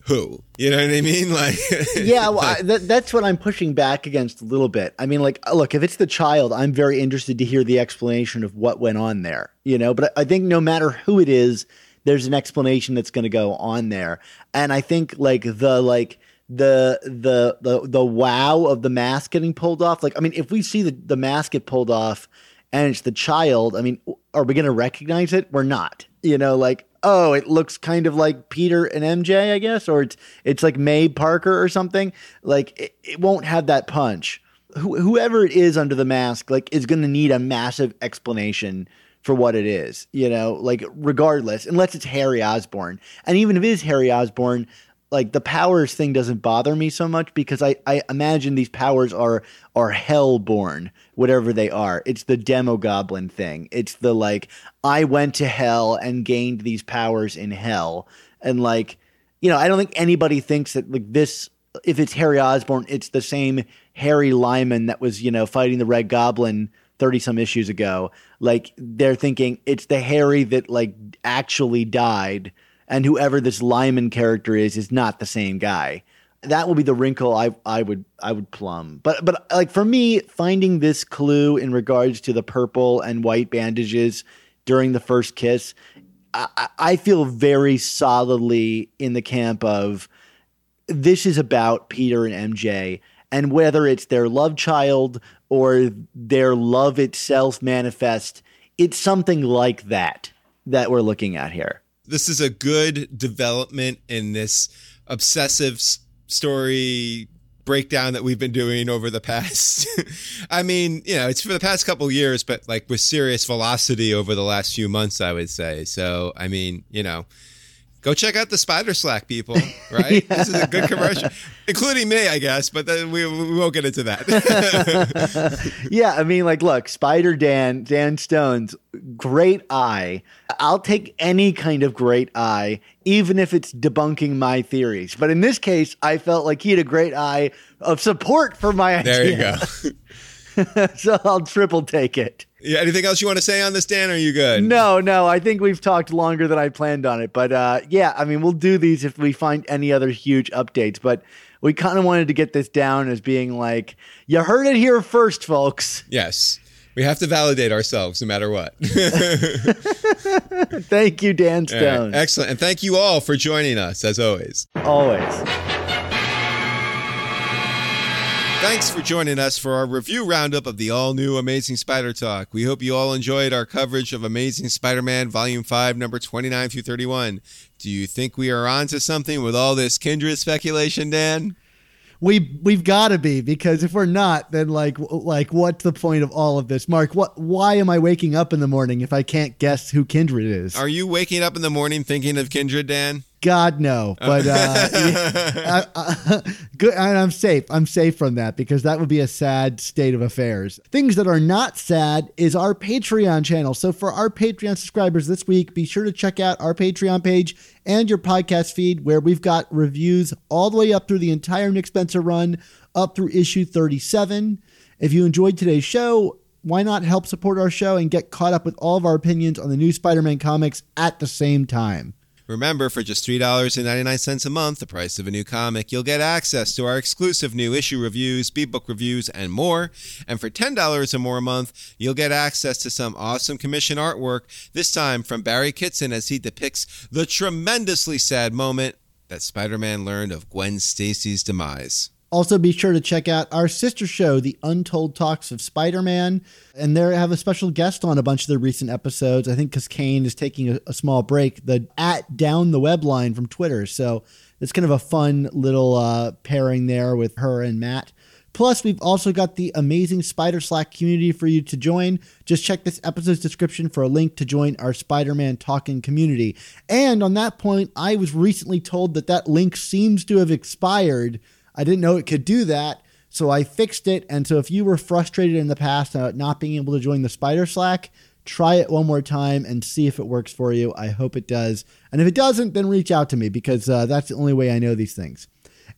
who you know what i mean like yeah well, I, that, that's what i'm pushing back against a little bit i mean like look if it's the child i'm very interested to hear the explanation of what went on there you know but i think no matter who it is there's an explanation that's going to go on there and i think like the like the the the the wow of the mask getting pulled off like i mean if we see the, the mask get pulled off and it's the child, I mean, are we going to recognize it? We're not. You know, like oh, it looks kind of like Peter and MJ, I guess, or it's it's like May Parker or something. Like it, it won't have that punch. Wh- whoever it is under the mask, like, is going to need a massive explanation for what it is. You know, like regardless, unless it's Harry Osborn, and even if it is Harry Osborn, like the powers thing doesn't bother me so much because I, I imagine these powers are are hellborn, whatever they are. It's the demogoblin thing. It's the like I went to hell and gained these powers in hell. And like, you know, I don't think anybody thinks that like this if it's Harry Osborn, it's the same Harry Lyman that was, you know, fighting the Red Goblin 30 some issues ago. Like they're thinking it's the Harry that like actually died and whoever this Lyman character is is not the same guy. That will be the wrinkle I I would I would plumb. But but like for me, finding this clue in regards to the purple and white bandages during the first kiss, I, I feel very solidly in the camp of this is about Peter and MJ, and whether it's their love child or their love itself manifest, it's something like that that we're looking at here. This is a good development in this obsessive s- story breakdown that we've been doing over the past I mean, you know, it's for the past couple years, but like with serious velocity over the last few months, I would say. So, I mean, you know, go check out the Spider Slack people, right? yeah. This is a good commercial, including me, I guess, but then we, we won't get into that. yeah, I mean, like, look, Spider Dan, Dan Stones, great eye. I'll take any kind of great eye, even if it's debunking my theories. But in this case, I felt like he had a great eye of support for my idea. There you go. so I'll triple take it. Yeah, anything else you want to say on this, Dan? Or are you good? No, no. I think we've talked longer than I planned on it. But uh, yeah, I mean, we'll do these if we find any other huge updates. But we kind of wanted to get this down as being like, you heard it here first, folks. Yes. We have to validate ourselves no matter what. thank you, Dan Stone. Right. Excellent. And thank you all for joining us, as always. Always. Thanks for joining us for our review roundup of the all new Amazing Spider Talk. We hope you all enjoyed our coverage of Amazing Spider Man Volume 5, number 29 through 31. Do you think we are on to something with all this kindred speculation, Dan? we we've got to be because if we're not then like like what's the point of all of this mark what why am i waking up in the morning if i can't guess who kindred is are you waking up in the morning thinking of kindred dan God no, but uh, I, I, good. And I'm safe. I'm safe from that because that would be a sad state of affairs. Things that are not sad is our Patreon channel. So for our Patreon subscribers this week, be sure to check out our Patreon page and your podcast feed where we've got reviews all the way up through the entire Nick Spencer run, up through issue 37. If you enjoyed today's show, why not help support our show and get caught up with all of our opinions on the new Spider-Man comics at the same time? Remember, for just $3.99 a month, the price of a new comic, you'll get access to our exclusive new issue reviews, B book reviews, and more. And for $10 or more a month, you'll get access to some awesome commission artwork, this time from Barry Kitson as he depicts the tremendously sad moment that Spider Man learned of Gwen Stacy's demise. Also, be sure to check out our sister show, The Untold Talks of Spider Man. And there have a special guest on a bunch of the recent episodes. I think because Kane is taking a, a, small break, the at down the web line from Twitter. So it's kind of a fun little uh, pairing there with her and Matt. Plus, we've also got the amazing Spider Slack community for you to join. Just check this episode's description for a link to join our Spider Man talking community. And on that point, I was recently told that that link seems to have expired. I didn't know it could do that. So I fixed it. And so if you were frustrated in the past about not being able to join the Spider Slack, try it one more time and see if it works for you. I hope it does. And if it doesn't, then reach out to me because uh, that's the only way I know these things.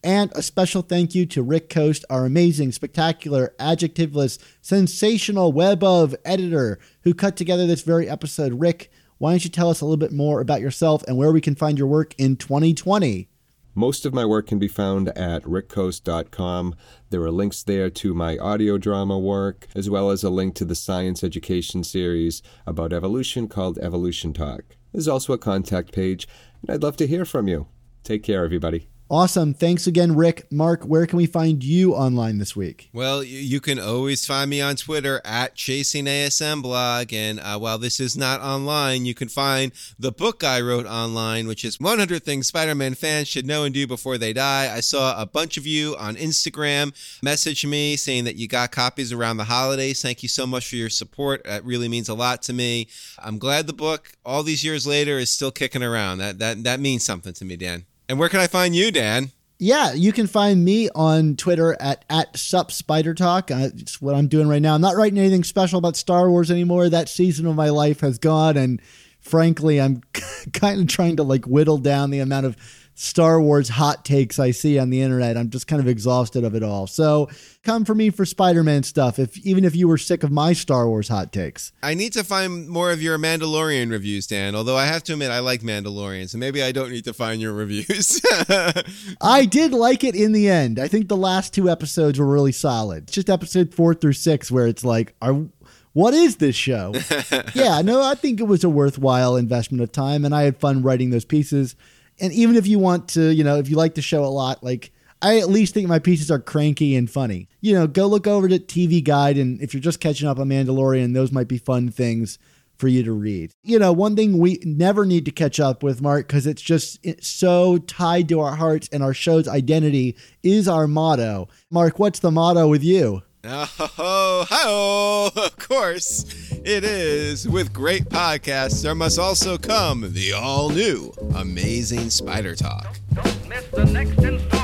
And a special thank you to Rick Coste, our amazing, spectacular, adjectiveless, sensational web of editor who cut together this very episode. Rick, why don't you tell us a little bit more about yourself and where we can find your work in 2020? Most of my work can be found at rickcoste.com. There are links there to my audio drama work, as well as a link to the science education series about evolution called Evolution Talk. There's also a contact page, and I'd love to hear from you. Take care, everybody. Awesome. Thanks again, Rick. Mark, where can we find you online this week? Well, you can always find me on Twitter at Chasing ASM Blog. And uh, while this is not online, you can find the book I wrote online, which is 100 Things Spider Man fans should know and do before they die. I saw a bunch of you on Instagram message me saying that you got copies around the holidays. Thank you so much for your support. That really means a lot to me. I'm glad the book, all these years later, is still kicking around. That, that, that means something to me, Dan. And where can I find you, Dan? Yeah, you can find me on Twitter at at Sup Spider Talk. Uh, it's what I'm doing right now. I'm not writing anything special about Star Wars anymore. That season of my life has gone, and frankly, I'm kind of trying to like whittle down the amount of Star Wars hot takes I see on the internet. I'm just kind of exhausted of it all. So come for me for Spider-Man stuff. If even if you were sick of my Star Wars hot takes, I need to find more of your Mandalorian reviews, Dan. Although I have to admit, I like Mandalorian, so maybe I don't need to find your reviews. I did like it in the end. I think the last two episodes were really solid. It's just episode four through six where it's like, are what is this show? yeah, no, I think it was a worthwhile investment of time, and I had fun writing those pieces. And even if you want to, you know, if you like the show a lot, like I at least think my pieces are cranky and funny. You know, go look over to TV Guide, and if you're just catching up on Mandalorian, those might be fun things for you to read. You know, one thing we never need to catch up with, Mark, because it's just it's so tied to our hearts and our show's identity is our motto. Mark, what's the motto with you? Oh, hi Of course, it is. With great podcasts, there must also come the all new Amazing Spider Talk. Don't miss the next installment.